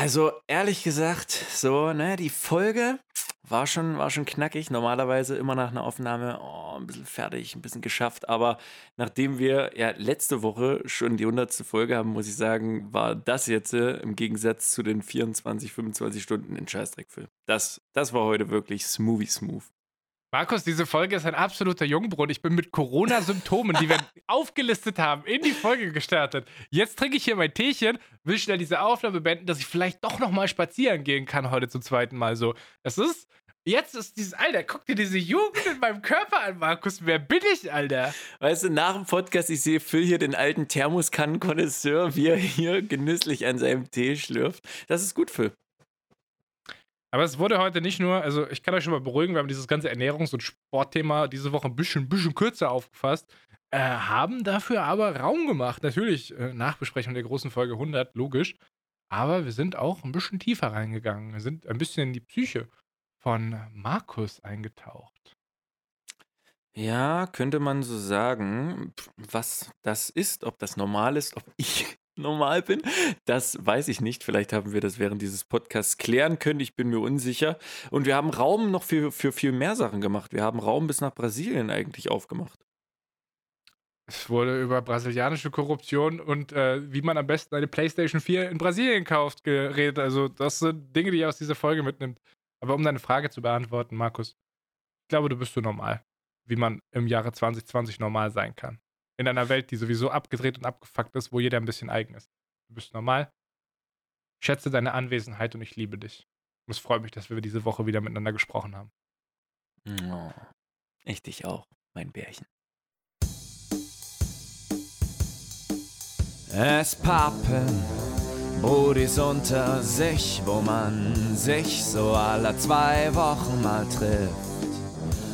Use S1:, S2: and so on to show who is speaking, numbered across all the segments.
S1: Also ehrlich gesagt, so, ne, die Folge war schon, war schon knackig. Normalerweise immer nach einer Aufnahme, oh, ein bisschen fertig, ein bisschen geschafft. Aber nachdem wir ja letzte Woche schon die 100. Folge haben, muss ich sagen, war das jetzt äh, im Gegensatz zu den 24, 25 Stunden in Scheißdreckfilm. Das, das war heute wirklich smoothie smooth.
S2: Markus, diese Folge ist ein absoluter Jungbrunnen. Ich bin mit Corona-Symptomen, die wir aufgelistet haben, in die Folge gestartet. Jetzt trinke ich hier mein Teechen, will schnell diese Aufnahme beenden, dass ich vielleicht doch nochmal spazieren gehen kann heute zum zweiten Mal so. Es ist, jetzt ist dieses, Alter, guck dir diese Jugend in meinem Körper an, Markus. Wer bin ich, Alter?
S1: Weißt du, nach dem Podcast, ich sehe Phil hier den alten Thermoskannen-Konnoisseur, wie er hier genüsslich an seinem Tee schlürft. Das ist gut, Phil.
S2: Aber es wurde heute nicht nur, also ich kann euch schon mal beruhigen, wir haben dieses ganze Ernährungs- und Sportthema diese Woche ein bisschen, bisschen kürzer aufgefasst, äh, haben dafür aber Raum gemacht. Natürlich, äh, Nachbesprechung der großen Folge 100, logisch. Aber wir sind auch ein bisschen tiefer reingegangen. Wir sind ein bisschen in die Psyche von Markus eingetaucht.
S1: Ja, könnte man so sagen, was das ist, ob das normal ist, ob ich normal bin. Das weiß ich nicht. Vielleicht haben wir das während dieses Podcasts klären können. Ich bin mir unsicher. Und wir haben Raum noch für, für viel mehr Sachen gemacht. Wir haben Raum bis nach Brasilien eigentlich aufgemacht.
S2: Es wurde über brasilianische Korruption und äh, wie man am besten eine PlayStation 4 in Brasilien kauft geredet. Also, das sind Dinge, die ihr aus dieser Folge mitnimmt. Aber um deine Frage zu beantworten, Markus, ich glaube, du bist so normal, wie man im Jahre 2020 normal sein kann in einer Welt, die sowieso abgedreht und abgefuckt ist, wo jeder ein bisschen eigen ist. Du bist normal. Ich schätze deine Anwesenheit und ich liebe dich. Und es freut mich, dass wir diese Woche wieder miteinander gesprochen haben.
S1: Oh, ich dich auch, mein Bärchen. Es pappen Brudis unter sich, wo man sich so alle zwei Wochen mal trifft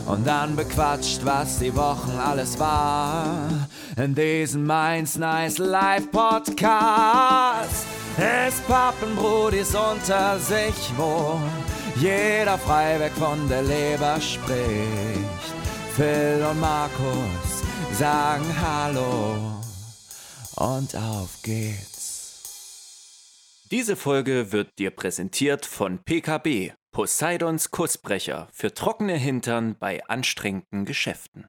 S1: und dann bequatscht, was die Wochen alles war. In diesem Mainz Nice Live Podcast. Es Pappenbrudis unter sich, wo jeder frei von der Leber spricht. Phil und Markus sagen Hallo und auf geht's. Diese Folge wird dir präsentiert von PKB Poseidons Kussbrecher für trockene Hintern bei anstrengenden Geschäften.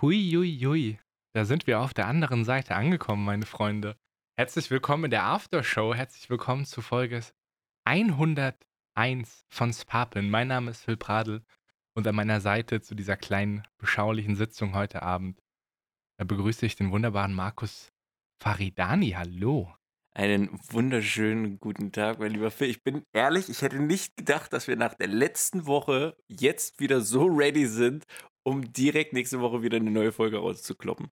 S2: Hui, hui, hui. Da sind wir auf der anderen Seite angekommen, meine Freunde. Herzlich willkommen in der Aftershow. Herzlich willkommen zu Folge 101 von Spapen. Mein Name ist Phil Pradl und an meiner Seite zu dieser kleinen, beschaulichen Sitzung heute Abend begrüße ich den wunderbaren Markus Faridani. Hallo.
S1: Einen wunderschönen guten Tag, mein lieber Phil. Ich bin ehrlich, ich hätte nicht gedacht, dass wir nach der letzten Woche jetzt wieder so ready sind, um direkt nächste Woche wieder eine neue Folge rauszukloppen.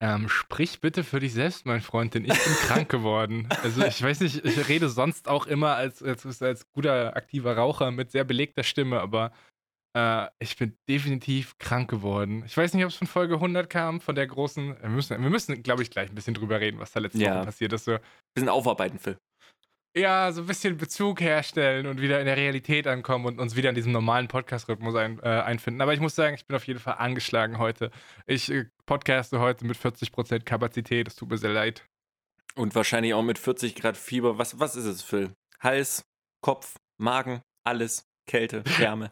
S2: Ähm, sprich bitte für dich selbst, mein Freund, denn ich bin krank geworden. Also ich weiß nicht, ich rede sonst auch immer als, als, als guter aktiver Raucher mit sehr belegter Stimme, aber äh, ich bin definitiv krank geworden. Ich weiß nicht, ob es von Folge 100 kam, von der großen. Wir müssen, wir müssen glaube ich, gleich ein bisschen drüber reden, was da letzte ja. Woche passiert ist. So. Ein
S1: bisschen aufarbeiten, Phil.
S2: Ja, so ein bisschen Bezug herstellen und wieder in der Realität ankommen und uns wieder in diesem normalen Podcast-Rhythmus ein, äh, einfinden. Aber ich muss sagen, ich bin auf jeden Fall angeschlagen heute. Ich äh, podcaste heute mit 40% Kapazität. Es tut mir sehr leid.
S1: Und wahrscheinlich auch mit 40 Grad Fieber. Was, was ist es, Phil? Hals, Kopf, Magen, alles, Kälte, Wärme.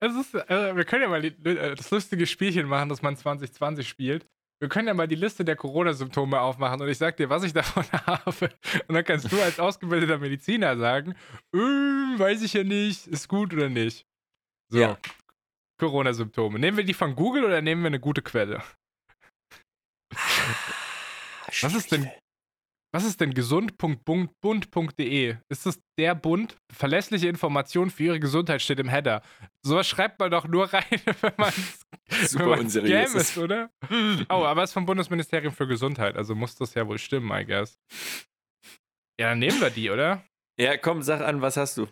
S2: Es ist, äh, wir können ja mal die, äh, das lustige Spielchen machen, das man 2020 spielt. Wir können ja mal die Liste der Corona-Symptome aufmachen und ich sag dir, was ich davon habe. Und dann kannst du als ausgebildeter Mediziner sagen, äh, weiß ich ja nicht, ist gut oder nicht. So. Ja. Corona-Symptome. Nehmen wir die von Google oder nehmen wir eine gute Quelle? Was ist denn was ist denn gesund.bund.de? Ist das der Bund? Verlässliche Informationen für Ihre Gesundheit steht im Header. Sowas schreibt man doch nur rein, wenn man
S1: Super unseriös ist,
S2: oder? Oh, aber es ist vom Bundesministerium für Gesundheit, also muss das ja wohl stimmen, I guess. Ja, dann nehmen wir die, oder?
S1: Ja, komm, sag an, was hast du?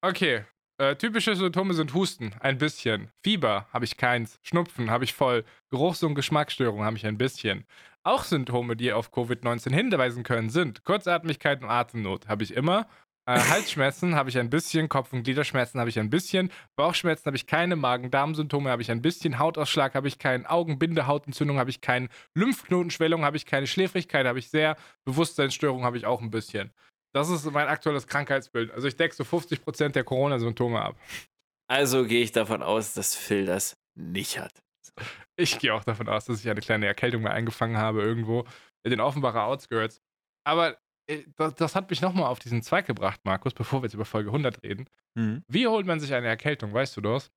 S2: Okay. Äh, typische Symptome sind Husten, ein bisschen. Fieber habe ich keins. Schnupfen habe ich voll. Geruchs- und Geschmacksstörungen habe ich ein bisschen. Auch Symptome, die auf Covid-19 hinweisen können, sind Kurzatmigkeit und Atemnot. Habe ich immer. Äh, Halsschmerzen habe ich ein bisschen, Kopf- und Gliederschmerzen habe ich ein bisschen, Bauchschmerzen habe ich keine, Magen-Darm-Symptome habe ich ein bisschen, Hautausschlag habe ich keinen, Augenbindehautentzündung habe ich keinen, Lymphknotenschwellung habe ich keine, Schläfrigkeit habe ich sehr, Bewusstseinsstörung habe ich auch ein bisschen. Das ist mein aktuelles Krankheitsbild. Also ich decke so 50% der Corona-Symptome ab.
S1: Also gehe ich davon aus, dass Phil das nicht hat.
S2: Ich gehe auch davon aus, dass ich eine kleine Erkältung mal eingefangen habe irgendwo in den Offenbacher Outskirts. Aber äh, das, das, hat mich nochmal auf diesen Zweig gebracht, Markus, bevor wir jetzt über Folge 100 reden. Mhm. Wie holt man sich eine Erkältung? Weißt du das?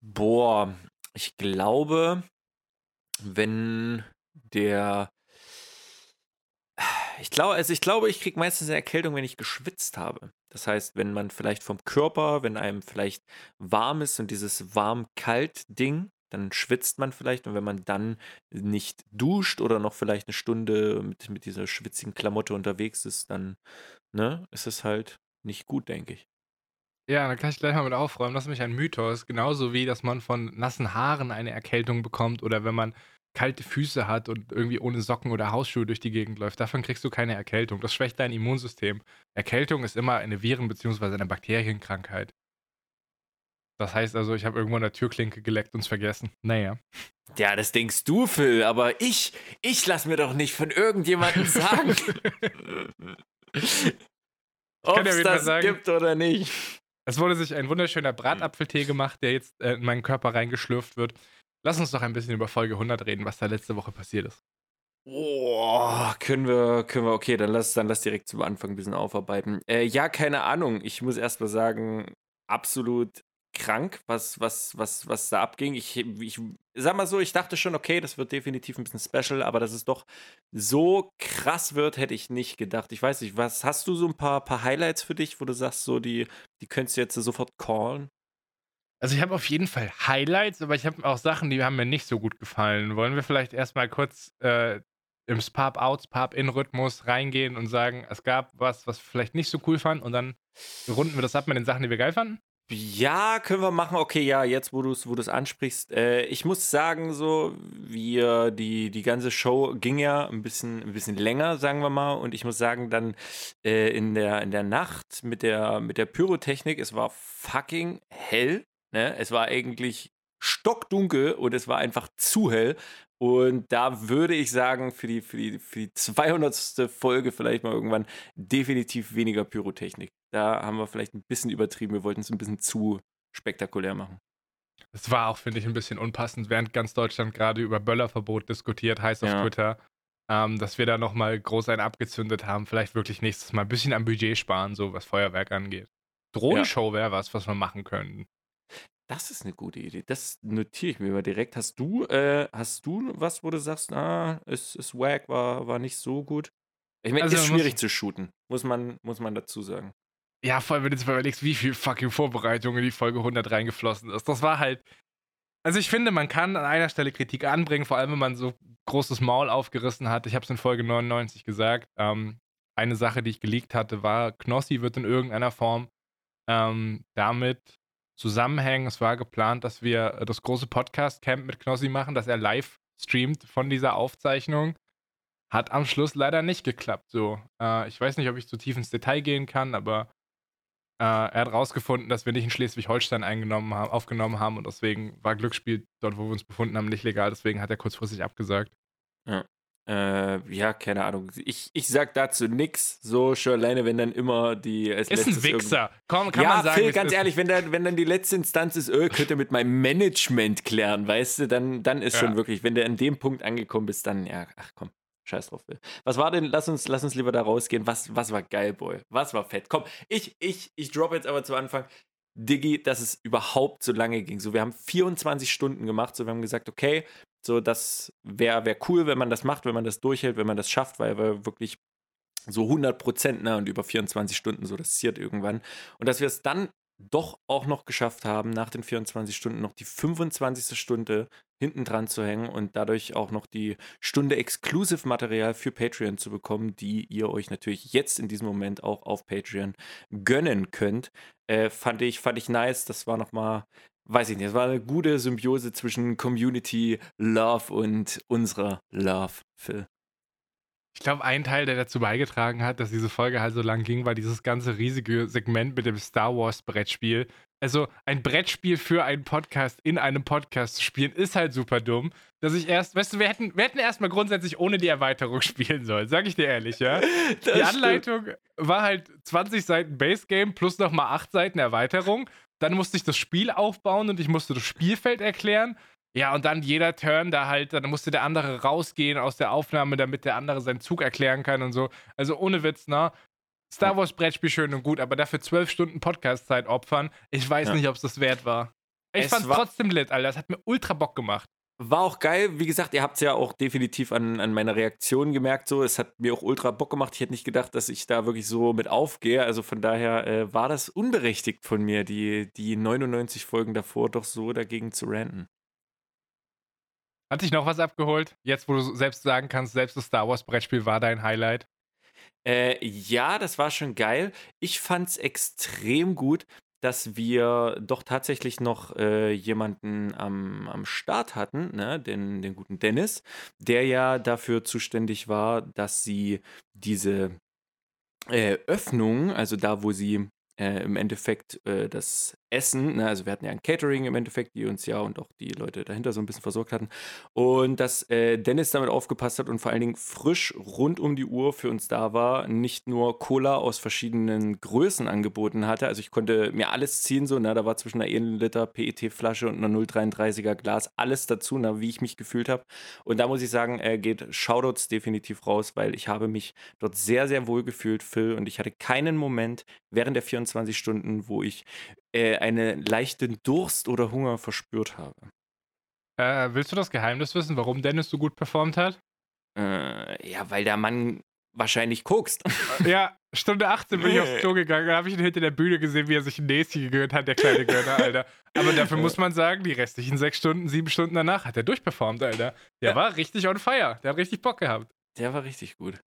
S1: Boah, ich glaube, wenn der. Ich glaube, also ich glaube, ich kriege meistens eine Erkältung, wenn ich geschwitzt habe. Das heißt, wenn man vielleicht vom Körper, wenn einem vielleicht warm ist und dieses warm-kalt-Ding, dann schwitzt man vielleicht und wenn man dann nicht duscht oder noch vielleicht eine Stunde mit, mit dieser schwitzigen Klamotte unterwegs ist, dann ne, ist es halt nicht gut, denke ich.
S2: Ja, da kann ich gleich mal mit aufräumen. Das ist nämlich ein Mythos. Genauso wie, dass man von nassen Haaren eine Erkältung bekommt oder wenn man kalte Füße hat und irgendwie ohne Socken oder Hausschuhe durch die Gegend läuft. Davon kriegst du keine Erkältung. Das schwächt dein Immunsystem. Erkältung ist immer eine Viren- bzw. eine Bakterienkrankheit. Das heißt also, ich habe irgendwo an der Türklinke geleckt und es vergessen. Naja.
S1: Ja, das denkst du, Phil, aber ich, ich lass mir doch nicht von irgendjemandem sagen, ob es das sagen, gibt oder nicht.
S2: Es wurde sich ein wunderschöner Bratapfeltee gemacht, der jetzt äh, in meinen Körper reingeschlürft wird. Lass uns doch ein bisschen über Folge 100 reden, was da letzte Woche passiert ist.
S1: Boah, können wir, können wir, okay, dann lass, dann lass direkt zum Anfang ein bisschen aufarbeiten. Äh, ja, keine Ahnung. Ich muss erst mal sagen, absolut krank, was, was, was, was da abging. Ich, ich sag mal so, ich dachte schon, okay, das wird definitiv ein bisschen special, aber dass es doch so krass wird, hätte ich nicht gedacht. Ich weiß nicht, was hast du so ein paar, paar Highlights für dich, wo du sagst, so, die, die könntest du jetzt sofort callen?
S2: Also ich habe auf jeden Fall Highlights, aber ich habe auch Sachen, die haben mir nicht so gut gefallen. Wollen wir vielleicht erstmal kurz äh, im Spap-Out, Spap-In-Rhythmus reingehen und sagen, es gab was, was wir vielleicht nicht so cool fanden und dann runden wir das ab mit den Sachen, die wir geil fanden?
S1: Ja, können wir machen. Okay, ja, jetzt, wo du es wo ansprichst. Äh, ich muss sagen, so, wir, die, die ganze Show ging ja ein bisschen, ein bisschen länger, sagen wir mal. Und ich muss sagen, dann äh, in, der, in der Nacht mit der, mit der Pyrotechnik, es war fucking hell. Ne? Es war eigentlich stockdunkel und es war einfach zu hell. Und da würde ich sagen, für die, für die, für die 200. Folge vielleicht mal irgendwann definitiv weniger Pyrotechnik. Da haben wir vielleicht ein bisschen übertrieben. Wir wollten es ein bisschen zu spektakulär machen.
S2: Es war auch, finde ich, ein bisschen unpassend, während ganz Deutschland gerade über Böllerverbot diskutiert, heißt auf ja. Twitter, ähm, dass wir da nochmal groß einen abgezündet haben. Vielleicht wirklich nächstes Mal ein bisschen am Budget sparen, so was Feuerwerk angeht. Drohnenshow ja. wäre was, was wir machen könnten.
S1: Das ist eine gute Idee. Das notiere ich mir mal direkt. Hast du, äh, hast du was, wo du sagst, ah, es ist wack, war, war nicht so gut? Ich meine, also, ist schwierig zu shooten, muss man, muss man dazu sagen.
S2: Ja, vor allem, wenn du jetzt überlegst, wie viel fucking Vorbereitung in die Folge 100 reingeflossen ist. Das war halt. Also, ich finde, man kann an einer Stelle Kritik anbringen, vor allem, wenn man so großes Maul aufgerissen hat. Ich habe es in Folge 99 gesagt. Ähm, eine Sache, die ich geleakt hatte, war, Knossi wird in irgendeiner Form ähm, damit zusammenhängen. Es war geplant, dass wir das große Podcast-Camp mit Knossi machen, dass er live streamt von dieser Aufzeichnung. Hat am Schluss leider nicht geklappt. So, äh, ich weiß nicht, ob ich zu tief ins Detail gehen kann, aber äh, er hat rausgefunden, dass wir nicht in Schleswig-Holstein eingenommen haben, aufgenommen haben und deswegen war Glücksspiel dort, wo wir uns befunden haben, nicht legal. Deswegen hat er kurzfristig abgesagt.
S1: Ja. Äh, ja, keine Ahnung. Ich, ich sag dazu nix. So schon alleine, wenn dann immer die.
S2: Ist ein Wichser. Komm, kann
S1: ja,
S2: man sagen.
S1: Phil, ganz ehrlich, wenn dann, wenn dann die letzte Instanz ist, öh, könnt ihr mit meinem Management klären, weißt du, dann, dann ist ja. schon wirklich, wenn du an dem Punkt angekommen bist, dann, ja, ach komm. Scheiß drauf, Will. Was war denn? Lass uns, lass uns lieber da rausgehen. Was, was war geil, Boy? Was war fett? Komm, ich, ich, ich droppe jetzt aber zu Anfang. Diggi, dass es überhaupt so lange ging. So, wir haben 24 Stunden gemacht. So, wir haben gesagt, okay, so, das wäre wär cool, wenn man das macht, wenn man das durchhält, wenn man das schafft, weil wir wirklich so 100 Prozent ne, und über 24 Stunden so, das ziert irgendwann. Und dass wir es dann doch auch noch geschafft haben, nach den 24 Stunden noch die 25. Stunde hinten dran zu hängen und dadurch auch noch die Stunde Exclusive-Material für Patreon zu bekommen, die ihr euch natürlich jetzt in diesem Moment auch auf Patreon gönnen könnt. Äh, fand, ich, fand ich nice. Das war nochmal, weiß ich nicht, es war eine gute Symbiose zwischen Community Love und unserer Love, Phil.
S2: Ich glaube, ein Teil, der dazu beigetragen hat, dass diese Folge halt so lang ging, war dieses ganze riesige Segment mit dem Star Wars Brettspiel. Also ein Brettspiel für einen Podcast in einem Podcast zu spielen, ist halt super dumm. dass ich erst, weißt du, wir hätten, wir hätten erstmal grundsätzlich ohne die Erweiterung spielen sollen, sag ich dir ehrlich, ja. Das die Anleitung stimmt. war halt 20 Seiten Base Game plus nochmal 8 Seiten Erweiterung. Dann musste ich das Spiel aufbauen und ich musste das Spielfeld erklären. Ja, und dann jeder Turn da halt, dann musste der andere rausgehen aus der Aufnahme, damit der andere seinen Zug erklären kann und so. Also ohne Witz, ne? Star Wars Brettspiel schön und gut, aber dafür zwölf Stunden Podcast-Zeit opfern, ich weiß ja. nicht, ob es das wert war. Ich es fand es trotzdem lit, Alter. Das hat mir ultra Bock gemacht.
S1: War auch geil. Wie gesagt, ihr habt es ja auch definitiv an, an meiner Reaktion gemerkt. So, es hat mir auch ultra Bock gemacht. Ich hätte nicht gedacht, dass ich da wirklich so mit aufgehe. Also von daher äh, war das unberechtigt von mir, die, die 99 Folgen davor doch so dagegen zu ranten.
S2: Hat dich noch was abgeholt? Jetzt, wo du selbst sagen kannst, selbst das Star Wars Brettspiel war dein Highlight.
S1: Äh, ja, das war schon geil. Ich fand es extrem gut, dass wir doch tatsächlich noch äh, jemanden am, am Start hatten, ne? den, den guten Dennis, der ja dafür zuständig war, dass sie diese äh, Öffnung, also da, wo sie äh, im Endeffekt äh, das Essen, ne? also wir hatten ja ein Catering im Endeffekt, die uns ja und auch die Leute dahinter so ein bisschen versorgt hatten. Und dass äh, Dennis damit aufgepasst hat und vor allen Dingen frisch rund um die Uhr für uns da war, nicht nur Cola aus verschiedenen Größen angeboten hatte. Also ich konnte mir alles ziehen, so, ne? da war zwischen einer 1 Liter PET-Flasche und einer 0,33er Glas alles dazu, ne? wie ich mich gefühlt habe. Und da muss ich sagen, er geht Shoutouts definitiv raus, weil ich habe mich dort sehr, sehr wohl gefühlt, Phil, und ich hatte keinen Moment während der 24 Stunden, wo ich äh, einen leichten Durst oder Hunger verspürt habe.
S2: Äh, willst du das Geheimnis wissen, warum Dennis so gut performt hat?
S1: Äh, ja, weil der Mann wahrscheinlich guckst.
S2: Äh, ja, Stunde 18 bin ich aufs Klo gegangen, da habe ich ihn hinter der Bühne gesehen, wie er sich ein Näschen gegönnt hat, der kleine Gönner, Alter. Aber dafür muss man sagen, die restlichen sechs Stunden, sieben Stunden danach hat er durchperformt, Alter. Der war richtig on fire. Der hat richtig Bock gehabt.
S1: Der war richtig gut.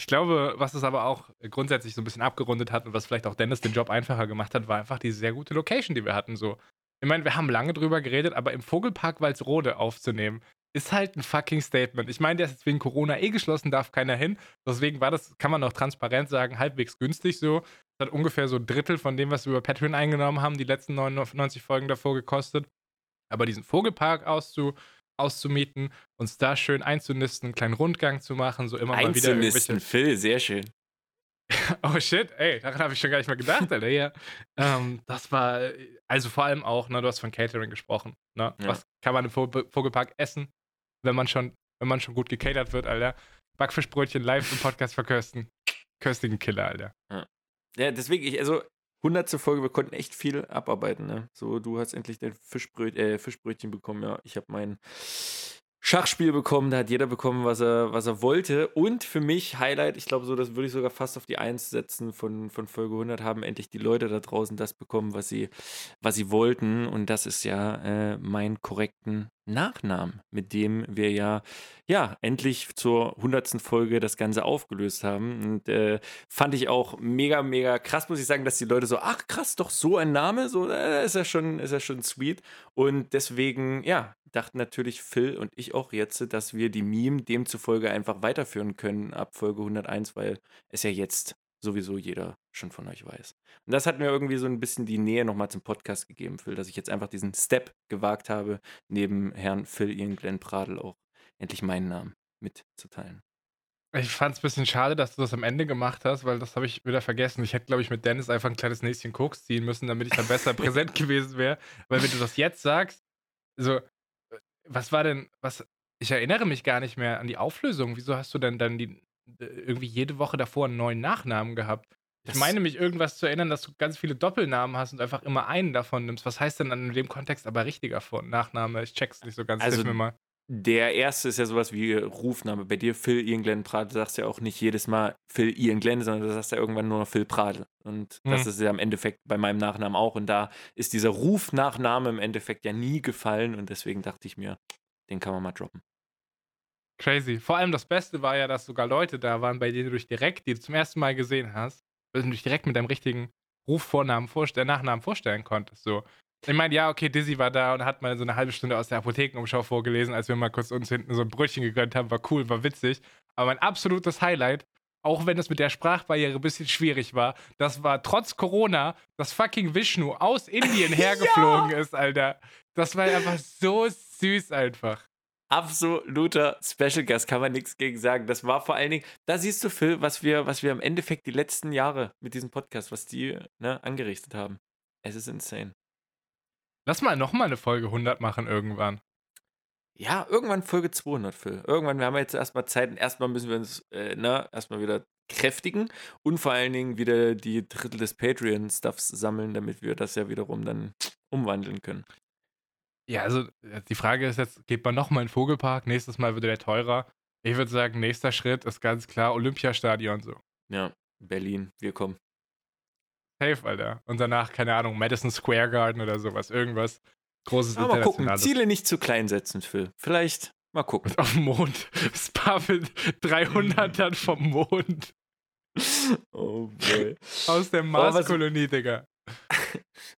S2: Ich glaube, was es aber auch grundsätzlich so ein bisschen abgerundet hat und was vielleicht auch Dennis den Job einfacher gemacht hat, war einfach die sehr gute Location, die wir hatten. So. Ich meine, wir haben lange drüber geredet, aber im Vogelpark Walsrode aufzunehmen, ist halt ein fucking Statement. Ich meine, der ist jetzt wegen Corona eh geschlossen, darf keiner hin. Deswegen war das, kann man auch transparent sagen, halbwegs günstig so. Das hat ungefähr so ein Drittel von dem, was wir über Patreon eingenommen haben, die letzten 99 Folgen davor gekostet. Aber diesen Vogelpark auszu, auszumieten, uns da schön einzunisten, einen kleinen Rundgang zu machen, so immer mal wieder
S1: irgendwelche... Phil, sehr schön.
S2: oh shit, ey, daran habe ich schon gar nicht mal gedacht, Alter. Ja. ähm, das war, also vor allem auch, ne, du hast von Catering gesprochen. Ne? Ja. Was kann man im Vogelpark essen, wenn man schon, wenn man schon gut gecatert wird, Alter? Backfischbrötchen live im Podcast verkösten. Köstigen Killer, Alter.
S1: Ja. ja, deswegen, ich, also hundertste Folge, wir konnten echt viel abarbeiten. Ne? So, du hast endlich dein Fischbröt, äh, Fischbrötchen bekommen, ja. Ich habe mein Schachspiel bekommen, da hat jeder bekommen, was er, was er wollte. Und für mich Highlight, ich glaube so, das würde ich sogar fast auf die Eins setzen von, von Folge 100, haben endlich die Leute da draußen das bekommen, was sie, was sie wollten. Und das ist ja äh, meinen korrekten Nachnamen, mit dem wir ja, ja, endlich zur hundertsten Folge das Ganze aufgelöst haben. Und äh, fand ich auch mega, mega krass, muss ich sagen, dass die Leute so, ach krass, doch so ein Name, so äh, ist ja schon, ist ja schon sweet. Und deswegen, ja, dachten natürlich Phil und ich auch jetzt, dass wir die Meme demzufolge einfach weiterführen können ab Folge 101, weil es ja jetzt sowieso jeder schon von euch weiß. Und das hat mir irgendwie so ein bisschen die Nähe nochmal zum Podcast gegeben, Phil, dass ich jetzt einfach diesen Step gewagt habe, neben Herrn Phil Ian Glenn Pradel auch endlich meinen Namen mitzuteilen.
S2: Ich fand es ein bisschen schade, dass du das am Ende gemacht hast, weil das habe ich wieder vergessen. Ich hätte, glaube ich, mit Dennis einfach ein kleines Näschen Koks ziehen müssen, damit ich dann besser präsent gewesen wäre. Weil wenn du das jetzt sagst, so, was war denn, was, ich erinnere mich gar nicht mehr an die Auflösung. Wieso hast du denn dann die, irgendwie jede Woche davor einen neuen Nachnamen gehabt? Ich meine mich irgendwas zu erinnern, dass du ganz viele Doppelnamen hast und einfach immer einen davon nimmst. Was heißt denn dann in dem Kontext aber richtiger Vor- Nachname? Ich check's nicht so ganz.
S1: Also, mir mal. Der erste ist ja sowas wie Rufname. Bei dir Phil Ian Glenn Pradel sagst du ja auch nicht jedes Mal Phil Ian Glenn, sondern du sagst ja irgendwann nur noch Phil Pradel. Und hm. das ist ja im Endeffekt bei meinem Nachnamen auch. Und da ist dieser Rufnachname im Endeffekt ja nie gefallen. Und deswegen dachte ich mir, den kann man mal droppen.
S2: Crazy. Vor allem das Beste war ja, dass sogar Leute da waren, bei denen du dich direkt, die du zum ersten Mal gesehen hast, weil du dich direkt mit deinem richtigen Rufvornamen, vorstellen, Nachnamen vorstellen konntest. So. Ich meine, ja, okay, Dizzy war da und hat mal so eine halbe Stunde aus der Apothekenumschau vorgelesen, als wir mal kurz uns hinten so ein Brötchen gegönnt haben. War cool, war witzig. Aber mein absolutes Highlight auch wenn es mit der Sprachbarriere ein bisschen schwierig war, das war trotz Corona, dass fucking Vishnu aus Indien hergeflogen ja. ist, Alter. Das war einfach so süß einfach.
S1: Absoluter Special Guest, kann man nichts gegen sagen. Das war vor allen Dingen, da siehst du, Phil, was wir, was wir im Endeffekt die letzten Jahre mit diesem Podcast, was die ne, angerichtet haben. Es ist insane.
S2: Lass mal nochmal eine Folge 100 machen irgendwann.
S1: Ja, irgendwann Folge 200, Phil. Irgendwann, wir haben jetzt erstmal Zeit und erstmal müssen wir uns, äh, na, erstmal wieder kräftigen und vor allen Dingen wieder die Drittel des Patreon-Stuffs sammeln, damit wir das ja wiederum dann umwandeln können.
S2: Ja, also äh, die Frage ist jetzt, geht man nochmal in den Vogelpark? Nächstes Mal wird der teurer. Ich würde sagen, nächster Schritt ist ganz klar Olympiastadion so.
S1: Ja, Berlin, wir kommen.
S2: Safe, Alter. Und danach, keine Ahnung, Madison Square Garden oder sowas. Irgendwas großes
S1: Aber mal gucken. Ziele nicht zu klein setzen, Phil. Vielleicht mal gucken.
S2: Auf dem Mond. Spa mit 300 dann vom Mond.
S1: Oh boy.
S2: Aus der Marskolonie, Digga.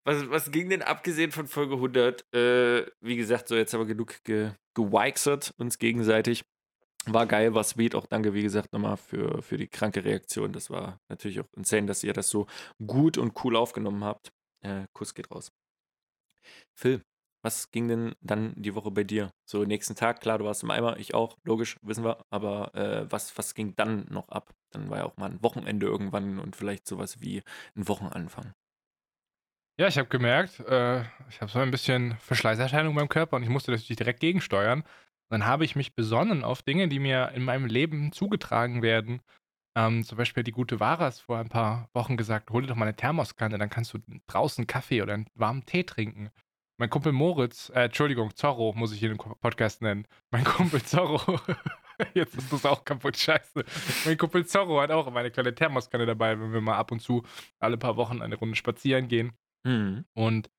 S1: Was, was ging denn abgesehen von Folge 100? Äh, wie gesagt, so jetzt aber genug ge geweixert uns gegenseitig. War geil, war sweet. Auch danke, wie gesagt, nochmal für, für die kranke Reaktion. Das war natürlich auch insane, dass ihr das so gut und cool aufgenommen habt. Äh, Kuss geht raus. Phil, was ging denn dann die Woche bei dir? So, nächsten Tag, klar, du warst im Eimer, ich auch, logisch, wissen wir. Aber äh, was, was ging dann noch ab? Dann war ja auch mal ein Wochenende irgendwann und vielleicht sowas wie ein Wochenanfang.
S2: Ja, ich habe gemerkt, äh, ich habe so ein bisschen Verschleißerscheinung beim Körper und ich musste natürlich direkt gegensteuern dann habe ich mich besonnen auf Dinge, die mir in meinem Leben zugetragen werden. Ähm, zum Beispiel die gute Varas vor ein paar Wochen gesagt, hol dir doch mal eine Thermoskanne, dann kannst du draußen Kaffee oder einen warmen Tee trinken. Mein Kumpel Moritz, äh, Entschuldigung, Zorro muss ich hier im Podcast nennen. Mein Kumpel Zorro, jetzt ist das auch kaputt, scheiße. Mein Kumpel Zorro hat auch immer eine kleine Thermoskanne dabei, wenn wir mal ab und zu alle paar Wochen eine Runde spazieren gehen. Mhm. Und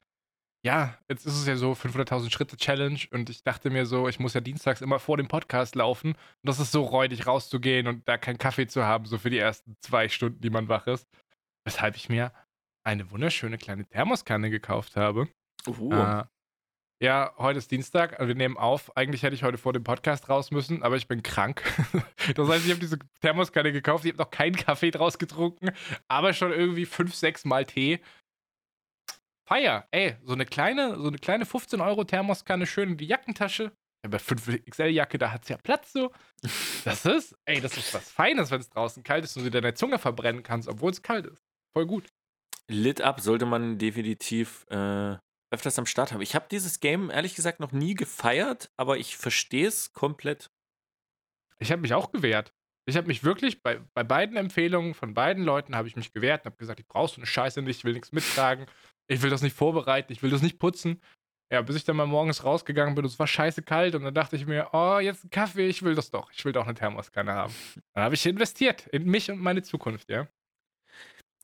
S2: ja, jetzt ist es ja so 500.000 Schritte Challenge und ich dachte mir so, ich muss ja dienstags immer vor dem Podcast laufen und das ist so räudig rauszugehen und da keinen Kaffee zu haben, so für die ersten zwei Stunden, die man wach ist. Weshalb ich mir eine wunderschöne kleine Thermoskanne gekauft habe. Uh. Äh, ja, heute ist Dienstag, wir nehmen auf. Eigentlich hätte ich heute vor dem Podcast raus müssen, aber ich bin krank. das heißt, ich habe diese Thermoskanne gekauft, ich habe noch keinen Kaffee draus getrunken, aber schon irgendwie fünf, sechs Mal Tee. Feier, ey, so eine kleine, so eine kleine 15 Euro Thermoskanne schön in die Jackentasche. Ja, bei 5XL-Jacke, da hat es ja Platz so. Das ist, ey, das ist was Feines, wenn es draußen kalt ist und du deine Zunge verbrennen kannst, obwohl es kalt ist. Voll gut.
S1: Lit up sollte man definitiv äh, öfters am Start haben. Ich habe dieses Game ehrlich gesagt noch nie gefeiert, aber ich verstehe es komplett.
S2: Ich habe mich auch gewehrt. Ich habe mich wirklich bei, bei beiden Empfehlungen von beiden Leuten habe ich mich gewehrt und habe gesagt, ich brauche so eine Scheiße nicht, ich will nichts mittragen ich will das nicht vorbereiten, ich will das nicht putzen. Ja, bis ich dann mal morgens rausgegangen bin und es war scheiße kalt und dann dachte ich mir, oh, jetzt ein Kaffee, ich will das doch. Ich will doch eine Thermoskanne haben. Dann habe ich investiert in mich und meine Zukunft, ja.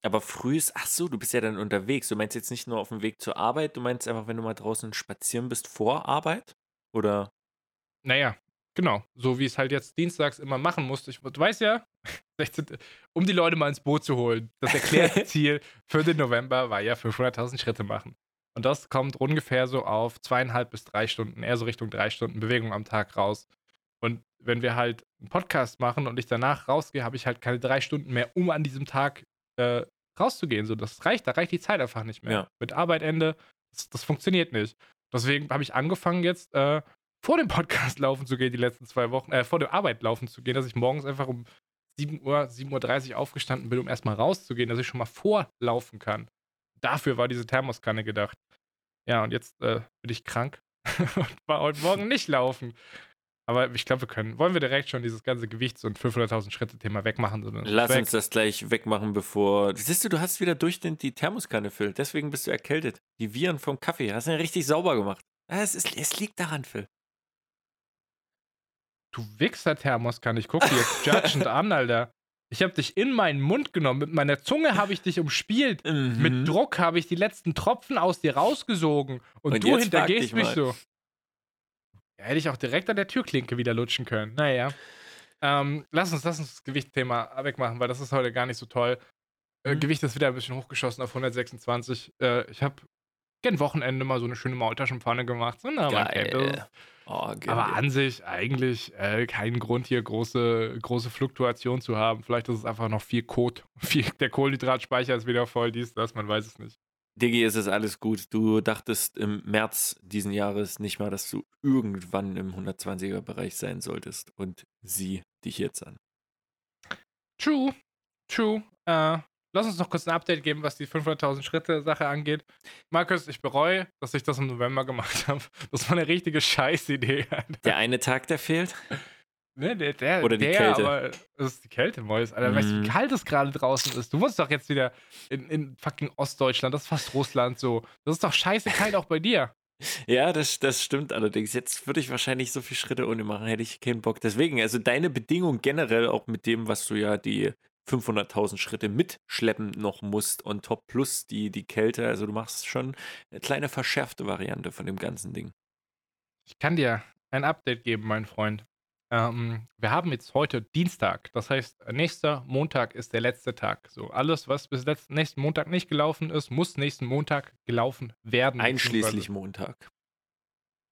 S1: Aber früh ist, ach so, du bist ja dann unterwegs. Du meinst jetzt nicht nur auf dem Weg zur Arbeit, du meinst einfach, wenn du mal draußen spazieren bist vor Arbeit? Oder?
S2: Naja, genau. So wie es halt jetzt dienstags immer machen musste. Ich, du weißt ja, 16, um die Leute mal ins Boot zu holen. Das erklärte Ziel für den November war ja 500.000 Schritte machen. Und das kommt ungefähr so auf zweieinhalb bis drei Stunden, eher so Richtung drei Stunden Bewegung am Tag raus. Und wenn wir halt einen Podcast machen und ich danach rausgehe, habe ich halt keine drei Stunden mehr, um an diesem Tag äh, rauszugehen. So, das reicht, da reicht die Zeit einfach nicht mehr. Ja. Mit Arbeitende, das, das funktioniert nicht. Deswegen habe ich angefangen jetzt äh, vor dem Podcast laufen zu gehen, die letzten zwei Wochen, äh, vor der Arbeit laufen zu gehen, dass ich morgens einfach um 7 Uhr, 7.30 Uhr aufgestanden bin, um erstmal rauszugehen, dass ich schon mal vorlaufen kann. Dafür war diese Thermoskanne gedacht. Ja, und jetzt äh, bin ich krank und war heute Morgen nicht laufen. Aber ich glaube, wir können. Wollen wir direkt schon dieses ganze Gewichts- und 500.000 Schritte-Thema wegmachen?
S1: Lass weg. uns das gleich wegmachen, bevor. Siehst du, du hast wieder durch den, die Thermoskanne füllt. Deswegen bist du erkältet. Die Viren vom Kaffee. Hast du ja richtig sauber gemacht. Es, ist, es liegt daran, Phil.
S2: Du Wichser, Thermoskanne, ich guck dir jetzt judgend an, Alter. Ich habe dich in meinen Mund genommen. Mit meiner Zunge habe ich dich umspielt. Mhm. Mit Druck habe ich die letzten Tropfen aus dir rausgesogen. Und, und du hintergehst mich so. Ja, hätte ich auch direkt an der Türklinke wieder lutschen können. Naja. Ähm, lass uns, lass uns das Gewichtthema wegmachen, weil das ist heute gar nicht so toll. Äh, mhm. Gewicht ist wieder ein bisschen hochgeschossen auf 126. Äh, ich habe gern Wochenende mal so eine schöne Maultaschenpfanne gemacht. So, na, Geil. Oh, aber an sich eigentlich äh, keinen Grund hier große, große Fluktuation zu haben. Vielleicht ist es einfach noch viel Kot. Viel, der Kohlenhydratspeicher ist wieder voll, dies, das, man weiß es nicht.
S1: Diggi, ist es alles gut. Du dachtest im März diesen Jahres nicht mal, dass du irgendwann im 120er-Bereich sein solltest. Und sieh dich jetzt an.
S2: True. True. Äh, Lass uns noch kurz ein Update geben, was die 500.000 Schritte Sache angeht. Markus, ich bereue, dass ich das im November gemacht habe. Das war eine richtige Scheißidee.
S1: Der eine Tag, der fehlt?
S2: Ne, der, der,
S1: Oder die
S2: der,
S1: Kälte.
S2: Aber das ist die Kälte, Mois. Alter, mm. weißt du, wie mhm. kalt es gerade draußen ist? Du wohnst doch jetzt wieder in, in fucking Ostdeutschland. Das ist fast Russland so. Das ist doch scheiße kalt auch bei dir.
S1: Ja, das, das stimmt allerdings. Jetzt würde ich wahrscheinlich so viele Schritte ohne machen, hätte ich keinen Bock. Deswegen, also deine Bedingung generell auch mit dem, was du ja die 500.000 Schritte mitschleppen noch musst und top plus die, die Kälte. Also du machst schon eine kleine verschärfte Variante von dem ganzen Ding.
S2: Ich kann dir ein Update geben, mein Freund. Ähm, wir haben jetzt heute Dienstag. Das heißt, nächster Montag ist der letzte Tag. So, alles, was bis letzten, nächsten Montag nicht gelaufen ist, muss nächsten Montag gelaufen werden.
S1: Einschließlich Montag.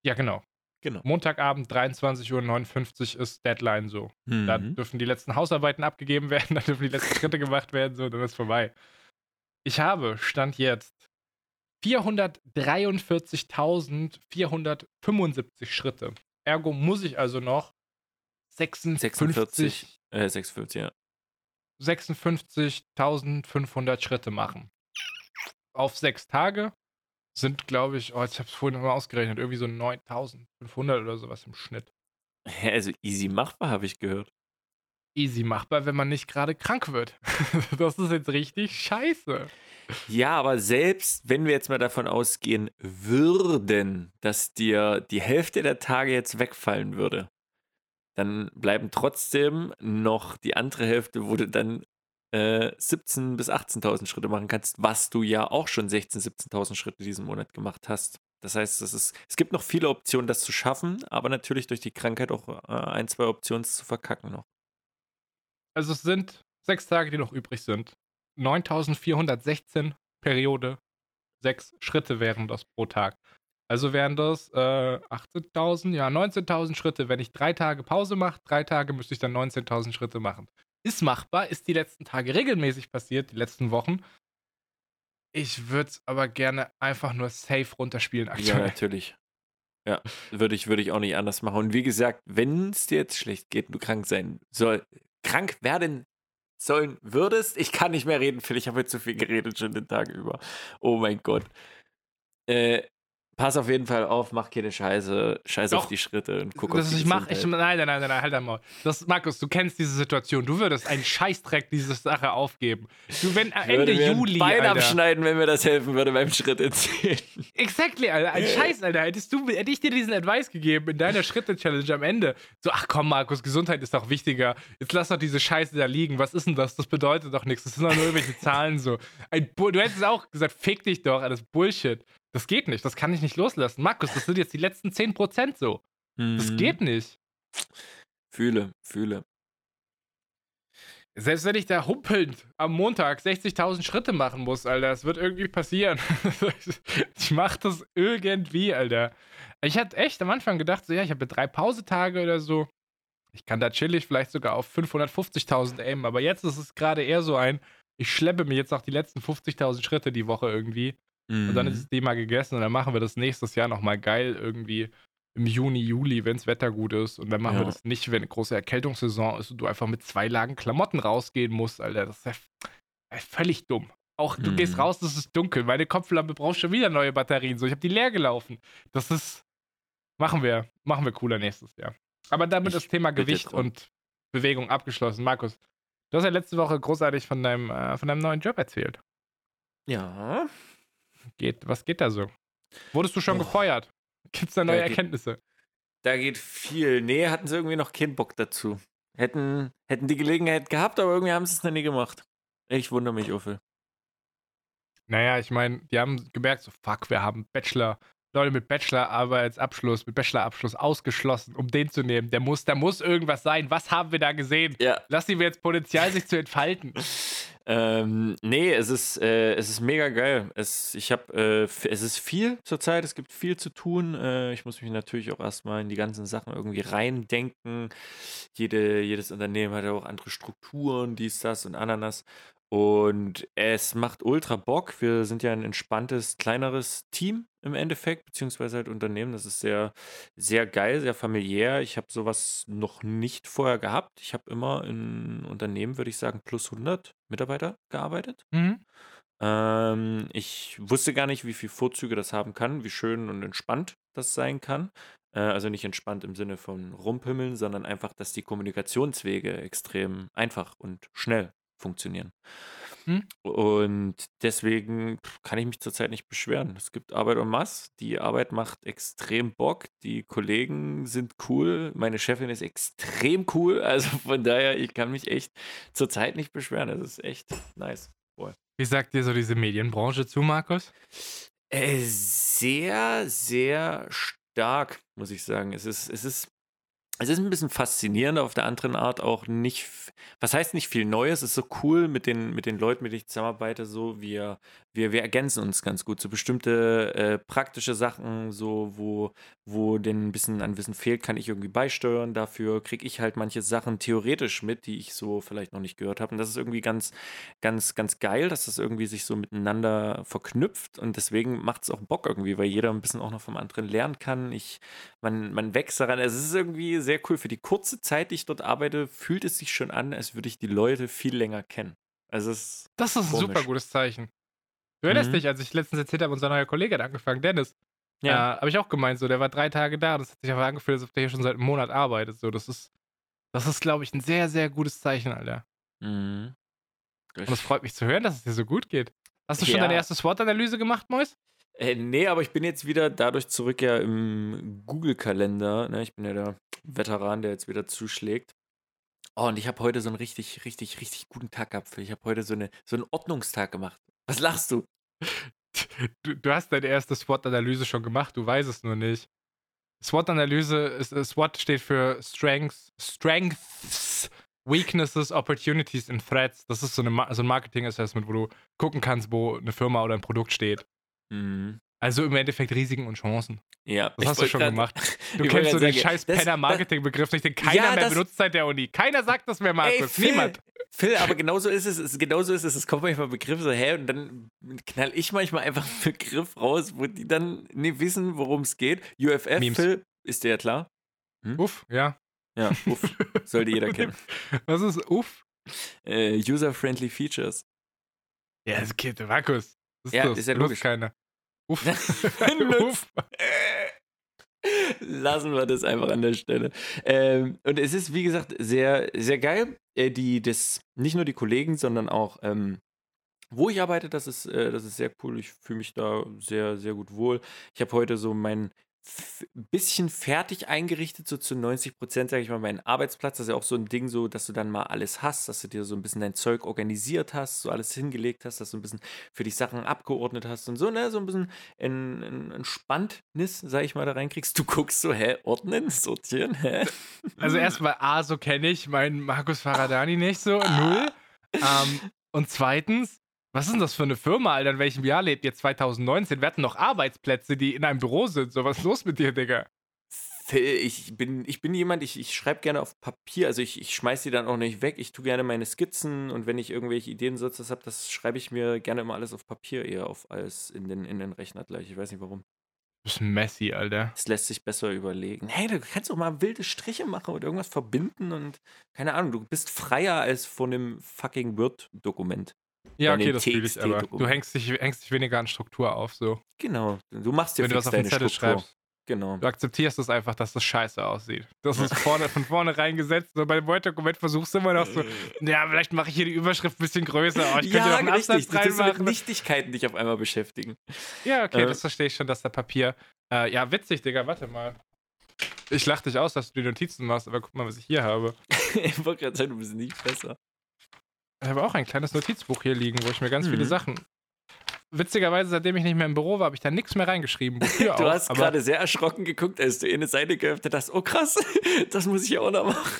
S2: Ja, genau. Genau. Montagabend 23.59 Uhr ist Deadline so. Mhm. Da dürfen die letzten Hausarbeiten abgegeben werden, da dürfen die letzten Schritte gemacht werden, so, dann ist vorbei. Ich habe, Stand jetzt, 443.475 Schritte. Ergo muss ich also noch 56, 46,
S1: äh, 56, ja.
S2: 56.500 Schritte machen. Auf sechs Tage sind, glaube ich, oh, ich habe es vorhin mal ausgerechnet, irgendwie so 9500 oder sowas im Schnitt.
S1: Also easy machbar, habe ich gehört.
S2: Easy machbar, wenn man nicht gerade krank wird. das ist jetzt richtig scheiße.
S1: Ja, aber selbst wenn wir jetzt mal davon ausgehen würden, dass dir die Hälfte der Tage jetzt wegfallen würde, dann bleiben trotzdem noch die andere Hälfte, wo du dann äh, 17.000 bis 18.000 Schritte machen kannst, was du ja auch schon 16.000, 17.000 Schritte diesen Monat gemacht hast. Das heißt, es, ist, es gibt noch viele Optionen, das zu schaffen, aber natürlich durch die Krankheit auch äh, ein, zwei Optionen zu verkacken noch.
S2: Also es sind sechs Tage, die noch übrig sind. 9.416 Periode, sechs Schritte wären das pro Tag. Also wären das äh, 18.000, ja 19.000 Schritte. Wenn ich drei Tage Pause mache, drei Tage müsste ich dann 19.000 Schritte machen ist machbar, ist die letzten Tage regelmäßig passiert, die letzten Wochen. Ich würde es aber gerne einfach nur safe runterspielen
S1: aktuell. Ja, natürlich. Ja, würde ich, würd ich auch nicht anders machen. Und wie gesagt, wenn es dir jetzt schlecht geht und du krank sein soll, krank werden sollen würdest, ich kann nicht mehr reden, Phil, ich habe jetzt zu viel geredet schon den Tag über. Oh mein Gott. Äh, Pass auf jeden Fall auf, mach keine Scheiße, scheiß Doch, auf die Schritte und guck
S2: das auf die ich mach, ich, Nein, nein, nein, nein, halt einmal. Das, Markus, du kennst diese Situation. Du würdest einen Scheißdreck diese Sache aufgeben. Du, wenn Ende
S1: würde
S2: Juli.
S1: Bein Alter, abschneiden, wenn mir das helfen würde beim Schritt erzählen.
S2: Exactly, Alter. Ein Scheiß, Alter. Hättest du, hätte ich dir diesen Advice gegeben in deiner Schritte-Challenge am Ende. So, ach komm, Markus, Gesundheit ist doch wichtiger. Jetzt lass doch diese Scheiße da liegen. Was ist denn das? Das bedeutet doch nichts. Das sind doch nur irgendwelche Zahlen so. Ein, du hättest auch gesagt, fick dich doch, alles Bullshit. Das geht nicht, das kann ich nicht loslassen. Markus, das sind jetzt die letzten 10% so. Mhm. Das geht nicht.
S1: Fühle, fühle.
S2: Selbst wenn ich da humpelnd am Montag 60.000 Schritte machen muss, Alter, das wird irgendwie passieren. ich mach das irgendwie, Alter. Ich hatte echt am Anfang gedacht, so ja, ich habe drei Pausetage oder so. Ich kann da chillig vielleicht sogar auf 550.000 aimen, aber jetzt ist es gerade eher so ein, ich schleppe mir jetzt auch die letzten 50.000 Schritte die Woche irgendwie. Mhm. Und dann ist mhm. das Thema gegessen und dann machen wir das nächstes Jahr nochmal geil irgendwie im Juni, Juli, wenn das Wetter gut ist. Und dann machen ja. wir das nicht, wenn eine große Erkältungssaison ist und du einfach mit zwei Lagen Klamotten rausgehen musst, Alter. Das ist ja völlig dumm. Auch du mhm. gehst raus, es ist dunkel. Meine Kopflampe braucht schon wieder neue Batterien. So, ich habe die leer gelaufen. Das ist. Machen wir, machen wir cooler nächstes Jahr. Aber damit ich das Thema Gewicht und Bewegung abgeschlossen. Markus, du hast ja letzte Woche großartig von deinem, äh, von deinem neuen Job erzählt.
S1: Ja,
S2: geht, was geht da so? Wurdest du schon oh. gefeuert? Gibt es da neue da Erkenntnisse?
S1: Geht, da geht viel. Nee, hatten sie irgendwie noch keinen Bock dazu. Hätten, hätten die Gelegenheit gehabt, aber irgendwie haben sie es noch nie gemacht. Ich wundere mich, Uffel.
S2: Naja, ich meine, die haben gemerkt, so fuck, wir haben Bachelor, Leute mit Bachelor-Arbeitsabschluss, mit Bachelor-Abschluss ausgeschlossen, um den zu nehmen. Der muss, da muss irgendwas sein. Was haben wir da gesehen?
S1: Ja.
S2: Lass ihm jetzt Potenzial, sich zu entfalten.
S1: Ähm, nee, es ist, äh, es ist mega geil. Es, ich hab, äh, es ist viel zurzeit, es gibt viel zu tun. Äh, ich muss mich natürlich auch erstmal in die ganzen Sachen irgendwie reindenken. Jede, jedes Unternehmen hat ja auch andere Strukturen, dies, das und Ananas. Und es macht ultra Bock. Wir sind ja ein entspanntes, kleineres Team im Endeffekt, beziehungsweise halt Unternehmen. Das ist sehr, sehr geil, sehr familiär. Ich habe sowas noch nicht vorher gehabt. Ich habe immer in Unternehmen, würde ich sagen, plus 100 Mitarbeiter gearbeitet.
S2: Mhm.
S1: Ähm, ich wusste gar nicht, wie viele Vorzüge das haben kann, wie schön und entspannt das sein kann. Äh, also nicht entspannt im Sinne von rumpimmeln, sondern einfach, dass die Kommunikationswege extrem einfach und schnell funktionieren.
S2: Hm.
S1: Und deswegen kann ich mich zurzeit nicht beschweren. Es gibt Arbeit en masse. Die Arbeit macht extrem Bock. Die Kollegen sind cool. Meine Chefin ist extrem cool. Also von daher, ich kann mich echt zurzeit nicht beschweren. Das ist echt nice.
S2: Wie sagt dir so diese Medienbranche zu, Markus?
S1: Äh, sehr, sehr stark, muss ich sagen. Es ist, es ist es ist ein bisschen faszinierend, auf der anderen Art auch nicht, was heißt nicht viel Neues, es ist so cool mit den, mit den Leuten, mit denen ich zusammenarbeite, so wir, wir, wir ergänzen uns ganz gut. So bestimmte äh, praktische Sachen, so wo, wo denn ein bisschen an Wissen fehlt, kann ich irgendwie beisteuern. Dafür kriege ich halt manche Sachen theoretisch mit, die ich so vielleicht noch nicht gehört habe. Und das ist irgendwie ganz, ganz, ganz geil, dass das irgendwie sich so miteinander verknüpft. Und deswegen macht es auch Bock irgendwie, weil jeder ein bisschen auch noch vom anderen lernen kann. Ich, man, man wächst daran. Also es ist irgendwie sehr cool. Für die kurze Zeit, die ich dort arbeite, fühlt es sich schon an, als würde ich die Leute viel länger kennen. Also es
S2: das ist ein super gutes Zeichen. Du erinnerst mhm. dich, als ich letztens erzählt habe, unser neuer Kollege hat angefangen, Dennis. Ja. Äh, habe ich auch gemeint, so, der war drei Tage da. Das hat sich aber angefühlt, als ob der hier schon seit einem Monat arbeitet. So, das ist, das ist, glaube ich, ein sehr, sehr gutes Zeichen, Alter.
S1: Mhm.
S2: Und es freut mich zu hören, dass es dir so gut geht. Hast du schon ja. deine erste SWOT-Analyse gemacht, Mois?
S1: Äh, nee, aber ich bin jetzt wieder dadurch zurück ja im Google-Kalender. Ne? Ich bin ja der Veteran, der jetzt wieder zuschlägt. Oh, und ich habe heute so einen richtig, richtig, richtig guten Tag gehabt. Ich habe heute so, eine, so einen Ordnungstag gemacht. Was lachst du?
S2: Du, du hast deine erste SWOT-Analyse schon gemacht, du weißt es nur nicht. SWOT-Analyse, äh, SWOT steht für Strengths, Strengths, Weaknesses, Opportunities and Threats. Das ist so, eine, so ein Marketing-Assessment, wo du gucken kannst, wo eine Firma oder ein Produkt steht.
S1: Mhm.
S2: Also im Endeffekt Risiken und Chancen.
S1: Ja,
S2: das hast du schon grad, gemacht. Du kennst so den sagen, scheiß Penner-Marketing-Begriff nicht, den keiner ja, mehr benutzt seit der Uni. Keiner sagt das mehr, Markus. Ey,
S1: Phil,
S2: Niemand.
S1: Phil, aber genauso ist es, es genauso ist es, es kommt manchmal Begriffe so her und dann knall ich manchmal einfach einen Begriff raus, wo die dann nicht wissen, worum es geht. UFF, Memes. Phil, ist dir ja klar?
S2: Hm? Uff, ja.
S1: Ja, uff. Sollte jeder kennen.
S2: Was ist uff?
S1: Äh, User-friendly Features.
S2: Ja, das geht, Markus.
S1: Das ist, ja, das. ist ja logisch.
S2: keiner. Uff.
S1: Uff. Lassen wir das einfach an der Stelle. Ähm, und es ist, wie gesagt, sehr, sehr geil. Äh, die, das, nicht nur die Kollegen, sondern auch, ähm, wo ich arbeite, das ist, äh, das ist sehr cool. Ich fühle mich da sehr, sehr gut wohl. Ich habe heute so mein bisschen fertig eingerichtet, so zu 90 Prozent, sage ich mal, meinen Arbeitsplatz. Das ist ja auch so ein Ding, so, dass du dann mal alles hast, dass du dir so ein bisschen dein Zeug organisiert hast, so alles hingelegt hast, dass du ein bisschen für dich Sachen abgeordnet hast und so, ne, so ein bisschen ein, ein Entspanntnis, sage ich mal, da reinkriegst. Du guckst so, hä, ordnen, sortieren, hä?
S2: Also erstmal, A, so kenne ich meinen Markus Faradani nicht so, null. Ähm, und zweitens, was ist denn das für eine Firma, Alter? In welchem Jahr lebt ihr? 2019? Wir hatten noch Arbeitsplätze, die in einem Büro sind. So, was ist los mit dir, Digga?
S1: Ich bin, ich bin jemand, ich, ich schreibe gerne auf Papier, also ich, ich schmeiß die dann auch nicht weg. Ich tue gerne meine Skizzen und wenn ich irgendwelche Ideen sonst habe, das schreibe ich mir gerne immer alles auf Papier eher auf als in den, in den Rechner gleich. Ich weiß nicht warum.
S2: Du bist messy, Alter.
S1: Es lässt sich besser überlegen. Hey, du kannst doch mal wilde Striche machen und irgendwas verbinden und keine Ahnung, du bist freier als von einem fucking Word-Dokument.
S2: Ja, okay, das fühle ich, aber du hängst dich, hängst dich weniger an Struktur auf, so.
S1: Genau, du machst dir
S2: Wenn du was auf den Zettel Struktur. schreibst.
S1: Genau.
S2: Du akzeptierst es einfach, dass das scheiße aussieht. Das ist vorne, von vorne reingesetzt. So bei dem Word-Dokument versuchst du immer noch so, ja, vielleicht mache ich hier die Überschrift ein bisschen größer. Oh, ich
S1: ja, könnte richtig. Absatz reinmachen. mit Nichtigkeiten dich auf einmal beschäftigen.
S2: Ja, okay, äh. das verstehe ich schon, dass da Papier. Äh, ja, witzig, Digga, warte mal. Ich lach dich aus, dass du die Notizen machst, aber guck mal, was ich hier habe.
S1: ich wollte gerade sagen, du bist nicht besser.
S2: Ich habe auch ein kleines Notizbuch hier liegen, wo ich mir ganz mhm. viele Sachen. Witzigerweise, seitdem ich nicht mehr im Büro war, habe ich da nichts mehr reingeschrieben.
S1: du auch, hast gerade sehr erschrocken geguckt, als du in eine Seite geöffnet hast. Oh krass, das muss ich ja auch noch machen.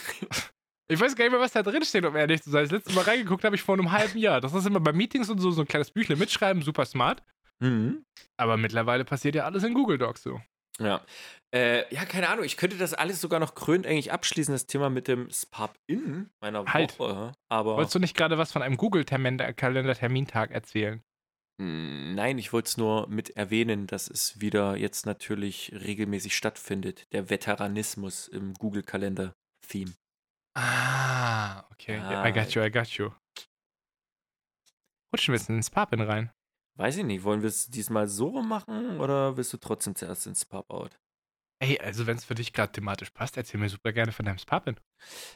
S2: Ich weiß gar nicht mehr, was da drin steht, um ehrlich zu sein. Das letzte Mal reingeguckt habe ich vor einem halben Jahr. Das ist immer bei Meetings und so, so ein kleines Büchle mitschreiben, super smart.
S1: Mhm.
S2: Aber mittlerweile passiert ja alles in Google Docs so.
S1: Ja. Äh, ja, keine Ahnung. Ich könnte das alles sogar noch krönend eigentlich abschließen, das Thema mit dem Spap-In meiner
S2: Halt.
S1: Woche. Aber
S2: Wolltest du nicht gerade was von einem Google-Kalender-Termintag erzählen?
S1: Mm, Nein, ich wollte es nur mit erwähnen, dass es wieder jetzt natürlich regelmäßig stattfindet. Der Veteranismus im Google-Kalender-Theme.
S2: Ah, okay. I got you, I got you. Rutschen wir jetzt ins Papin rein.
S1: Weiß ich nicht, wollen wir es diesmal so machen oder willst du trotzdem zuerst ins Pub-Out?
S2: Ey, also wenn es für dich gerade thematisch passt, erzähl mir super gerne von deinem Papin.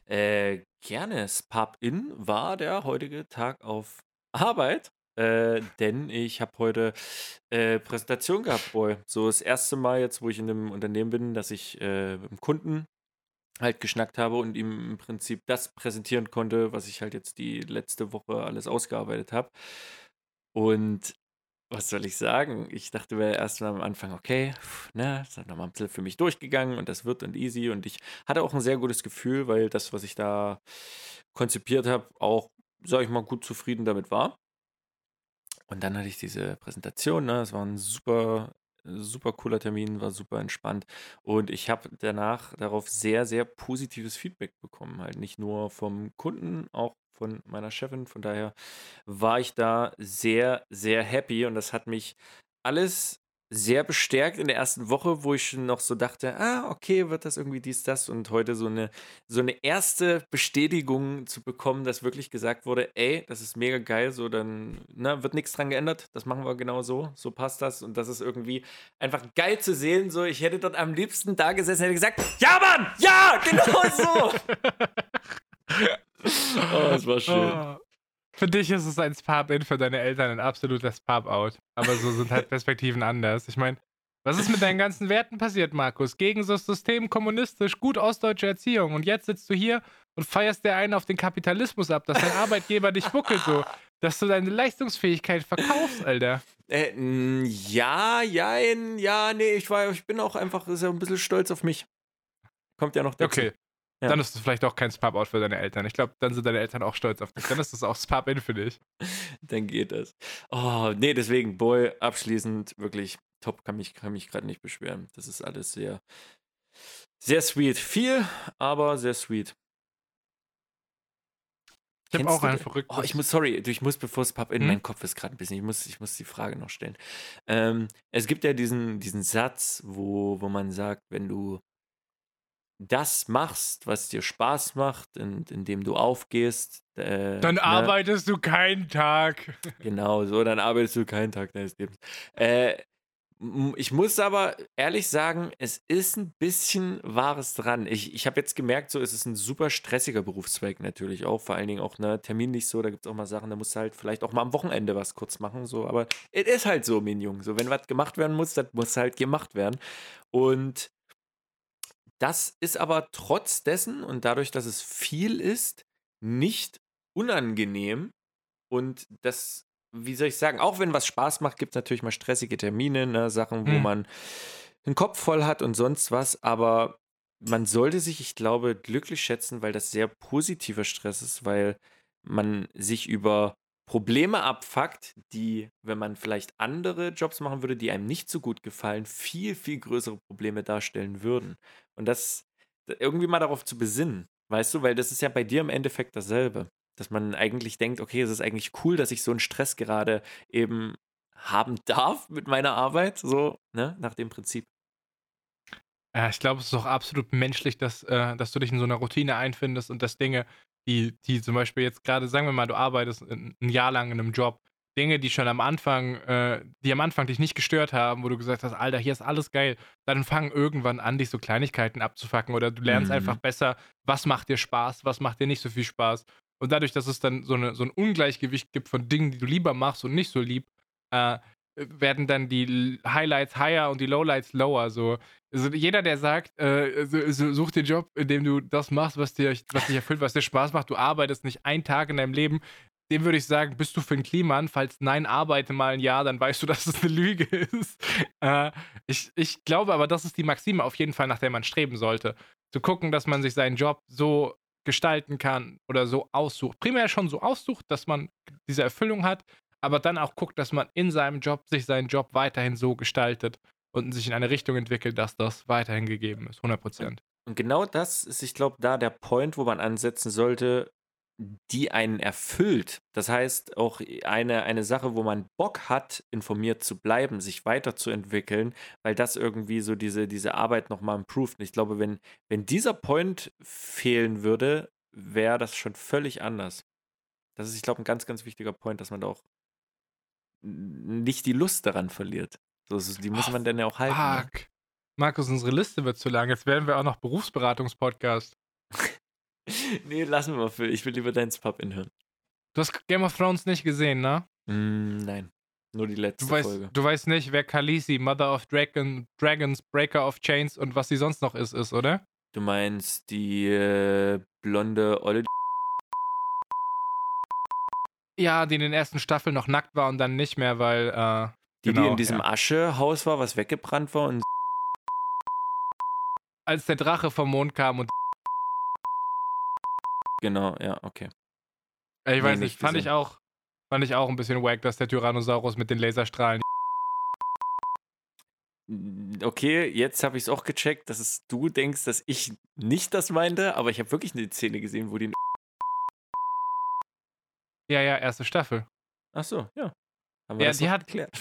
S1: Äh, gerne. Spap-In war der heutige Tag auf Arbeit. Äh, denn ich habe heute äh, Präsentation gehabt, Boy. So das erste Mal jetzt, wo ich in einem Unternehmen bin, dass ich äh, mit dem Kunden halt geschnackt habe und ihm im Prinzip das präsentieren konnte, was ich halt jetzt die letzte Woche alles ausgearbeitet habe. Und was soll ich sagen? Ich dachte mir erst mal am Anfang, okay, pff, ne, ist halt nochmal ein bisschen für mich durchgegangen und das wird und easy. Und ich hatte auch ein sehr gutes Gefühl, weil das, was ich da konzipiert habe, auch, sag ich mal, gut zufrieden damit war. Und dann hatte ich diese Präsentation, ne? Es war ein super, super cooler Termin, war super entspannt. Und ich habe danach darauf sehr, sehr positives Feedback bekommen. Halt nicht nur vom Kunden, auch von meiner Chefin. Von daher war ich da sehr, sehr happy und das hat mich alles sehr bestärkt in der ersten Woche, wo ich noch so dachte, ah, okay, wird das irgendwie dies, das und heute so eine, so eine erste Bestätigung zu bekommen, dass wirklich gesagt wurde, ey, das ist mega geil, so dann ne, wird nichts dran geändert, das machen wir genau so, so passt das und das ist irgendwie einfach geil zu sehen, so ich hätte dort am liebsten da gesessen, hätte gesagt, ja Mann, ja, genau so. oh, das war schön.
S2: Oh. Für dich ist es ein Pub-In, für deine Eltern ein absolutes Pub-Out. Aber so sind halt Perspektiven anders. Ich meine, was ist mit deinen ganzen Werten passiert, Markus? Gegen das System kommunistisch, gut ostdeutsche Erziehung. Und jetzt sitzt du hier und feierst dir einen auf den Kapitalismus ab, dass dein Arbeitgeber dich buckelt so. Dass du deine Leistungsfähigkeit verkaufst, Alter.
S1: Äh, ja, ja, ja, nee, ich, war, ich bin auch einfach sehr ein bisschen stolz auf mich. Kommt ja noch dazu.
S2: Okay.
S1: Ja.
S2: Dann ist es vielleicht auch kein Spap-Out für deine Eltern. Ich glaube, dann sind deine Eltern auch stolz auf dich. Dann ist es auch Spap-In für dich.
S1: Dann geht das. Oh, nee, deswegen, Boy, abschließend wirklich top, kann mich, kann mich gerade nicht beschweren. Das ist alles sehr, sehr sweet. Viel, aber sehr sweet.
S2: Ich habe auch einen verrückten.
S1: Oh, ich muss, sorry, ich muss, bevor es Pub in
S2: Hm?
S1: mein Kopf ist gerade ein bisschen, ich muss, ich muss die Frage noch stellen. Ähm, es gibt ja diesen, diesen Satz, wo, wo man sagt, wenn du das machst, was dir Spaß macht und indem du aufgehst, äh,
S2: dann
S1: ne,
S2: arbeitest du keinen Tag.
S1: Genau, so, dann arbeitest du keinen Tag deines Lebens. Äh, ich muss aber ehrlich sagen, es ist ein bisschen Wahres dran. Ich, ich habe jetzt gemerkt, so es ist ein super stressiger Berufszweig natürlich auch, vor allen Dingen auch ne, terminlich so, da gibt es auch mal Sachen, da musst du halt vielleicht auch mal am Wochenende was kurz machen, so, aber es ist halt so, mein Junge, so, wenn was gemacht werden muss, das muss halt gemacht werden. Und das ist aber trotz dessen und dadurch, dass es viel ist, nicht unangenehm. Und das, wie soll ich sagen, auch wenn was Spaß macht, gibt es natürlich mal stressige Termine, ne, Sachen, wo
S2: Hm.
S1: man den Kopf voll hat und sonst was. Aber man sollte sich, ich glaube, glücklich schätzen, weil das sehr positiver Stress ist, weil man sich über Probleme abfuckt, die, wenn man vielleicht andere Jobs machen würde, die einem nicht so gut gefallen, viel, viel größere Probleme darstellen würden. Und das irgendwie mal darauf zu besinnen, weißt du, weil das ist ja bei dir im Endeffekt dasselbe. Dass man eigentlich denkt, okay, es ist eigentlich cool, dass ich so einen Stress gerade eben haben darf mit meiner Arbeit, so, ne, nach dem Prinzip.
S2: Ja, ich glaube, es ist auch absolut menschlich, dass, äh, dass du dich in so einer Routine einfindest und dass Dinge, die, die zum Beispiel jetzt gerade, sagen wir mal, du arbeitest ein, ein Jahr lang in einem Job, Dinge, die schon am Anfang, äh, die am Anfang dich nicht gestört haben, wo du gesagt hast, Alter, hier ist alles geil, dann fangen irgendwann an, dich so Kleinigkeiten abzufacken oder du lernst
S1: Mhm.
S2: einfach besser, was macht dir Spaß, was macht dir nicht so viel Spaß. Und dadurch, dass es dann so, eine, so ein Ungleichgewicht gibt von Dingen, die du lieber machst und nicht so lieb, äh, werden dann die Highlights higher und die Lowlights lower. So. Also jeder, der sagt, äh, so- such dir Job, in dem du das machst, was dir, was dich erfüllt, was dir Spaß macht, du arbeitest nicht einen Tag in deinem Leben, dem würde ich sagen, bist du für ein Kliman? Falls nein, arbeite mal ein Jahr, dann weißt du, dass es eine Lüge ist. Äh, ich, ich glaube aber, das ist die Maxime auf jeden Fall, nach der man streben sollte. Zu gucken, dass man sich seinen Job so gestalten kann oder so aussucht. Primär schon so aussucht, dass man diese Erfüllung hat, aber dann auch guckt, dass man in seinem Job sich seinen Job weiterhin so gestaltet und sich in eine Richtung entwickelt, dass das weiterhin gegeben ist. 100 Prozent.
S1: Und genau das ist, ich glaube, da der Point, wo man ansetzen sollte, die einen erfüllt. Das heißt, auch eine, eine Sache, wo man Bock hat, informiert zu bleiben, sich weiterzuentwickeln, weil das irgendwie so diese, diese Arbeit nochmal improved. Und ich glaube, wenn, wenn dieser Point fehlen würde, wäre das schon völlig anders. Das ist, ich glaube, ein ganz, ganz wichtiger Point, dass man da auch nicht die Lust daran verliert. So, die muss man dann ja auch halten. Ne?
S2: Fuck. Markus, unsere Liste wird zu lang. Jetzt werden wir auch noch Berufsberatungspodcast.
S1: nee, lassen wir mal. Ich will lieber deins Pub-In hören.
S2: Du hast Game of Thrones nicht gesehen, ne?
S1: Mm, nein. Nur die letzte
S2: du weißt,
S1: Folge.
S2: Du weißt nicht, wer Khaleesi, Mother of Dragon, Dragons, Breaker of Chains und was sie sonst noch ist, ist, oder?
S1: Du meinst die äh, blonde Olle.
S2: Ja, die in den ersten Staffeln noch nackt war und dann nicht mehr, weil. Äh,
S1: die,
S2: genau,
S1: die in diesem
S2: ja.
S1: Aschehaus war, was weggebrannt war und.
S2: Als der Drache vom Mond kam und.
S1: Genau, ja, okay.
S2: Ich
S1: Nee,
S2: weiß
S1: nicht
S2: fand
S1: gesehen.
S2: ich auch. Fand ich auch ein bisschen wack, dass der Tyrannosaurus mit den Laserstrahlen.
S1: Okay, jetzt habe ich es auch gecheckt, dass es du denkst, dass ich nicht das meinte, aber ich habe wirklich eine Szene gesehen, wo die.
S2: Ja, ja, erste Staffel.
S1: Ach so, ja. Haben wir
S2: Ja,
S1: das
S2: die hat-
S1: geklärt.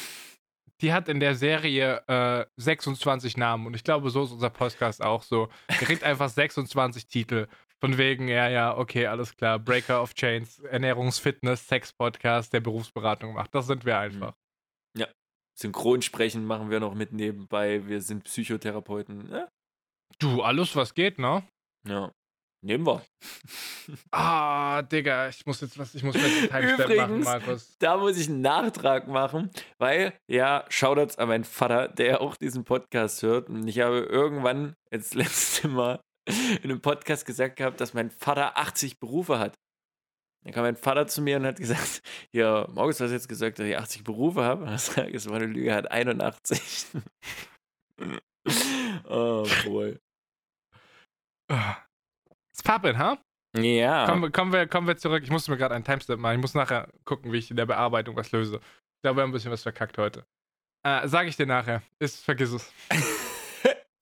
S2: Die hat in der Serie äh, 26 Namen und ich glaube, so ist unser Podcast auch so. Der kriegt einfach 26 Titel. Von wegen, ja, ja, okay, alles klar. Breaker of Chains, Ernährungsfitness, Sex-Podcast, der Berufsberatung macht. Das sind wir einfach.
S1: Synchronsprechen machen wir noch mit nebenbei. Wir sind Psychotherapeuten. Ja,
S2: Du, alles, was geht, ne?
S1: ja. nehmen wir.
S2: Ah, Digga, ich muss jetzt was, ich muss jetzt einen Timestamp machen,
S1: Übrigens,
S2: Markus.
S1: Da muss ich einen Nachtrag machen, weil, ja, Shoutouts an meinen Vater, der auch diesen Podcast hört. Und ich habe irgendwann, jetzt letzte Mal, in einem Podcast gesagt gehabt, dass mein Vater 80 Berufe hat. Dann kam mein Vater zu mir und hat gesagt, ja, Markus, du hast jetzt gesagt, dass ich 80 Berufe habe. Und ich sage, es war eine Lüge, hat 81. oh, boy.
S2: It's poppin', ha?
S1: Ja.
S2: Kommen, wir- kommen, wir, kommen wir zurück. Ich musste mir gerade einen Timestamp machen. Ich muss nachher gucken, wie ich in der Bearbeitung was löse. Ich glaube, wir haben ein bisschen was verkackt heute. Äh, sag ich dir nachher. Ist, vergiss es.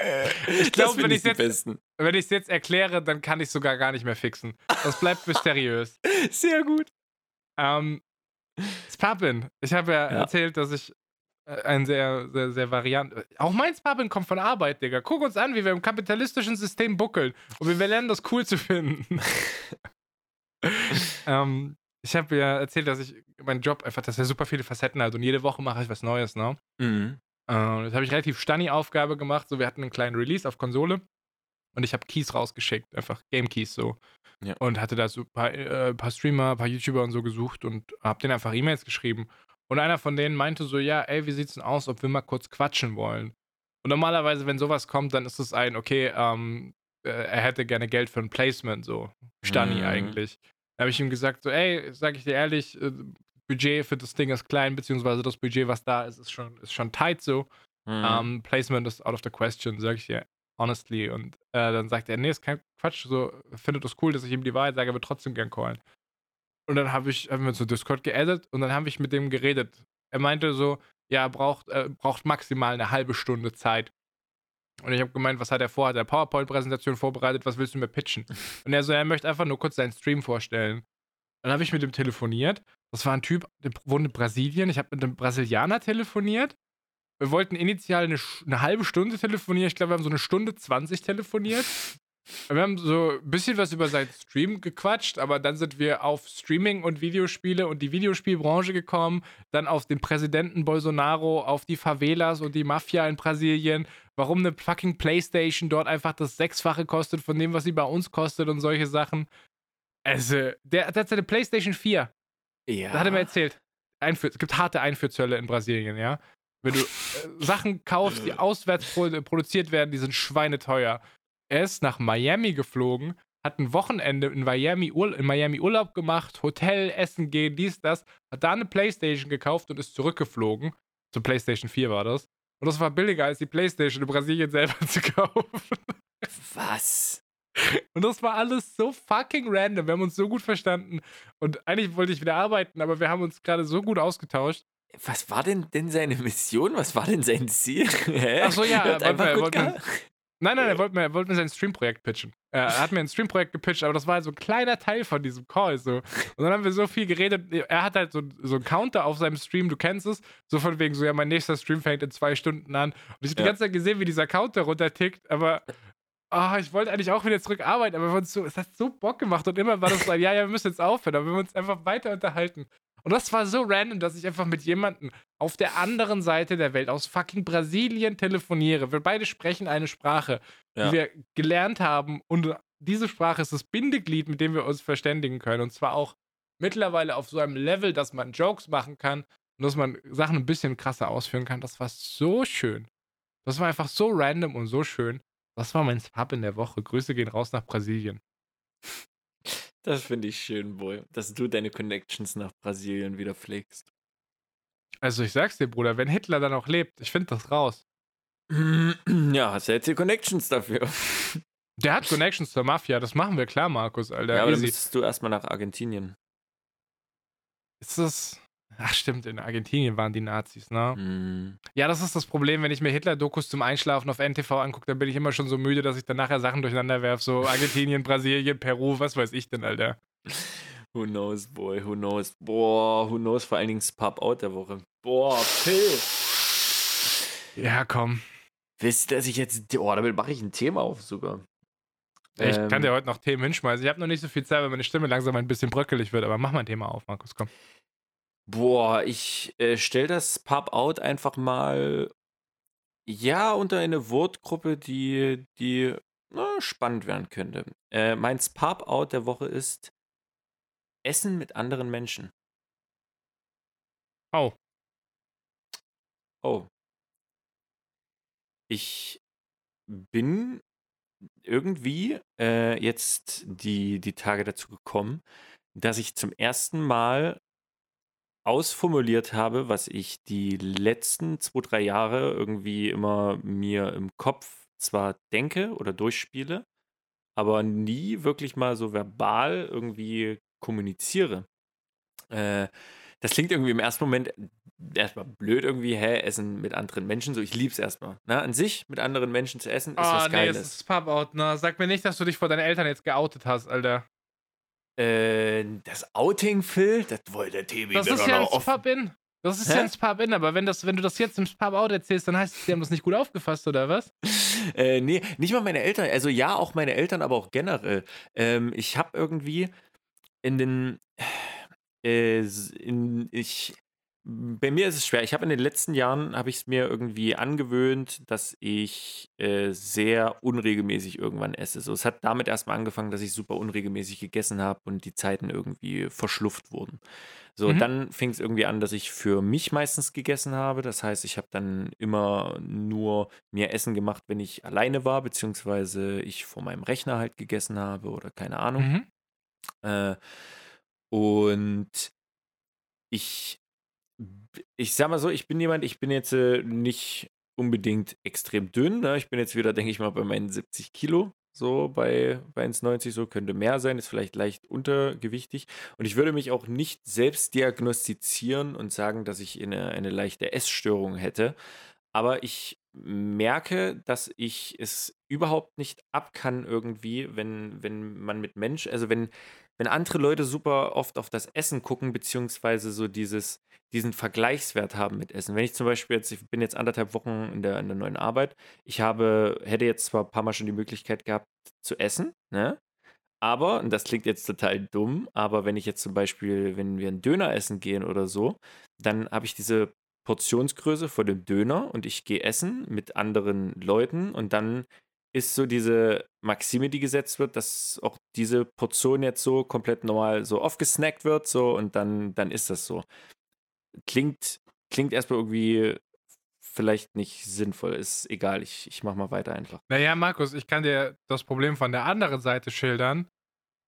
S1: ich
S2: glaub,
S1: glaube,
S2: wenn
S1: ich die
S2: jetzt- ich es jetzt erkläre, dann kann ich sogar gar nicht mehr fixen. Das bleibt mysteriös.
S1: Sehr gut.
S2: Ähm, Spapin. Ich habe ja,
S1: Ja.
S2: erzählt, dass ich äh, ein sehr, sehr, sehr variant. Auch mein Spapin kommt von Arbeit, Digga. Guck uns an, wie wir im kapitalistischen System buckeln. Und wir lernen das cool zu finden. ähm, ich habe ja erzählt, dass ich meinen Job einfach, dass er super viele Facetten hat und jede Woche mache ich was Neues, ne?
S1: Mhm.
S2: Äh, das habe ich relativ Stunny-Aufgabe gemacht. So, wir hatten einen kleinen Release auf Konsole und ich habe Keys rausgeschickt, einfach Game Keys so.
S1: Ja.
S2: Und hatte da so ein paar, äh, paar Streamer, ein paar YouTuber und so gesucht und habe denen einfach E-Mails geschrieben. Und einer von denen meinte so, ja, ey, wie sieht's denn aus, ob wir mal kurz quatschen wollen? Und normalerweise, wenn sowas kommt, dann ist es ein, okay, ähm, äh, er hätte gerne Geld für ein Placement, so. Stunny
S1: Mhm.
S2: eigentlich. Da habe ich ihm gesagt, so, ey, sag ich dir ehrlich, äh, Budget für das Ding ist klein, beziehungsweise das Budget, was da ist, ist schon, ist schon tight so.
S1: Mhm.
S2: Ähm, Placement ist out of the question, sag ich dir honestly. Und äh, dann sagt er, nee, ist kein Quatsch, so findet es cool, dass ich ihm die Wahrheit sage, er wird trotzdem gern callen. Und dann habe ich, haben wir zu Discord geaddet und dann habe ich mit dem geredet. Er meinte so, ja, braucht, äh, braucht maximal eine halbe Stunde Zeit. Und ich habe gemeint, was hat er vor? Hat er PowerPoint-Präsentation vorbereitet? Was willst du mir pitchen? Und er so, er möchte einfach nur kurz seinen Stream vorstellen. Dann habe ich mit ihm telefoniert. Das war ein Typ, der wohnt in Brasilien. Ich habe mit einem Brasilianer telefoniert. Wir wollten initial eine, eine halbe Stunde telefonieren. Ich glaube, wir haben so eine Stunde 20 telefoniert. Wir haben so ein bisschen was über seinen Stream gequatscht, aber dann sind wir auf Streaming und Videospiele und die Videospielbranche gekommen, dann auf den Präsidenten Bolsonaro, auf die Favelas und die Mafia in Brasilien, warum eine fucking Playstation dort einfach das Sechsfache kostet von dem, was sie bei uns kostet und solche Sachen. Also, der, der hat seine Playstation 4
S1: ja.
S2: da hat er mir erzählt, Einfuhr, es gibt harte Einfuhrzölle in Brasilien, ja. Wenn du äh, Sachen kaufst, die auswärts pro produziert werden, die sind schweineteuer. Er ist nach Miami geflogen, hat ein Wochenende in Miami, in Miami Urlaub gemacht, Hotel, Essen gehen, dies, das, hat da eine Playstation gekauft und ist zurückgeflogen. Zur Playstation 4 war das. Und das war billiger als die Playstation in Brasilien selber zu kaufen.
S1: Was?
S2: Und das war alles so fucking random. Wir haben uns so gut verstanden. Und eigentlich wollte ich wieder arbeiten, aber wir haben uns gerade so gut ausgetauscht.
S1: Was war denn denn seine Mission? Was war denn sein Ziel?
S2: Hä? Ach so, ja, er wollte, er wollte, Nein, nein, er wollte mir, er wollte mir sein Streamprojekt pitchen. Er hat mir ein Streamprojekt gepitcht, aber das war halt so ein kleiner Teil von diesem Call. So. Und dann haben wir so viel geredet. Er hat halt so, so einen Counter auf seinem Stream, du kennst es. So von wegen, so, ja, mein nächster Stream fängt in zwei Stunden an. Und ich habe ja. die ganze Zeit gesehen, wie dieser Counter runtertickt, aber oh, ich wollte eigentlich auch wieder zurück arbeiten, aber so, es hat so Bock gemacht und immer war das so, ja, ja, wir müssen jetzt aufhören, aber wir haben uns einfach weiter unterhalten. Und das war so random, dass ich einfach mit jemandem auf der anderen Seite der Welt aus fucking Brasilien telefoniere. Wir beide sprechen eine Sprache, ja. die wir gelernt haben und diese Sprache ist das Bindeglied, mit dem wir uns verständigen können. Und zwar auch mittlerweile auf so einem Level, dass man Jokes machen kann und dass man Sachen ein bisschen krasser ausführen kann. Das war so schön. Das war einfach so random und so schön. Das war mein Spab in der Woche. Grüße gehen raus nach Brasilien.
S1: Das finde ich schön, Boy, dass du deine Connections nach Brasilien wieder pflegst.
S2: Also ich sag's dir, Bruder, wenn Hitler dann auch lebt, ich finde das raus.
S1: Ja, hast du jetzt die Connections dafür.
S2: Der hat Connections zur Mafia, das machen wir klar, Markus, Alter.
S1: Ja, aber dann müsstest du erstmal nach Argentinien.
S2: Ist das. Ach stimmt, in Argentinien waren die Nazis, ne? Mm. Ja, das ist das Problem, wenn ich mir Hitler-Dokus zum Einschlafen auf NTV angucke, dann bin ich immer schon so müde, dass ich dann nachher Sachen durcheinander werfe. So Argentinien, Brasilien, Peru, was weiß ich denn, Alter.
S1: Who knows, boy, who knows. Boah, who knows, vor allen Dingen das Pub-Out der Woche. Boah, Phil.
S2: Ja, komm.
S1: Wisst ihr, dass ich jetzt. Oh, damit mache ich ein Thema auf sogar.
S2: Ich ähm, kann dir heute noch Themen hinschmeißen. Ich habe noch nicht so viel Zeit, weil meine Stimme langsam ein bisschen bröckelig wird, aber mach mal ein Thema auf, Markus, komm.
S1: Boah, ich äh, stelle das Pub-Out einfach mal, ja, unter eine Wortgruppe, die, die na, spannend werden könnte. Äh, mein Pub-Out der Woche ist Essen mit anderen Menschen.
S2: Oh.
S1: Oh. Ich bin irgendwie äh, jetzt die, die Tage dazu gekommen, dass ich zum ersten Mal ausformuliert habe, was ich die letzten zwei, drei Jahre irgendwie immer mir im Kopf zwar denke oder durchspiele, aber nie wirklich mal so verbal irgendwie kommuniziere. Äh, das klingt irgendwie im ersten Moment erstmal blöd irgendwie, hä, Essen mit anderen Menschen, so ich lieb's erstmal. Ne? An sich mit anderen Menschen zu essen ist oh, was Geiles. nee, das ist
S2: Pub-Out, ne? Sag mir nicht, dass du dich vor deinen Eltern jetzt geoutet hast, Alter.
S1: Äh, das Outing, Phil, das wollte der Tebi
S2: Das ist ja ins Pub in. Das ist Hä? ja ins Pub in, aber wenn, das, wenn du das jetzt im Pub out erzählst, dann heißt es, die haben das nicht gut aufgefasst, oder was?
S1: Äh, nee, nicht mal meine Eltern. Also ja, auch meine Eltern, aber auch generell. Ähm, ich habe irgendwie in den. Äh, in, ich bei mir ist es schwer. Ich habe in den letzten Jahren habe ich es mir irgendwie angewöhnt, dass ich äh, sehr unregelmäßig irgendwann esse. So, es hat damit erstmal angefangen, dass ich super unregelmäßig gegessen habe und die Zeiten irgendwie verschlufft wurden. So, mhm. dann fing es irgendwie an, dass ich für mich meistens gegessen habe. Das heißt, ich habe dann immer nur mir Essen gemacht, wenn ich alleine war, beziehungsweise ich vor meinem Rechner halt gegessen habe oder keine Ahnung. Mhm. Äh, und ich ich sag mal so, ich bin jemand, ich bin jetzt äh, nicht unbedingt extrem dünn. Ne? Ich bin jetzt wieder, denke ich mal, bei meinen 70 Kilo. So bei, bei 1,90 so könnte mehr sein, ist vielleicht leicht untergewichtig. Und ich würde mich auch nicht selbst diagnostizieren und sagen, dass ich eine, eine leichte Essstörung hätte. Aber ich merke, dass ich es überhaupt nicht ab kann irgendwie, wenn, wenn man mit Mensch, also wenn, wenn andere Leute super oft auf das Essen gucken, beziehungsweise so dieses, diesen Vergleichswert haben mit Essen. Wenn ich zum Beispiel jetzt, ich bin jetzt anderthalb Wochen in der, in der neuen Arbeit, ich habe, hätte jetzt zwar ein paar Mal schon die Möglichkeit gehabt zu essen, ne? Aber, und das klingt jetzt total dumm, aber wenn ich jetzt zum Beispiel, wenn wir einen Döner essen gehen oder so, dann habe ich diese Portionsgröße vor dem Döner und ich gehe essen mit anderen Leuten und dann ist so diese Maxime, die gesetzt wird, dass auch diese Portion jetzt so komplett normal so aufgesnackt wird, so und dann, dann ist das so. Klingt, klingt erstmal irgendwie vielleicht nicht sinnvoll. Ist egal, ich, ich mach mal weiter einfach.
S2: Naja, Markus, ich kann dir das Problem von der anderen Seite schildern.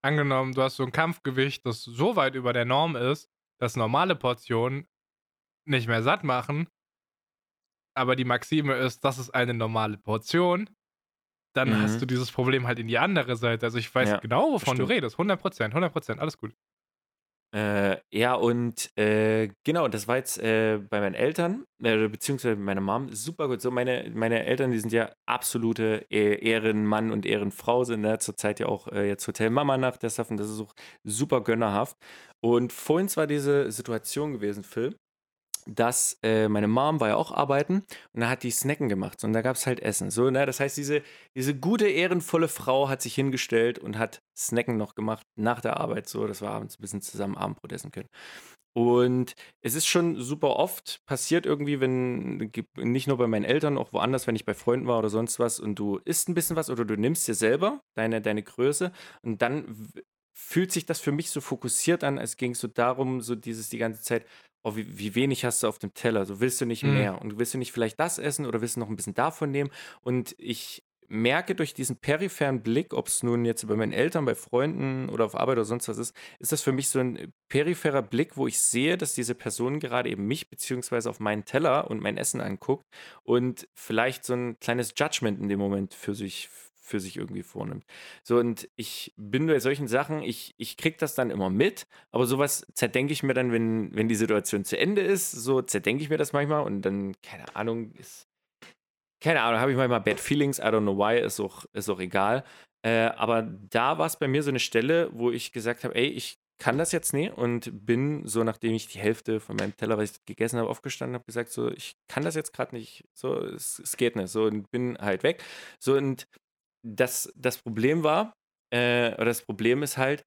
S2: Angenommen, du hast so ein Kampfgewicht, das so weit über der Norm ist, dass normale Portionen nicht mehr satt machen. Aber die Maxime ist, das ist eine normale Portion dann mhm. hast du dieses Problem halt in die andere Seite. Also ich weiß ja, genau, wovon du redest. 100 Prozent, 100 Prozent, alles gut.
S1: Äh, ja, und äh, genau, das war jetzt äh, bei meinen Eltern, äh, beziehungsweise meiner Mom, super gut. So, meine, meine Eltern, die sind ja absolute e Ehrenmann und Ehrenfrau, sind ne? zurzeit ja auch äh, jetzt Hotelmama nach der Saffen, das ist auch super gönnerhaft. Und vorhin war diese Situation gewesen, Phil, dass äh, meine Mom war ja auch arbeiten und da hat die Snacken gemacht und da gab es halt Essen. So, ne? Das heißt, diese, diese gute, ehrenvolle Frau hat sich hingestellt und hat Snacken noch gemacht nach der Arbeit. So, dass wir abends ein bisschen zusammen Abendbrot essen können. Und es ist schon super oft passiert irgendwie, wenn, nicht nur bei meinen Eltern, auch woanders, wenn ich bei Freunden war oder sonst was und du isst ein bisschen was oder du nimmst dir selber deine, deine Größe und dann fühlt sich das für mich so fokussiert an, als ging es so darum, so dieses die ganze Zeit, oh, wie, wie, wenig hast du auf dem Teller? So willst du nicht mhm. mehr und willst du nicht vielleicht das essen oder willst du noch ein bisschen davon nehmen? Und ich merke durch diesen peripheren Blick, ob es nun jetzt bei meinen Eltern, bei Freunden oder auf Arbeit oder sonst was ist, ist das für mich so ein peripherer Blick, wo ich sehe, dass diese Person gerade eben mich beziehungsweise auf meinen Teller und mein Essen anguckt und vielleicht so ein kleines Judgment in dem Moment für sich für sich irgendwie vornimmt. So, und ich bin bei solchen Sachen, ich, ich kriege das dann immer mit, aber sowas zerdenke ich mir dann, wenn, wenn die Situation zu Ende ist, so zerdenke ich mir das manchmal und dann, keine Ahnung, ist, keine Ahnung, habe ich manchmal Bad Feelings, I don't know why, ist auch, ist auch egal. Äh, aber da war es bei mir so eine Stelle, wo ich gesagt habe, ey, ich kann das jetzt nicht und bin so, nachdem ich die Hälfte von meinem Teller, was ich gegessen habe, aufgestanden habe, gesagt, so, ich kann das jetzt gerade nicht, so, es, es, geht nicht, so, und bin halt weg. So, und das, das Problem war, äh, oder das Problem ist halt,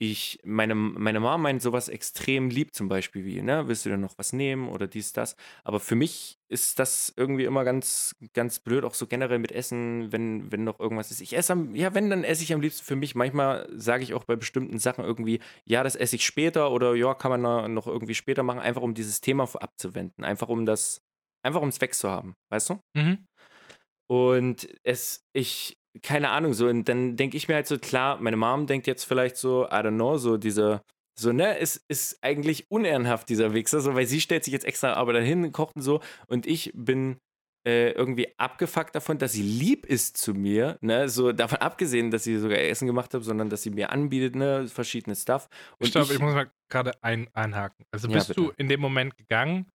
S1: ich, meine, meine Mama meint sowas extrem lieb, zum Beispiel wie, ne, willst du denn noch was nehmen oder dies, das. Aber für mich ist das irgendwie immer ganz, ganz blöd, auch so generell mit Essen, wenn, wenn noch irgendwas ist. Ich esse am, ja, wenn, dann esse ich am liebsten für mich. Manchmal sage ich auch bei bestimmten Sachen irgendwie, ja, das esse ich später oder ja, kann man noch irgendwie später machen, einfach um dieses Thema abzuwenden. Einfach um das, einfach um es wegzuhaben, weißt du? Mhm. Und es, ich, keine Ahnung, so, und dann denke ich mir halt so, klar, meine Mom denkt jetzt vielleicht so, I don't know, so dieser, so, ne, es ist eigentlich unehrenhaft, dieser Wichser, so, weil sie stellt sich jetzt extra aber dahin, kocht und so, und ich bin äh, irgendwie abgefuckt davon, dass sie lieb ist zu mir, ne, so davon abgesehen, dass sie sogar Essen gemacht hat, sondern dass sie mir anbietet, ne, verschiedene Stuff.
S2: Und ich glaube, ich, ich, muss mal gerade ein, einhaken. Also bist ja, du in dem Moment gegangen,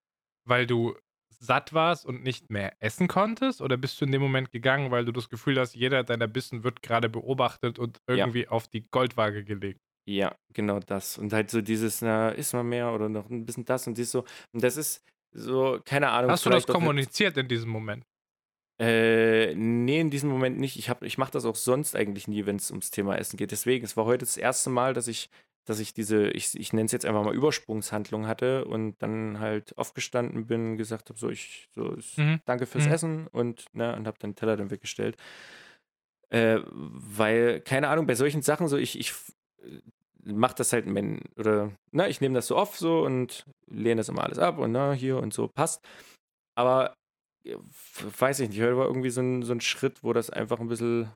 S2: weil du satt warst und nicht mehr essen konntest? Oder bist du in dem Moment gegangen, weil du das Gefühl hast, jeder deiner Bissen wird gerade beobachtet und irgendwie ja. auf die Goldwaage gelegt?
S1: Ja, genau das. Und halt so dieses, na, isst mal mehr oder noch ein bisschen das und dies so. Und das ist so, keine Ahnung.
S2: Hast du das kommuniziert in diesem Moment?
S1: Äh, nee, in diesem Moment nicht. Ich, ich mache das auch sonst eigentlich nie, wenn es ums Thema Essen geht. Deswegen, es war heute das erste Mal, dass ich dass ich diese, ich, ich nenne es jetzt einfach mal Übersprungshandlung hatte und dann halt aufgestanden bin, gesagt habe, so, ich, so, mhm. danke fürs mhm. Essen und, ne, und habe den Teller dann weggestellt. Äh, weil, keine Ahnung, bei solchen Sachen, so, ich, ich äh, mache das halt, wenn, oder, ne, ich nehme das so oft so und lehne das immer alles ab und, na, ne, hier und so passt. Aber, äh, weiß ich nicht, heute war irgendwie so ein, so ein Schritt, wo das einfach ein bisschen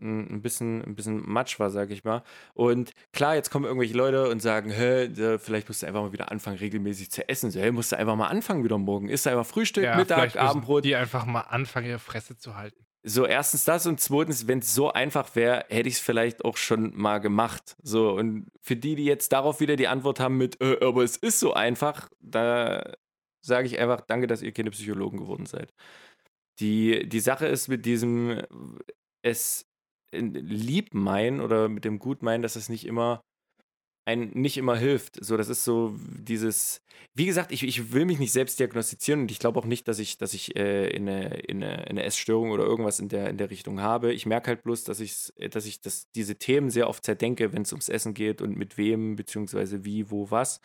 S1: ein bisschen, ein bisschen Matsch war, sag ich mal. Und klar, jetzt kommen irgendwelche Leute und sagen, hä, vielleicht musst du einfach mal wieder anfangen, regelmäßig zu essen. So, hey, musst du einfach mal anfangen wieder morgen. Isst einfach Frühstück, ja, Mittag, Abendbrot.
S2: Die einfach mal anfangen, ihre Fresse zu halten.
S1: So, erstens das und zweitens, wenn es so einfach wäre, hätte ich es vielleicht auch schon mal gemacht. So, und für die, die jetzt darauf wieder die Antwort haben mit, äh, aber es ist so einfach, da sage ich einfach, danke, dass ihr keine Psychologen geworden seid. Die, die Sache ist mit diesem, es lieb meinen oder mit dem gut meinen, dass es nicht immer ein nicht immer hilft. So, das ist so dieses, wie gesagt, ich, ich will mich nicht selbst diagnostizieren und ich glaube auch nicht, dass ich, dass ich äh, in, eine, in, eine, in eine Essstörung oder irgendwas in der, in der Richtung habe. Ich merke halt bloß, dass ich, dass ich das, diese Themen sehr oft zerdenke, wenn es ums Essen geht und mit wem, beziehungsweise wie, wo, was.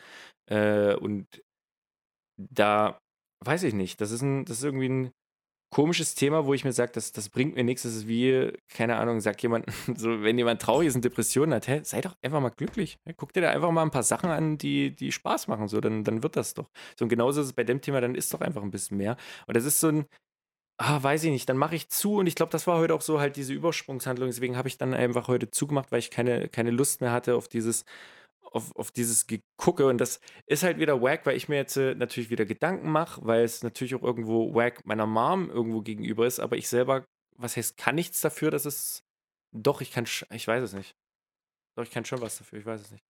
S1: Äh, und da weiß ich nicht, das ist, ein, das ist irgendwie ein komisches Thema, wo ich mir sage, das, das bringt mir nichts. Das ist wie, keine Ahnung, sagt jemand, so, wenn jemand traurig ist und Depressionen hat, hä, sei doch einfach mal glücklich. Guck dir da einfach mal ein paar Sachen an, die, die Spaß machen, so, dann, dann wird das doch. So, und genauso ist es bei dem Thema, dann ist doch einfach ein bisschen mehr. Und das ist so ein, ah, weiß ich nicht, dann mache ich zu und ich glaube, das war heute auch so halt diese Übersprungshandlung. Deswegen habe ich dann einfach heute zugemacht, weil ich keine, keine Lust mehr hatte auf dieses, auf, auf dieses Gegucke und das ist halt wieder wack, weil ich mir jetzt äh, natürlich wieder Gedanken mache, weil es natürlich auch irgendwo wack meiner Mom irgendwo gegenüber ist, aber ich selber was heißt, kann nichts dafür, dass es. Doch, ich kann, ich weiß es nicht. Doch, ich kann schon was dafür, ich weiß es nicht.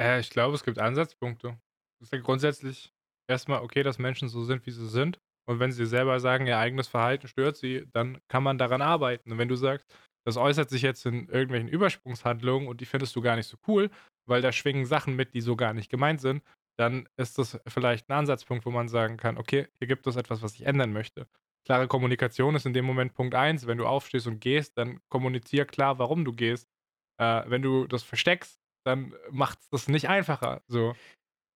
S2: Äh, ich glaube, es gibt Ansatzpunkte. Es ist ja grundsätzlich erstmal okay, dass Menschen so sind, wie sie sind. Und wenn sie selber sagen, ihr eigenes Verhalten stört sie, dann kann man daran arbeiten. Und wenn du sagst, das äußert sich jetzt in irgendwelchen Übersprungshandlungen und die findest du gar nicht so cool, weil da schwingen Sachen mit, die so gar nicht gemeint sind, dann ist das vielleicht ein Ansatzpunkt, wo man sagen kann, okay, hier gibt es etwas, was ich ändern möchte. Klare Kommunikation ist in dem Moment Punkt eins. Wenn du aufstehst und gehst, dann kommunizier klar, warum du gehst. Äh, wenn du das versteckst, dann macht es das nicht einfacher. So.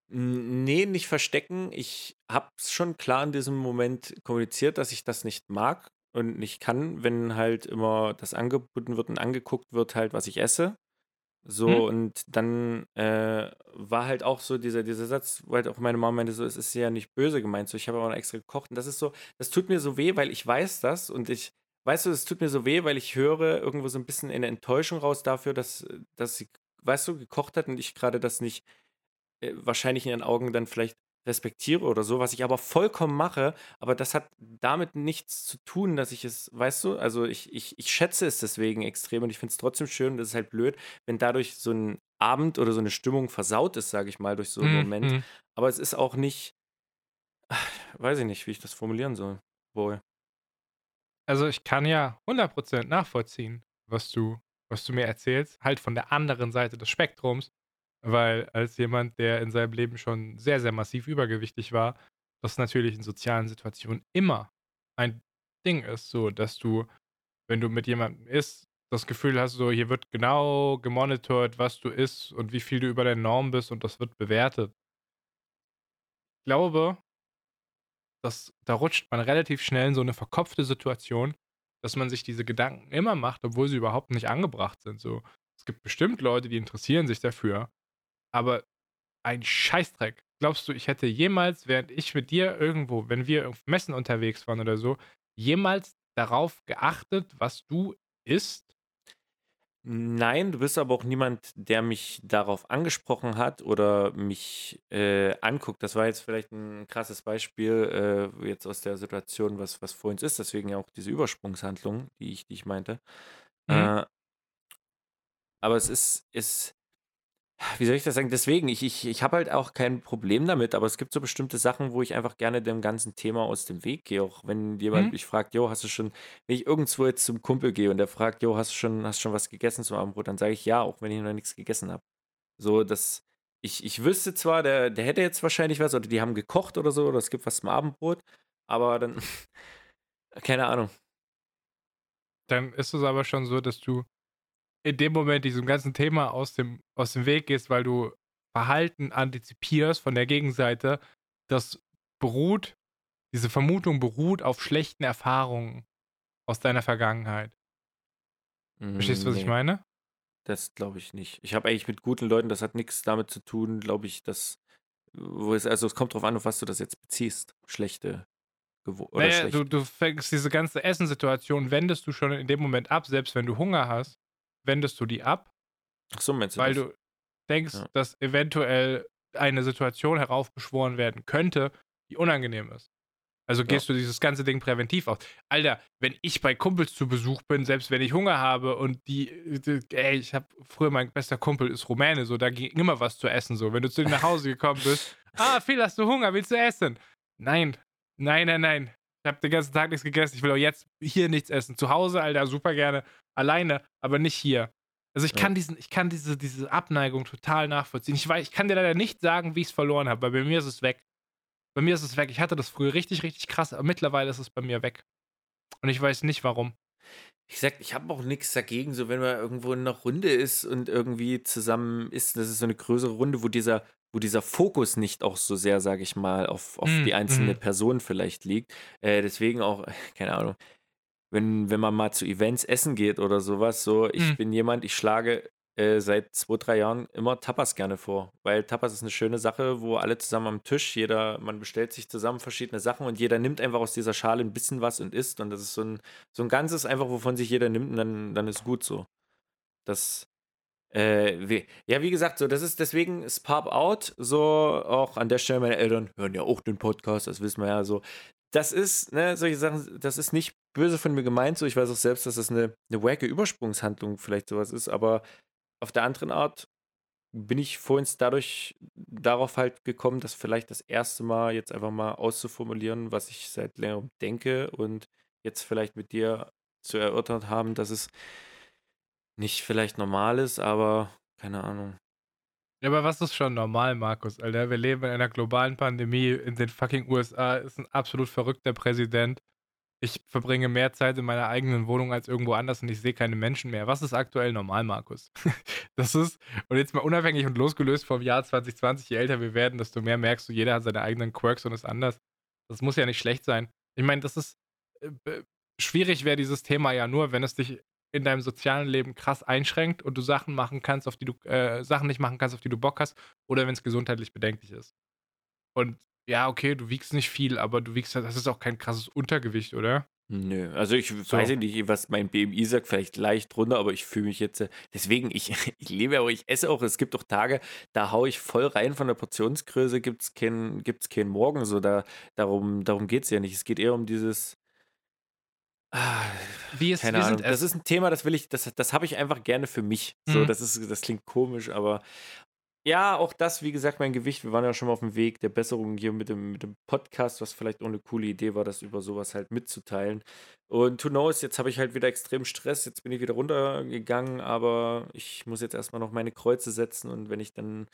S1: Nee, nicht verstecken. Ich habe es schon klar in diesem Moment kommuniziert, dass ich das nicht mag und nicht kann, wenn halt immer das angeboten wird und angeguckt wird, halt, was ich esse. So, hm. und dann äh, war halt auch so dieser, dieser Satz, wo halt auch meine Mama meinte, so, es ist ja nicht böse gemeint, so, ich habe aber noch extra gekocht. Und das ist so, das tut mir so weh, weil ich weiß das und ich, weißt du, es tut mir so weh, weil ich höre irgendwo so ein bisschen eine Enttäuschung raus dafür, dass, dass sie, weißt du, gekocht hat und ich gerade das nicht äh, wahrscheinlich in ihren Augen dann vielleicht respektiere oder so, was ich aber vollkommen mache, aber das hat damit nichts zu tun, dass ich es, weißt du, also ich, ich, ich schätze es deswegen extrem und ich finde es trotzdem schön, das ist halt blöd, wenn dadurch so ein Abend oder so eine Stimmung versaut ist, sage ich mal, durch so einen mhm. Moment. Mhm. Aber es ist auch nicht, weiß ich nicht, wie ich das formulieren soll. Wohl.
S2: Also ich kann ja 100% nachvollziehen, was du, was du mir erzählst, halt von der anderen Seite des Spektrums. Weil als jemand, der in seinem Leben schon sehr, sehr massiv übergewichtig war, das natürlich in sozialen Situationen immer ein Ding ist, so dass du, wenn du mit jemandem isst, das Gefühl hast, so hier wird genau gemonitort, was du isst und wie viel du über deine Norm bist und das wird bewertet. Ich glaube, dass da rutscht man relativ schnell in so eine verkopfte Situation, dass man sich diese Gedanken immer macht, obwohl sie überhaupt nicht angebracht sind. So, es gibt bestimmt Leute, die interessieren sich dafür, aber ein Scheißdreck. Glaubst du, ich hätte jemals, während ich mit dir irgendwo, wenn wir auf Messen unterwegs waren oder so, jemals darauf geachtet, was du isst?
S1: Nein, du bist aber auch niemand, der mich darauf angesprochen hat oder mich äh, anguckt. Das war jetzt vielleicht ein krasses Beispiel äh, jetzt aus der Situation, was, was vor uns ist. Deswegen ja auch diese Übersprungshandlung, die ich, die ich meinte. Mhm. Äh, aber es ist, ist wie soll ich das sagen? Deswegen, ich, ich, ich habe halt auch kein Problem damit, aber es gibt so bestimmte Sachen, wo ich einfach gerne dem ganzen Thema aus dem Weg gehe. Auch wenn jemand mhm. mich fragt, Jo, hast du schon, wenn ich irgendwo jetzt zum Kumpel gehe und der fragt, Jo, hast du schon, hast schon was gegessen zum Abendbrot, dann sage ich ja, auch wenn ich noch nichts gegessen habe. So, dass ich, ich wüsste zwar, der, der hätte jetzt wahrscheinlich was, oder die haben gekocht oder so, oder es gibt was zum Abendbrot, aber dann, keine Ahnung.
S2: Dann ist es aber schon so, dass du in dem Moment diesem ganzen Thema aus dem, aus dem Weg gehst, weil du Verhalten antizipierst von der Gegenseite, das beruht, diese Vermutung beruht auf schlechten Erfahrungen aus deiner Vergangenheit. Verstehst du, was nee. ich meine?
S1: Das glaube ich nicht. Ich habe eigentlich mit guten Leuten, das hat nichts damit zu tun, glaube ich, dass, wo es, also es kommt darauf an, auf was du das jetzt beziehst. Schlechte
S2: naja, schlecht. Du, du fängst diese ganze Essenssituation, wendest du schon in dem Moment ab, selbst wenn du Hunger hast, wendest du die ab.
S1: Ach so, meinst du
S2: Weil das? du denkst, ja. dass eventuell eine Situation heraufbeschworen werden könnte, die unangenehm ist. Also gehst ja. du dieses ganze Ding präventiv aus. Alter, wenn ich bei Kumpels zu Besuch bin, selbst wenn ich Hunger habe und die, die ey, ich habe früher mein bester Kumpel ist Rumäne, so da ging immer was zu essen, so wenn du zu dir nach Hause gekommen bist, ah, viel hast du Hunger, willst du essen? Nein, nein, nein, nein. Ich habe den ganzen Tag nichts gegessen. Ich will auch jetzt hier nichts essen. Zu Hause, Alter, super gerne. Alleine, aber nicht hier. Also ich ja. kann diesen, ich kann diese, diese Abneigung total nachvollziehen. Ich, weiß, ich kann dir leider nicht sagen, wie ich es verloren habe, weil bei mir ist es weg. Bei mir ist es weg. Ich hatte das früher richtig, richtig krass, aber mittlerweile ist es bei mir weg. Und ich weiß nicht warum.
S1: Ich sag, ich habe auch nichts dagegen, so wenn man irgendwo in einer Runde ist und irgendwie zusammen ist, das ist so eine größere Runde, wo dieser wo dieser Fokus nicht auch so sehr, sage ich mal, auf, auf mm, die einzelne mm. Person vielleicht liegt. Äh, deswegen auch, keine Ahnung, wenn, wenn man mal zu Events essen geht oder sowas, so, ich mm. bin jemand, ich schlage äh, seit zwei, drei Jahren immer Tapas gerne vor, weil Tapas ist eine schöne Sache, wo alle zusammen am Tisch, jeder, man bestellt sich zusammen verschiedene Sachen und jeder nimmt einfach aus dieser Schale ein bisschen was und isst und das ist so ein, so ein ganzes einfach, wovon sich jeder nimmt und dann, dann ist gut so. Das, äh, ja, wie gesagt, so, das ist deswegen ist Pop Out, so auch an der Stelle, meine Eltern hören ja auch den Podcast, das wissen wir ja so. das ist, ne, solche Sachen, das ist nicht böse von mir gemeint, so ich weiß auch selbst, dass das eine, eine wacke Übersprungshandlung vielleicht sowas ist, aber auf der anderen Art bin ich vorhin dadurch darauf halt gekommen, das vielleicht das erste Mal jetzt einfach mal auszuformulieren, was ich seit längerem denke und jetzt vielleicht mit dir zu erörtert haben, dass es nicht vielleicht normal ist, aber keine Ahnung.
S2: Ja, aber was ist schon normal, Markus? Alter, wir leben in einer globalen Pandemie. In den fucking USA ist ein absolut verrückter Präsident. Ich verbringe mehr Zeit in meiner eigenen Wohnung als irgendwo anders und ich sehe keine Menschen mehr. Was ist aktuell normal, Markus? das ist, und jetzt mal unabhängig und losgelöst vom Jahr 2020, je älter wir werden, desto mehr merkst du, jeder hat seine eigenen Quirks und ist anders. Das muss ja nicht schlecht sein. Ich meine, das ist, äh, schwierig wäre dieses Thema ja nur, wenn es dich in deinem sozialen Leben krass einschränkt und du Sachen machen kannst, auf die du äh, Sachen nicht machen kannst, auf die du Bock hast, oder wenn es gesundheitlich bedenklich ist. Und ja, okay, du wiegst nicht viel, aber du wiegst das ist auch kein krasses Untergewicht, oder?
S1: Nö, also ich so. weiß nicht, was mein BMI sagt, vielleicht leicht drunter, aber ich fühle mich jetzt, äh, deswegen, ich, ich lebe aber ich esse auch, es gibt auch Tage, da haue ich voll rein von der Portionsgröße, gibt es keinen gibt's kein Morgen, so da, darum, darum geht es ja nicht. Es geht eher um dieses, wie ist, Keine Ahnung. Das ist ein Thema, das will ich, das, das habe ich einfach gerne für mich. So, mhm. das ist, das klingt komisch, aber ja, auch das, wie gesagt, mein Gewicht. Wir waren ja schon mal auf dem Weg der Besserung hier mit dem, mit dem Podcast, was vielleicht auch eine coole Idee war, das über sowas halt mitzuteilen. Und who knows, jetzt habe ich halt wieder extrem Stress, jetzt bin ich wieder runtergegangen, aber ich muss jetzt erstmal noch meine Kreuze setzen und wenn ich dann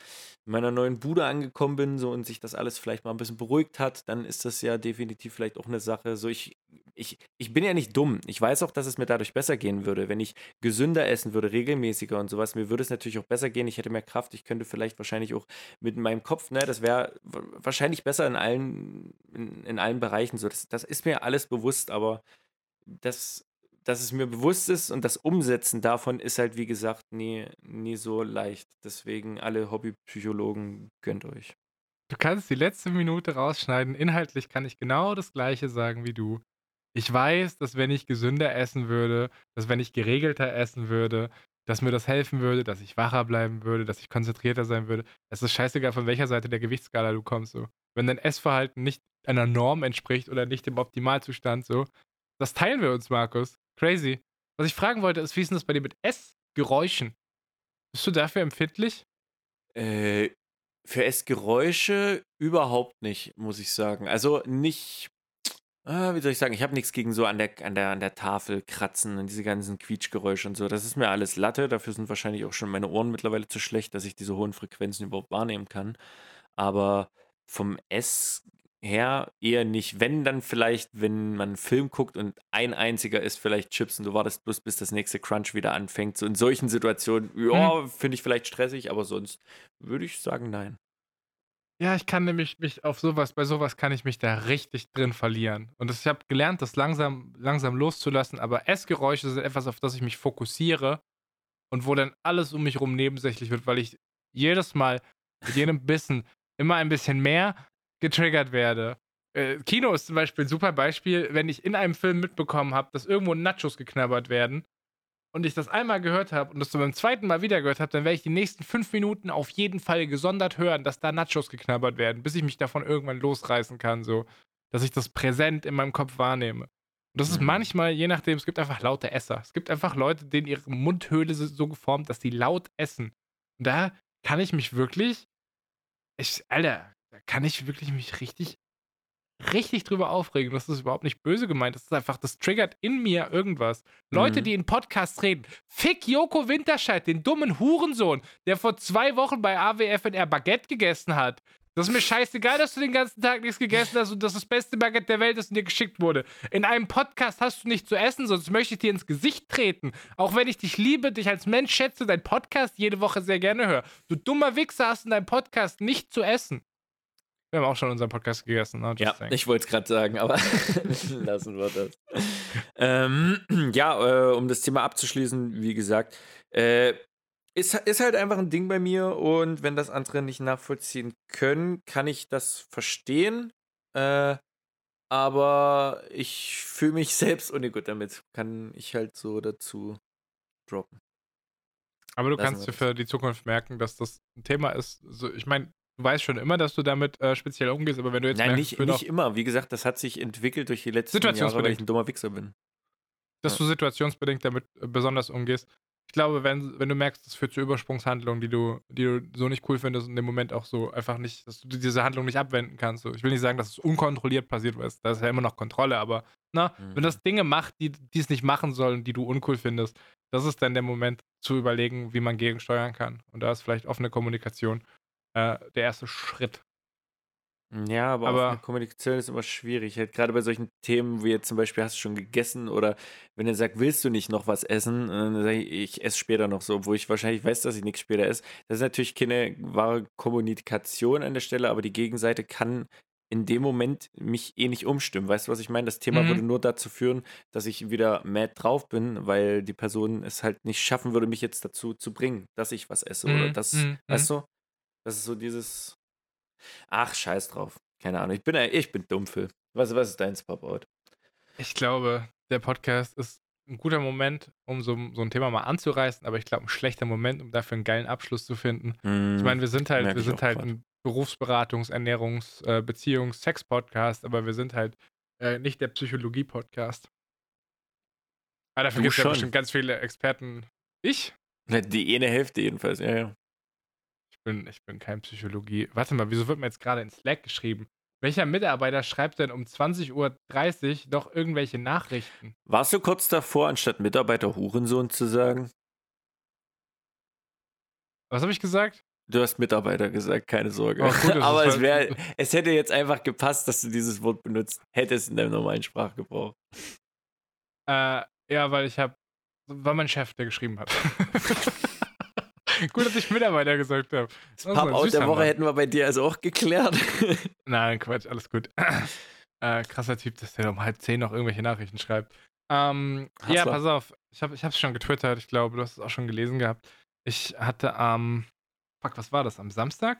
S1: in meiner neuen Bude angekommen bin so und sich das alles vielleicht mal ein bisschen beruhigt hat, dann ist das ja definitiv vielleicht auch eine Sache. So, ich, ich, ich bin ja nicht dumm. Ich weiß auch, dass es mir dadurch besser gehen würde, wenn ich gesünder essen würde, regelmäßiger und sowas. Mir würde es natürlich auch besser gehen. Ich hätte mehr Kraft. Ich könnte vielleicht wahrscheinlich auch mit meinem Kopf, ne, das wäre wahrscheinlich besser in allen, in, in allen Bereichen so. Das, das ist mir alles bewusst, aber das, dass es mir bewusst ist und das Umsetzen davon ist halt, wie gesagt, nie, nie so leicht. Deswegen alle Hobbypsychologen gönnt euch.
S2: Du kannst die letzte Minute rausschneiden. Inhaltlich kann ich genau das Gleiche sagen wie du. Ich weiß, dass wenn ich gesünder essen würde, dass wenn ich geregelter essen würde, dass mir das helfen würde, dass ich wacher bleiben würde, dass ich konzentrierter sein würde. Es ist scheißegal, von welcher Seite der Gewichtsskala du kommst. So. Wenn dein Essverhalten nicht einer Norm entspricht oder nicht dem Optimalzustand, so, das teilen wir uns, Markus. Crazy. Was ich fragen wollte, ist, wie ist denn das bei dir mit Essgeräuschen? Bist du dafür empfindlich?
S1: Äh, für Essgeräusche überhaupt nicht, muss ich sagen. Also nicht Ah, wie soll ich sagen, ich habe nichts gegen so an der, an, der, an der Tafel kratzen und diese ganzen Quietschgeräusche und so. Das ist mir alles Latte. Dafür sind wahrscheinlich auch schon meine Ohren mittlerweile zu schlecht, dass ich diese hohen Frequenzen überhaupt wahrnehmen kann. Aber vom Ess her eher nicht. Wenn, dann vielleicht, wenn man einen Film guckt und ein einziger ist vielleicht Chips und du wartest bloß, bis das nächste Crunch wieder anfängt. So in solchen Situationen, ja, mhm. finde ich vielleicht stressig, aber sonst würde ich sagen, nein.
S2: Ja, ich kann nämlich mich auf sowas, bei sowas kann ich mich da richtig drin verlieren. Und ich habe gelernt, das langsam, langsam loszulassen, aber Essgeräusche sind etwas, auf das ich mich fokussiere und wo dann alles um mich herum nebensächlich wird, weil ich jedes Mal mit jedem Bissen immer ein bisschen mehr getriggert werde. Äh, Kino ist zum Beispiel ein super Beispiel, wenn ich in einem Film mitbekommen habe, dass irgendwo Nachos geknabbert werden und ich das einmal gehört habe und das beim zweiten Mal wieder gehört habe, dann werde ich die nächsten fünf Minuten auf jeden Fall gesondert hören, dass da Nachos geknabbert werden, bis ich mich davon irgendwann losreißen kann, so, dass ich das präsent in meinem Kopf wahrnehme. Und das ist mhm. manchmal, je nachdem, es gibt einfach laute Esser. Es gibt einfach Leute, denen ihre Mundhöhle so geformt, dass die laut essen. Und da kann ich mich wirklich, ich, Alter, kann ich wirklich mich richtig richtig drüber aufregen. Das ist überhaupt nicht böse gemeint. Das ist einfach, das triggert in mir irgendwas. Mhm. Leute, die in Podcasts reden. Fick Joko Winterscheid, den dummen Hurensohn, der vor zwei Wochen bei AWFNR Baguette gegessen hat. Das ist mir scheißegal, dass du den ganzen Tag nichts gegessen hast und das das beste Baguette der Welt ist und dir geschickt wurde. In einem Podcast hast du nicht zu essen, sonst möchte ich dir ins Gesicht treten. Auch wenn ich dich liebe, dich als Mensch schätze, dein Podcast jede Woche sehr gerne höre. Du dummer Wichser hast in deinem Podcast nicht zu essen. Wir haben auch schon unseren Podcast gegessen. Ne?
S1: Ja, saying. ich wollte es gerade sagen, aber lassen wir das. ähm, ja, äh, um das Thema abzuschließen, wie gesagt, äh, ist, ist halt einfach ein Ding bei mir und wenn das andere nicht nachvollziehen können, kann ich das verstehen. Äh, aber ich fühle mich selbst ungut damit. Kann ich halt so dazu droppen.
S2: Aber du Lassen kannst dir für die Zukunft merken, dass das ein Thema ist. So, ich meine, du weißt schon immer, dass du damit äh, speziell umgehst, aber wenn du jetzt
S1: Nein,
S2: merkst,
S1: nicht, nicht immer. Wie gesagt, das hat sich entwickelt durch die letzten Jahre, weil ich ein dummer Wichser bin.
S2: Dass ja. du situationsbedingt damit äh, besonders umgehst. Ich glaube, wenn, wenn du merkst, das führt zu Übersprungshandlungen, die du, die du so nicht cool findest und in dem Moment auch so einfach nicht, dass du diese Handlung nicht abwenden kannst. So. Ich will nicht sagen, dass es unkontrolliert passiert, weil da ist ja immer noch Kontrolle, aber na, mhm. wenn das Dinge macht, die, die es nicht machen sollen, die du uncool findest, das ist dann der Moment zu überlegen, wie man gegensteuern kann. Und da ist vielleicht offene Kommunikation äh, der erste Schritt.
S1: Ja, aber, aber Kommunikation ist immer schwierig. Halt gerade bei solchen Themen, wie jetzt zum Beispiel, hast du schon gegessen oder wenn er sagt, willst du nicht noch was essen, dann sage ich, ich esse später noch so, obwohl ich wahrscheinlich weiß, dass ich nichts später esse. Das ist natürlich keine wahre Kommunikation an der Stelle, aber die Gegenseite kann in dem Moment mich eh nicht umstimmen. Weißt du, was ich meine? Das Thema mhm. würde nur dazu führen, dass ich wieder mad drauf bin, weil die Person es halt nicht schaffen würde, mich jetzt dazu zu bringen, dass ich was esse. Mhm. Oder das, mhm. weißt du? Das ist so dieses. Ach, scheiß drauf. Keine Ahnung. Ich bin, ich bin dumm, Phil. Was, was ist dein Pop-Out?
S2: Ich glaube, der Podcast ist ein guter Moment, um so, so ein Thema mal anzureißen, aber ich glaube, ein schlechter Moment, um dafür einen geilen Abschluss zu finden. Mm, ich meine, wir sind halt, wir sind halt ein Berufsberatungs-, Ernährungs-, äh, Beziehungs-, Sex-Podcast, aber wir sind halt äh, nicht der Psychologie-Podcast. Aber dafür gibt es ja bestimmt ganz viele Experten. Ich?
S1: Die eine Hälfte jedenfalls, ja, ja
S2: bin, ich bin kein Psychologie. Warte mal, wieso wird mir jetzt gerade in Slack geschrieben? Welcher Mitarbeiter schreibt denn um 20.30 Uhr noch irgendwelche Nachrichten?
S1: Warst du kurz davor, anstatt Mitarbeiter Hurensohn zu sagen?
S2: Was habe ich gesagt?
S1: Du hast Mitarbeiter gesagt, keine Sorge. Oh, gut, Aber es, wär, es hätte jetzt einfach gepasst, dass du dieses Wort benutzt. Hättest in deinem normalen Sprachgebrauch.
S2: Äh, ja, weil ich habe, war mein Chef, der geschrieben hat. Gut, dass ich Mitarbeiter gesagt habe.
S1: Das Pub-Out der Woche Mann. hätten wir bei dir also auch geklärt.
S2: Nein, Quatsch, alles gut. Äh, krasser Typ, dass der um halb zehn noch irgendwelche Nachrichten schreibt. Ähm, ja, pass auf. Ich habe es schon getwittert. Ich glaube, du hast es auch schon gelesen gehabt. Ich hatte am, ähm, fuck, was war das? Am Samstag?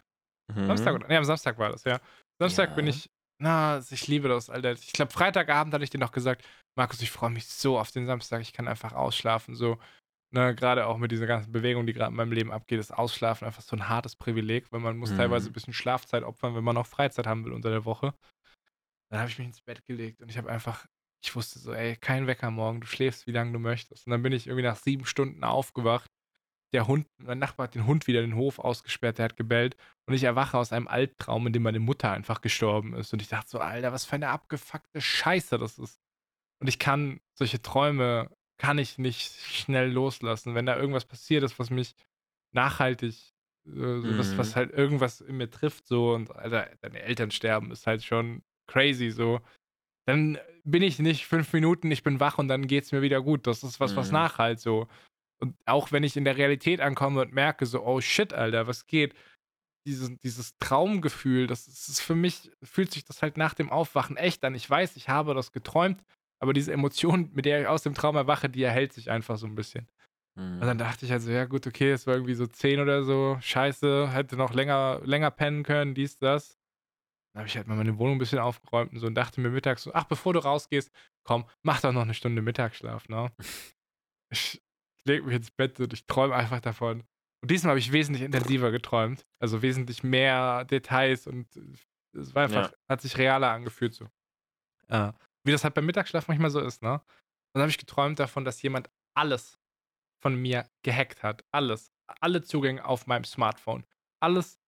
S2: Mhm. Samstag oder? Nee, am Samstag war das, ja. Samstag ja. bin ich, na, ich liebe das, Alter. Ich glaube, Freitagabend hatte ich dir noch gesagt, Markus, ich freue mich so auf den Samstag. Ich kann einfach ausschlafen, so. Ne, gerade auch mit dieser ganzen Bewegung, die gerade in meinem Leben abgeht, ist Ausschlafen einfach so ein hartes Privileg, weil man muss mhm. teilweise ein bisschen Schlafzeit opfern, wenn man noch Freizeit haben will unter der Woche. Dann habe ich mich ins Bett gelegt und ich habe einfach, ich wusste so, ey, kein Wecker morgen, du schläfst, wie lange du möchtest. Und dann bin ich irgendwie nach sieben Stunden aufgewacht. Der Hund, mein Nachbar hat den Hund wieder in den Hof ausgesperrt, der hat gebellt. Und ich erwache aus einem Albtraum, in dem meine Mutter einfach gestorben ist. Und ich dachte so, Alter, was für eine abgefuckte Scheiße das ist. Und ich kann solche Träume kann ich nicht schnell loslassen. Wenn da irgendwas passiert ist, was mich nachhaltig, äh, so, was, was mhm. halt irgendwas in mir trifft, so und Alter, deine Eltern sterben, ist halt schon crazy, so. Dann bin ich nicht fünf Minuten, ich bin wach und dann geht es mir wieder gut. Das ist was, was mhm. nachhalt, so. Und auch wenn ich in der Realität ankomme und merke, so, oh shit, Alter, was geht? Dieses, dieses Traumgefühl, das ist für mich, fühlt sich das halt nach dem Aufwachen echt an. Ich weiß, ich habe das geträumt, aber diese Emotion, mit der ich aus dem Traum erwache, die erhält sich einfach so ein bisschen. Mhm. Und dann dachte ich halt so, ja gut, okay, es war irgendwie so 10 oder so, scheiße, hätte noch länger, länger pennen können, dies, das. Dann habe ich halt mal meine Wohnung ein bisschen aufgeräumt und so und dachte mir mittags so, ach, bevor du rausgehst, komm, mach doch noch eine Stunde Mittagsschlaf, ne? ich lege mich ins Bett und ich träume einfach davon. Und diesmal habe ich wesentlich intensiver geträumt. Also wesentlich mehr Details und es war einfach, ja. hat sich realer angefühlt so. Ja. Wie das halt beim Mittagsschlaf manchmal so ist, ne? Und dann habe ich geträumt davon, dass jemand alles von mir gehackt hat. Alles. Alle Zugänge auf meinem Smartphone. Alles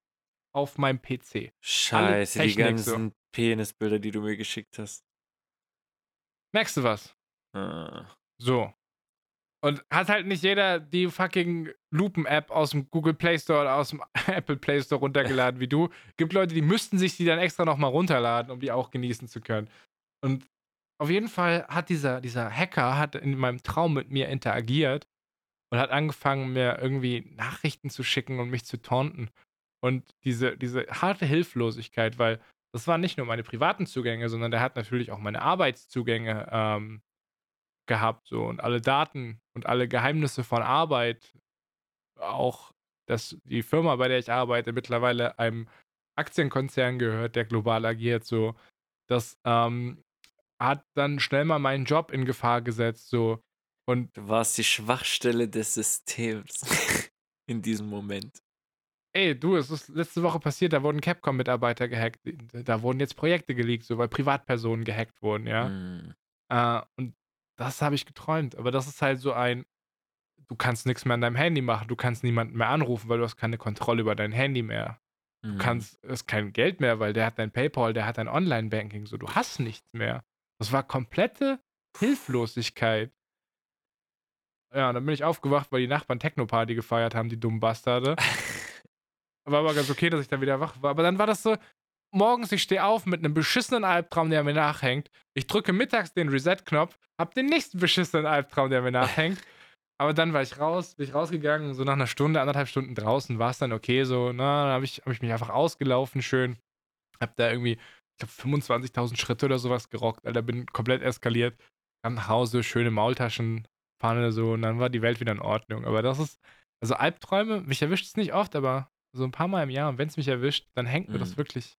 S2: auf meinem PC.
S1: Scheiße, Technik, die ganzen so. Penisbilder, die du mir geschickt hast.
S2: Merkst du was? Ah. So. Und hat halt nicht jeder die fucking Lupen-App aus dem Google Play Store oder aus dem Apple Play Store runtergeladen wie du. Gibt Leute, die müssten sich die dann extra nochmal runterladen, um die auch genießen zu können. Und auf jeden Fall hat dieser, dieser Hacker hat in meinem Traum mit mir interagiert und hat angefangen, mir irgendwie Nachrichten zu schicken und mich zu taunten. Und diese, diese harte Hilflosigkeit, weil das waren nicht nur meine privaten Zugänge, sondern der hat natürlich auch meine Arbeitszugänge ähm, gehabt. So, und alle Daten und alle Geheimnisse von Arbeit. Auch, dass die Firma, bei der ich arbeite, mittlerweile einem Aktienkonzern gehört, der global agiert. So, dass ähm, hat dann schnell mal meinen Job in Gefahr gesetzt, so. Und
S1: du warst die Schwachstelle des Systems in diesem Moment.
S2: ey, du, es ist letzte Woche passiert, da wurden Capcom-Mitarbeiter gehackt. Da wurden jetzt Projekte geleakt, so weil Privatpersonen gehackt wurden, ja. Mhm. Äh, und das habe ich geträumt. Aber das ist halt so ein, du kannst nichts mehr an deinem Handy machen, du kannst niemanden mehr anrufen, weil du hast keine Kontrolle über dein Handy mehr. Du mhm. kannst, es ist kein Geld mehr, weil der hat dein PayPal, der hat dein Online-Banking, so, du hast nichts mehr. Das war komplette Hilflosigkeit. Ja, dann bin ich aufgewacht, weil die Nachbarn Techno-Party gefeiert haben, die dummen Bastarde. War aber ganz okay, dass ich dann wieder wach war. Aber dann war das so, morgens, ich stehe auf mit einem beschissenen Albtraum, der mir nachhängt. Ich drücke mittags den Reset-Knopf, hab den nächsten beschissenen Albtraum, der mir nachhängt. Aber dann war ich raus, bin ich rausgegangen, so nach einer Stunde, anderthalb Stunden draußen war es dann okay, so, na, dann habe ich, hab ich mich einfach ausgelaufen, schön. Hab da irgendwie, ich glaube, 25.000 Schritte oder sowas gerockt, Alter, bin komplett eskaliert. Kam nach Hause, schöne Maultaschen, Pfanne so, und dann war die Welt wieder in Ordnung. Aber das ist, also Albträume, mich erwischt es nicht oft, aber so ein paar Mal im Jahr und wenn es mich erwischt, dann hängt mir mhm. das wirklich,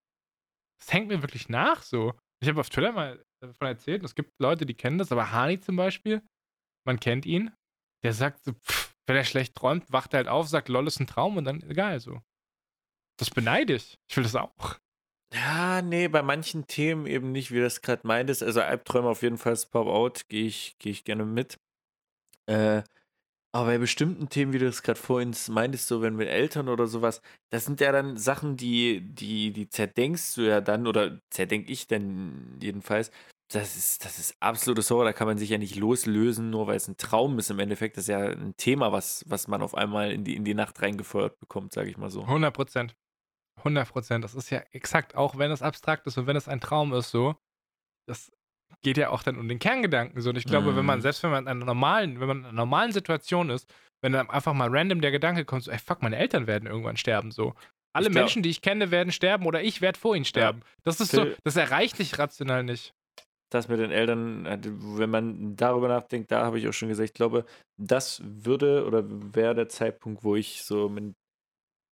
S2: das hängt mir wirklich nach so. Ich habe auf Twitter mal davon erzählt, es gibt Leute, die kennen das, aber Hani zum Beispiel, man kennt ihn, der sagt so, pff, wenn er schlecht träumt, wacht er halt auf, sagt, lol, ist ein Traum und dann egal so. Das beneide ich. Ich will das auch.
S1: Ja, nee, bei manchen Themen eben nicht, wie du das gerade meintest. Also Albträume auf jeden Fall, Pop-Out, gehe ich, geh ich gerne mit. Äh, aber bei bestimmten Themen, wie du es gerade vorhin meintest, so wenn mit Eltern oder sowas, das sind ja dann Sachen, die, die, die zerdenkst du ja dann, oder zerdenk ich dann jedenfalls. Das ist, das ist absolutes Horror, da kann man sich ja nicht loslösen, nur weil es ein Traum ist. Im Endeffekt das ist ja ein Thema, was, was man auf einmal in die, in die Nacht reingefeuert bekommt, sage ich mal so.
S2: 100 Prozent. 100 Prozent. Das ist ja exakt, auch wenn es abstrakt ist und wenn es ein Traum ist, so. Das geht ja auch dann um den Kerngedanken so. Und ich glaube, mm. wenn man, mhm. selbst wenn man in einer normalen, wenn man in einer normalen Situation ist, wenn dann einfach mal random der Gedanke kommt, so, ey, fuck, meine Eltern werden irgendwann sterben, so. Alle glaub, Menschen, die ich kenne, werden sterben oder ich werde vor ihnen sterben. Ja. Das ist so, das erreicht dich rational nicht.
S1: Das mit den Eltern, äh, wenn man darüber nachdenkt, da habe ich auch schon gesagt, ich glaube, das würde oder wäre der Zeitpunkt, wo ich so meinen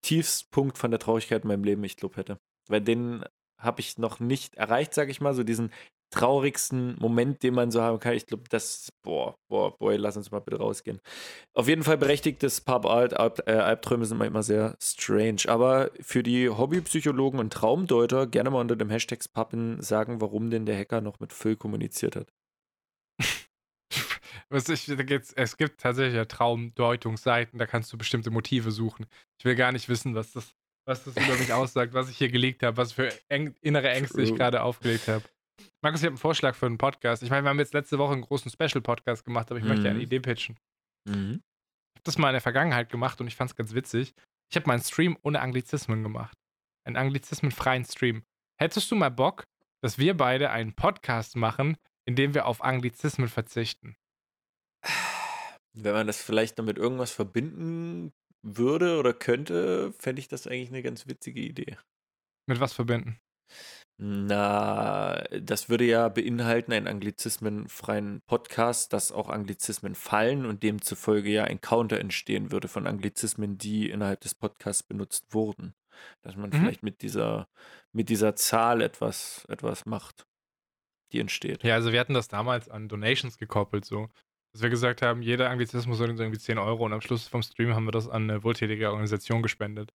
S1: Tiefstpunkt von der Traurigkeit in meinem Leben, ich glaube, hätte. Weil den habe ich noch nicht erreicht, sage ich mal, so diesen traurigsten Moment, den man so haben kann. Ich glaube, das, boah, boah, boy, lass uns mal bitte rausgehen. Auf jeden Fall berechtigtes Pub Alt, Alb, äh, Albträume sind manchmal sehr strange. Aber für die Hobbypsychologen und Traumdeuter gerne mal unter dem Hashtag Pappen sagen, warum denn der Hacker noch mit Phil kommuniziert hat.
S2: Ich, es gibt tatsächlich ja Traumdeutungsseiten, da kannst du bestimmte Motive suchen. Ich will gar nicht wissen, was das, was das über mich aussagt, was ich hier gelegt habe, was für innere Ängste True. ich gerade aufgelegt habe. Markus, ich habe einen Vorschlag für einen Podcast. Ich meine, wir haben jetzt letzte Woche einen großen Special-Podcast gemacht, aber ich mhm. möchte eine Idee pitchen. Mhm. Ich habe das mal in der Vergangenheit gemacht und ich fand es ganz witzig. Ich habe meinen Stream ohne Anglizismen gemacht. Einen anglizismenfreien Stream. Hättest du mal Bock, dass wir beide einen Podcast machen, in dem wir auf Anglizismen verzichten?
S1: Wenn man das vielleicht noch mit irgendwas verbinden würde oder könnte, fände ich das eigentlich eine ganz witzige Idee.
S2: Mit was verbinden?
S1: Na, das würde ja beinhalten einen anglizismenfreien Podcast, dass auch Anglizismen fallen und demzufolge ja ein Counter entstehen würde von Anglizismen, die innerhalb des Podcasts benutzt wurden. Dass man mhm. vielleicht mit dieser, mit dieser Zahl etwas, etwas macht, die entsteht.
S2: Ja, also wir hatten das damals an Donations gekoppelt, so. Dass wir gesagt haben, jeder Anglizismus soll uns irgendwie 10 Euro und am Schluss vom Stream haben wir das an eine wohltätige Organisation gespendet.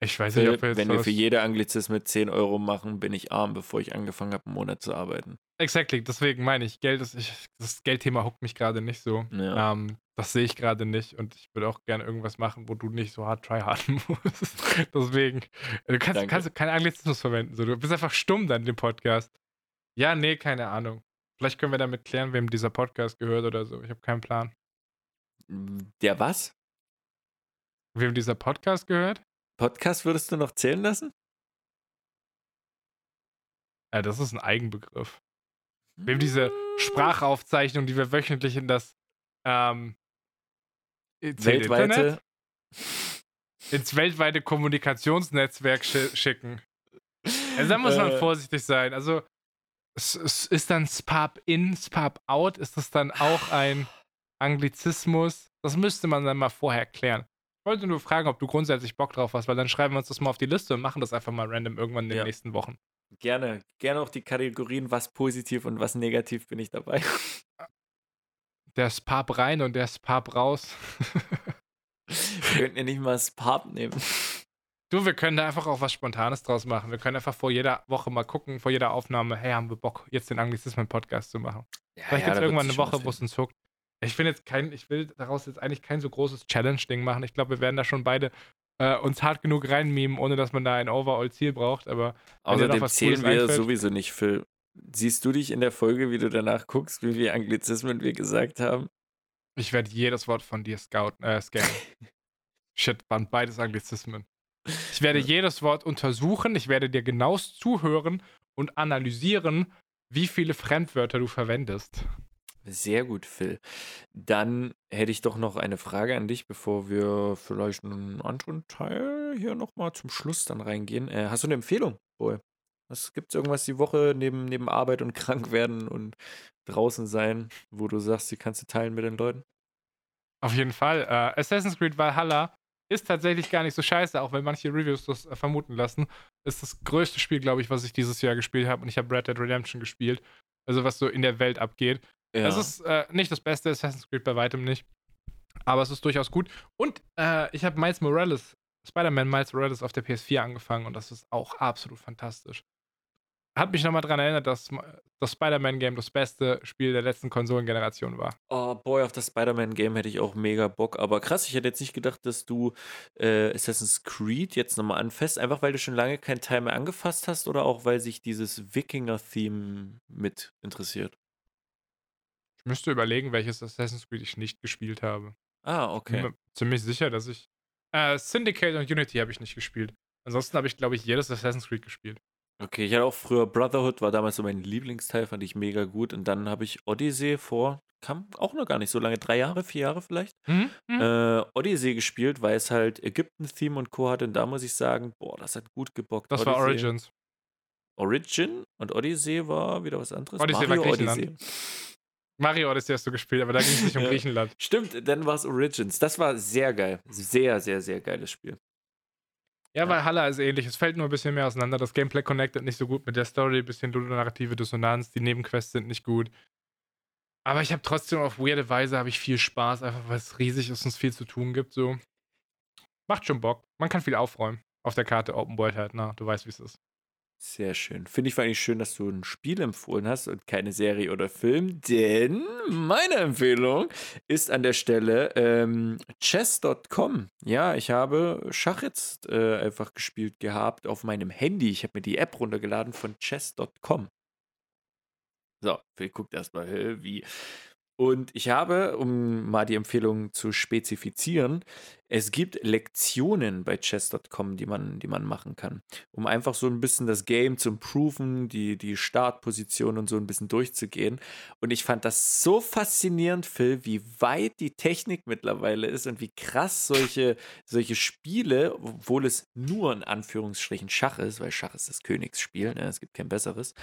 S2: Ich weiß nicht, ob
S1: wir jetzt Wenn wir für jede Anglizismus 10 Euro machen, bin ich arm, bevor ich angefangen habe, einen Monat zu arbeiten.
S2: Exactly, deswegen meine ich, Geld ist, ich, das Geldthema huckt mich gerade nicht so. Ja. Ähm, das sehe ich gerade nicht und ich würde auch gerne irgendwas machen, wo du nicht so hart tryharden musst. deswegen, äh, du kannst, kannst keinen Anglizismus verwenden. So. Du bist einfach stumm dann in dem Podcast. Ja, nee, keine Ahnung. Vielleicht können wir damit klären, wem dieser Podcast gehört oder so. Ich habe keinen Plan.
S1: Der was?
S2: Wem dieser Podcast gehört?
S1: Podcast würdest du noch zählen lassen?
S2: Ja, das ist ein Eigenbegriff. Wir haben diese hm. Sprachaufzeichnung, die wir wöchentlich in das ähm,
S1: weltweite Internet,
S2: ins weltweite Kommunikationsnetzwerk sch schicken. Also da muss man äh, vorsichtig sein. Also ist dann Spap in, Spap out, ist das dann auch ein Anglizismus? Das müsste man dann mal vorher klären wollte nur fragen, ob du grundsätzlich Bock drauf hast, weil dann schreiben wir uns das mal auf die Liste und machen das einfach mal random irgendwann in den ja. nächsten Wochen.
S1: Gerne. Gerne auch die Kategorien, was positiv und was negativ bin ich dabei.
S2: Der Spap rein und der Spap raus.
S1: Wir könnten ja nicht mal Spap nehmen.
S2: Du, wir können da einfach auch was Spontanes draus machen. Wir können einfach vor jeder Woche mal gucken, vor jeder Aufnahme, hey, haben wir Bock, jetzt den Anglizismen-Podcast zu machen. Ja, Vielleicht ja, gibt es irgendwann eine Woche, wo es uns huckt. Ich bin jetzt kein, ich will daraus jetzt eigentlich kein so großes Challenge-Ding machen. Ich glaube, wir werden da schon beide äh, uns hart genug reinmemen, ohne dass man da ein Overall-Ziel braucht. Aber
S1: außerdem zählen wir einfällt, sowieso nicht, Phil. Siehst du dich in der Folge, wie du danach guckst, wie viele Anglizismen wir gesagt haben?
S2: Ich werde jedes Wort von dir scouten, äh, scannen. Shit, waren beides Anglizismen. Ich werde jedes Wort untersuchen, ich werde dir genauest zuhören und analysieren, wie viele Fremdwörter du verwendest.
S1: Sehr gut, Phil. Dann hätte ich doch noch eine Frage an dich, bevor wir vielleicht einen anderen Teil hier nochmal zum Schluss dann reingehen. Äh, hast du eine Empfehlung, Boy? Was gibt es irgendwas die Woche neben, neben Arbeit und krank werden und draußen sein, wo du sagst, die kannst du teilen mit den Leuten?
S2: Auf jeden Fall. Äh, Assassin's Creed Valhalla ist tatsächlich gar nicht so scheiße, auch wenn manche Reviews das äh, vermuten lassen. Ist das größte Spiel, glaube ich, was ich dieses Jahr gespielt habe. Und ich habe Red Dead Redemption gespielt. Also was so in der Welt abgeht. Ja. Es ist äh, nicht das beste Assassin's Creed bei weitem nicht. Aber es ist durchaus gut. Und äh, ich habe Miles Morales, Spider-Man Miles Morales auf der PS4 angefangen und das ist auch absolut fantastisch hat mich nochmal daran erinnert, dass das Spider-Man-Game das beste Spiel der letzten Konsolengeneration war.
S1: Oh, boy, auf das Spider-Man-Game hätte ich auch mega Bock. Aber krass, ich hätte jetzt nicht gedacht, dass du äh, Assassin's Creed jetzt nochmal anfasst, einfach weil du schon lange keinen Teil mehr angefasst hast oder auch weil sich dieses Wikinger-Theme mit interessiert?
S2: Ich müsste überlegen, welches Assassin's Creed ich nicht gespielt habe.
S1: Ah, okay. Ich
S2: bin mir ziemlich sicher, dass ich. Äh, Syndicate und Unity habe ich nicht gespielt. Ansonsten habe ich, glaube ich, jedes Assassin's Creed gespielt.
S1: Okay, ich hatte auch früher Brotherhood, war damals so mein Lieblingsteil, fand ich mega gut. Und dann habe ich Odyssey vor, kam auch noch gar nicht so lange, drei Jahre, vier Jahre vielleicht, mhm. mhm. äh, Odyssey gespielt, weil es halt Ägypten-Theme und Co. hatte. Und da muss ich sagen, boah, das hat gut gebockt.
S2: Das Odyssey. war Origins.
S1: Origin und Odyssey war wieder was anderes.
S2: Odyssey Mario war Griechenland. Odyssey. Mario Odyssey hast du gespielt, aber da ging es nicht um. Griechenland.
S1: Stimmt, dann war es Origins. Das war sehr geil. Sehr, sehr, sehr geiles Spiel.
S2: Ja, weil Halle ist ähnlich. Es fällt nur ein bisschen mehr auseinander. Das Gameplay connectet nicht so gut mit der Story, ein bisschen ludonarrative Dissonanz, die Nebenquests sind nicht gut. Aber ich habe trotzdem auf weirde Weise habe ich viel Spaß, einfach weil es riesig ist und es viel zu tun gibt. So. Macht schon Bock. Man kann viel aufräumen. Auf der Karte Open World halt, na, du weißt, wie es ist.
S1: Sehr schön. Finde ich vor allem schön, dass du ein Spiel empfohlen hast und keine Serie oder Film, denn meine Empfehlung ist an der Stelle ähm, chess.com. Ja, ich habe Schach jetzt äh, einfach gespielt gehabt auf meinem Handy. Ich habe mir die App runtergeladen von chess.com. So, Phil guckt erstmal, wie und ich habe, um mal die Empfehlung zu spezifizieren, es gibt Lektionen bei chess.com, die man, die man machen kann, um einfach so ein bisschen das Game zu improven, die, die Startposition und so ein bisschen durchzugehen. Und ich fand das so faszinierend, Phil, wie weit die Technik mittlerweile ist und wie krass solche, solche Spiele, obwohl es nur in Anführungsstrichen Schach ist, weil Schach ist das Königsspiel, ne? es gibt kein besseres,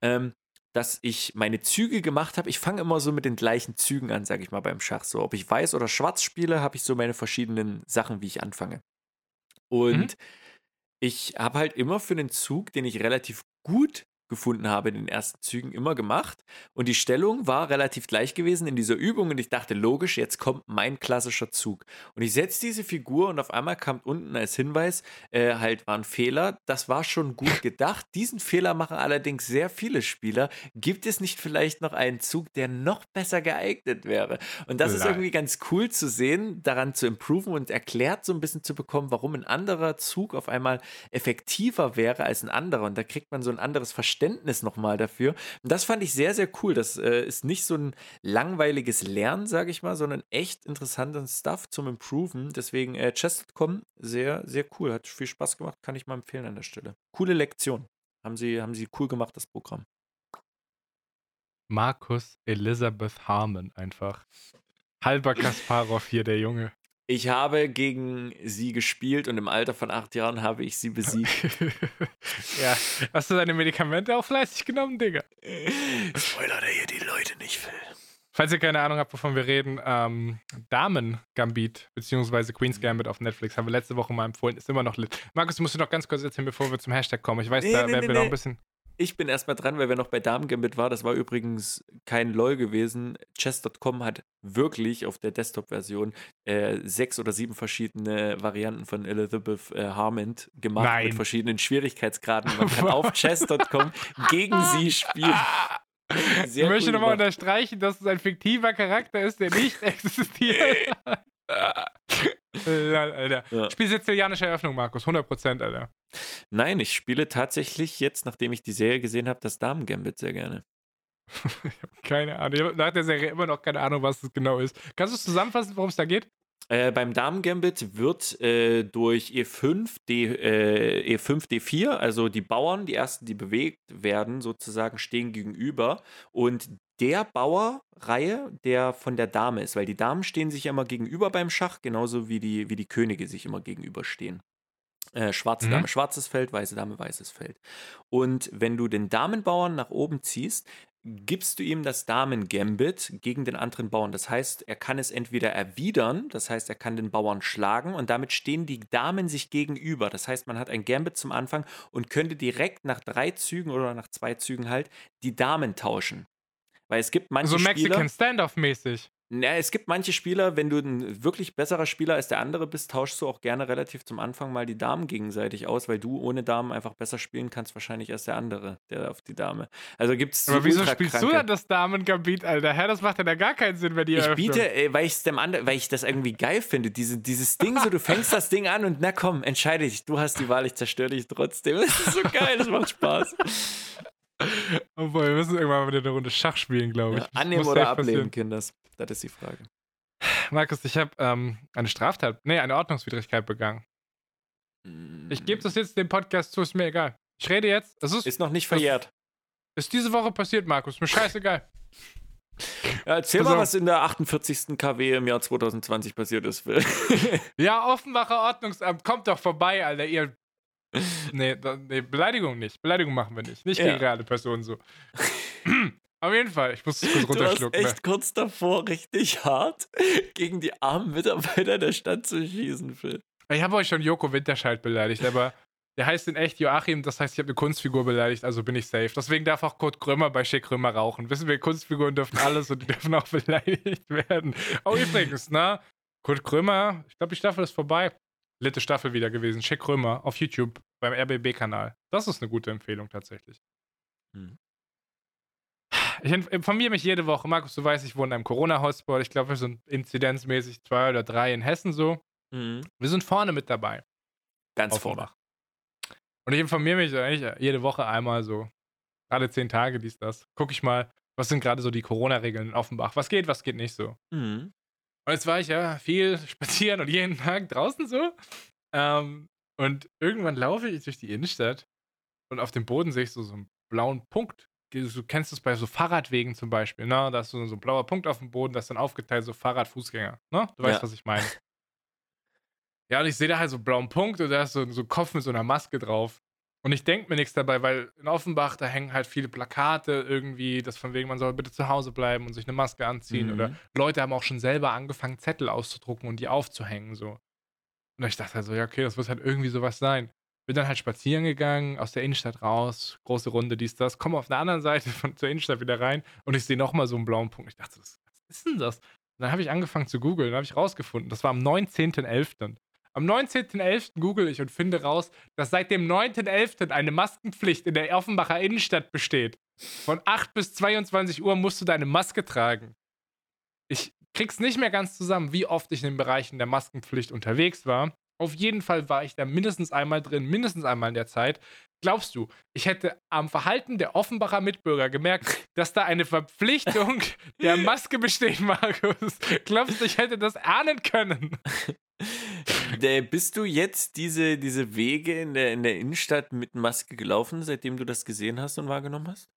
S1: ähm, dass ich meine Züge gemacht habe. Ich fange immer so mit den gleichen Zügen an, sage ich mal, beim Schach. So, ob ich weiß oder schwarz spiele, habe ich so meine verschiedenen Sachen, wie ich anfange. Und mhm. ich habe halt immer für den Zug, den ich relativ gut gefunden habe in den ersten Zügen, immer gemacht. Und die Stellung war relativ gleich gewesen in dieser Übung. Und ich dachte, logisch, jetzt kommt mein klassischer Zug. Und ich setze diese Figur und auf einmal kam unten als Hinweis, äh, halt war ein Fehler. Das war schon gut gedacht. Diesen Fehler machen allerdings sehr viele Spieler. Gibt es nicht vielleicht noch einen Zug, der noch besser geeignet wäre? Und das Nein. ist irgendwie ganz cool zu sehen, daran zu improven und erklärt so ein bisschen zu bekommen, warum ein anderer Zug auf einmal effektiver wäre als ein anderer. Und da kriegt man so ein anderes Verständnis Verständnis nochmal dafür. Und das fand ich sehr, sehr cool. Das äh, ist nicht so ein langweiliges Lernen, sage ich mal, sondern echt interessanten Stuff zum Improven. Deswegen äh, Chess.com, sehr, sehr cool. Hat viel Spaß gemacht, kann ich mal empfehlen an der Stelle. Coole Lektion. Haben sie, haben sie cool gemacht, das Programm.
S2: Markus Elizabeth Harmon einfach. Halber Kasparov hier, der Junge.
S1: Ich habe gegen sie gespielt und im Alter von acht Jahren habe ich sie besiegt.
S2: ja, hast du deine Medikamente auch fleißig genommen, Digga?
S1: Spoiler der hier die Leute nicht, Phil.
S2: Falls ihr keine Ahnung habt, wovon wir reden, ähm, Damen Gambit beziehungsweise Queen's Gambit auf Netflix haben wir letzte Woche mal empfohlen, ist immer noch lit. Markus, musst du noch ganz kurz erzählen, bevor wir zum Hashtag kommen. Ich weiß, nee, da nee, werden nee, wir noch ein bisschen.
S1: Ich bin erstmal dran, weil wir noch bei Damen Gambit war. Das war übrigens kein LOL gewesen. Chess.com hat wirklich auf der Desktop-Version äh, sechs oder sieben verschiedene Varianten von Elizabeth äh, Harmond gemacht
S2: Nein.
S1: mit verschiedenen Schwierigkeitsgraden. Man kann auf Chess.com gegen sie spielen.
S2: Sehr ich möchte nochmal unterstreichen, dass es ein fiktiver Charakter ist, der nicht existiert. Alter. Ja. Spiel sizilianische Eröffnung, Markus. 100%, Alter.
S1: Nein, ich spiele tatsächlich jetzt, nachdem ich die Serie gesehen habe, das Damen-Gambit sehr gerne.
S2: ich habe keine Ahnung. Ich habe nach der Serie immer noch keine Ahnung, was es genau ist. Kannst du es zusammenfassen, worum es da geht?
S1: Äh, beim Damen-Gambit wird äh, durch E5, D, äh, E5, D4, also die Bauern, die ersten, die bewegt werden, sozusagen stehen gegenüber. Und der Bauerreihe, der von der Dame ist, weil die Damen stehen sich ja immer gegenüber beim Schach, genauso wie die, wie die Könige sich immer gegenüberstehen. Äh, schwarze mhm. Dame, schwarzes Feld, weiße Dame, weißes Feld. Und wenn du den Damenbauern nach oben ziehst, gibst du ihm das Damen-Gambit gegen den anderen Bauern. Das heißt, er kann es entweder erwidern, das heißt, er kann den Bauern schlagen und damit stehen die Damen sich gegenüber. Das heißt, man hat ein Gambit zum Anfang und könnte direkt nach drei Zügen oder nach zwei Zügen halt die Damen tauschen. Weil es gibt manche
S2: so
S1: Mexican
S2: Standoff-mäßig.
S1: Ja, es gibt manche Spieler, wenn du ein wirklich besserer Spieler als der andere bist, tauschst du auch gerne relativ zum Anfang mal die Damen gegenseitig aus, weil du ohne Damen einfach besser spielen kannst, wahrscheinlich als der andere, der auf die Dame. Also gibt es.
S2: Aber wieso spielst du dann das Damen-Gambit, Alter? Hä, das macht ja da gar keinen Sinn, wenn die
S1: Ich biete, äh, weil, dem andre, weil ich das irgendwie geil finde, diese, dieses Ding, so du fängst das Ding an und na komm, entscheide dich, du hast die Wahl, ich zerstöre dich trotzdem. Das ist so geil, das macht Spaß.
S2: Obwohl, wir müssen irgendwann mal wieder eine Runde Schach spielen, glaube ich. Ja,
S1: annehmen oder ablehnen, Kinders. Das ist die Frage.
S2: Markus, ich habe ähm, eine Straftat, nee, eine Ordnungswidrigkeit begangen. Ich gebe das jetzt dem Podcast zu, ist mir egal. Ich rede jetzt. Es ist,
S1: ist noch nicht verjährt.
S2: Ist diese Woche passiert, Markus. Mir scheißegal.
S1: Ja, erzähl also, mal, was in der 48. KW im Jahr 2020 passiert ist, Phil.
S2: ja, Offenbacher Ordnungsamt, kommt doch vorbei, Alter, ihr. Nee, nee, Beleidigung nicht. Beleidigung machen wir nicht. Nicht ja. gegen reale Personen so. Auf jeden Fall, ich muss es kurz runterschlucken.
S1: Du warst echt ne? kurz davor, richtig hart gegen die armen Mitarbeiter der Stadt zu schießen, Phil.
S2: Ich habe euch schon Joko Winterscheid beleidigt, aber der heißt in echt Joachim, das heißt, ich habe eine Kunstfigur beleidigt, also bin ich safe. Deswegen darf auch Kurt Krömer bei Schick Krömer rauchen. Wissen wir, Kunstfiguren dürfen alles und die dürfen auch beleidigt werden. Oh, übrigens, ne? Kurt Krömer, ich glaube, die Staffel ist vorbei. Letzte Staffel wieder gewesen. Schick Krömer auf YouTube beim RBB-Kanal. Das ist eine gute Empfehlung tatsächlich. Hm. Ich informiere mich jede Woche. Markus, du weißt, ich wohne in einem Corona-Hotspot. Ich glaube, wir sind inzidenzmäßig zwei oder drei in Hessen so. Mhm. Wir sind vorne mit dabei.
S1: Ganz vorne.
S2: Und ich informiere mich eigentlich jede Woche einmal so. Alle zehn Tage, dies, das. Gucke ich mal, was sind gerade so die Corona-Regeln in Offenbach? Was geht, was geht nicht so? Mhm. Und jetzt war ich ja viel spazieren und jeden Tag draußen so. Ähm, und irgendwann laufe ich durch die Innenstadt und auf dem Boden sehe ich so, so einen blauen Punkt du kennst es bei so Fahrradwegen zum Beispiel, ne? Da ist so, so ein blauer Punkt auf dem Boden, das ist dann aufgeteilt, so Fahrrad, Fußgänger, ne? Du weißt, ja. was ich meine. Ja, und ich sehe da halt so einen blauen Punkt und da ist so, so ein Kopf mit so einer Maske drauf. Und ich denke mir nichts dabei, weil in Offenbach, da hängen halt viele Plakate irgendwie, das von wegen, man soll bitte zu Hause bleiben und sich eine Maske anziehen. Mhm. Oder Leute haben auch schon selber angefangen, Zettel auszudrucken und die aufzuhängen, so. Und ich dachte so, ja, okay, das wird halt irgendwie sowas sein. Bin dann halt spazieren gegangen, aus der Innenstadt raus, große Runde, dies, das, komme auf der anderen Seite von, zur Innenstadt wieder rein und ich sehe nochmal so einen blauen Punkt. Ich dachte, was, was ist denn das? Und dann habe ich angefangen zu googeln, dann habe ich rausgefunden, das war am 19.11. Am 19.11. google ich und finde raus, dass seit dem 9.11. eine Maskenpflicht in der Offenbacher Innenstadt besteht. Von 8 bis 22 Uhr musst du deine Maske tragen. Ich krieg's nicht mehr ganz zusammen, wie oft ich in den Bereichen der Maskenpflicht unterwegs war. Auf jeden Fall war ich da mindestens einmal drin, mindestens einmal in der Zeit. Glaubst du, ich hätte am Verhalten der Offenbacher Mitbürger gemerkt, dass da eine Verpflichtung der Maske besteht, Markus? Glaubst du, ich hätte das ahnen können?
S1: Bist du jetzt diese, diese Wege in der, in der Innenstadt mit Maske gelaufen, seitdem du das gesehen hast und wahrgenommen hast?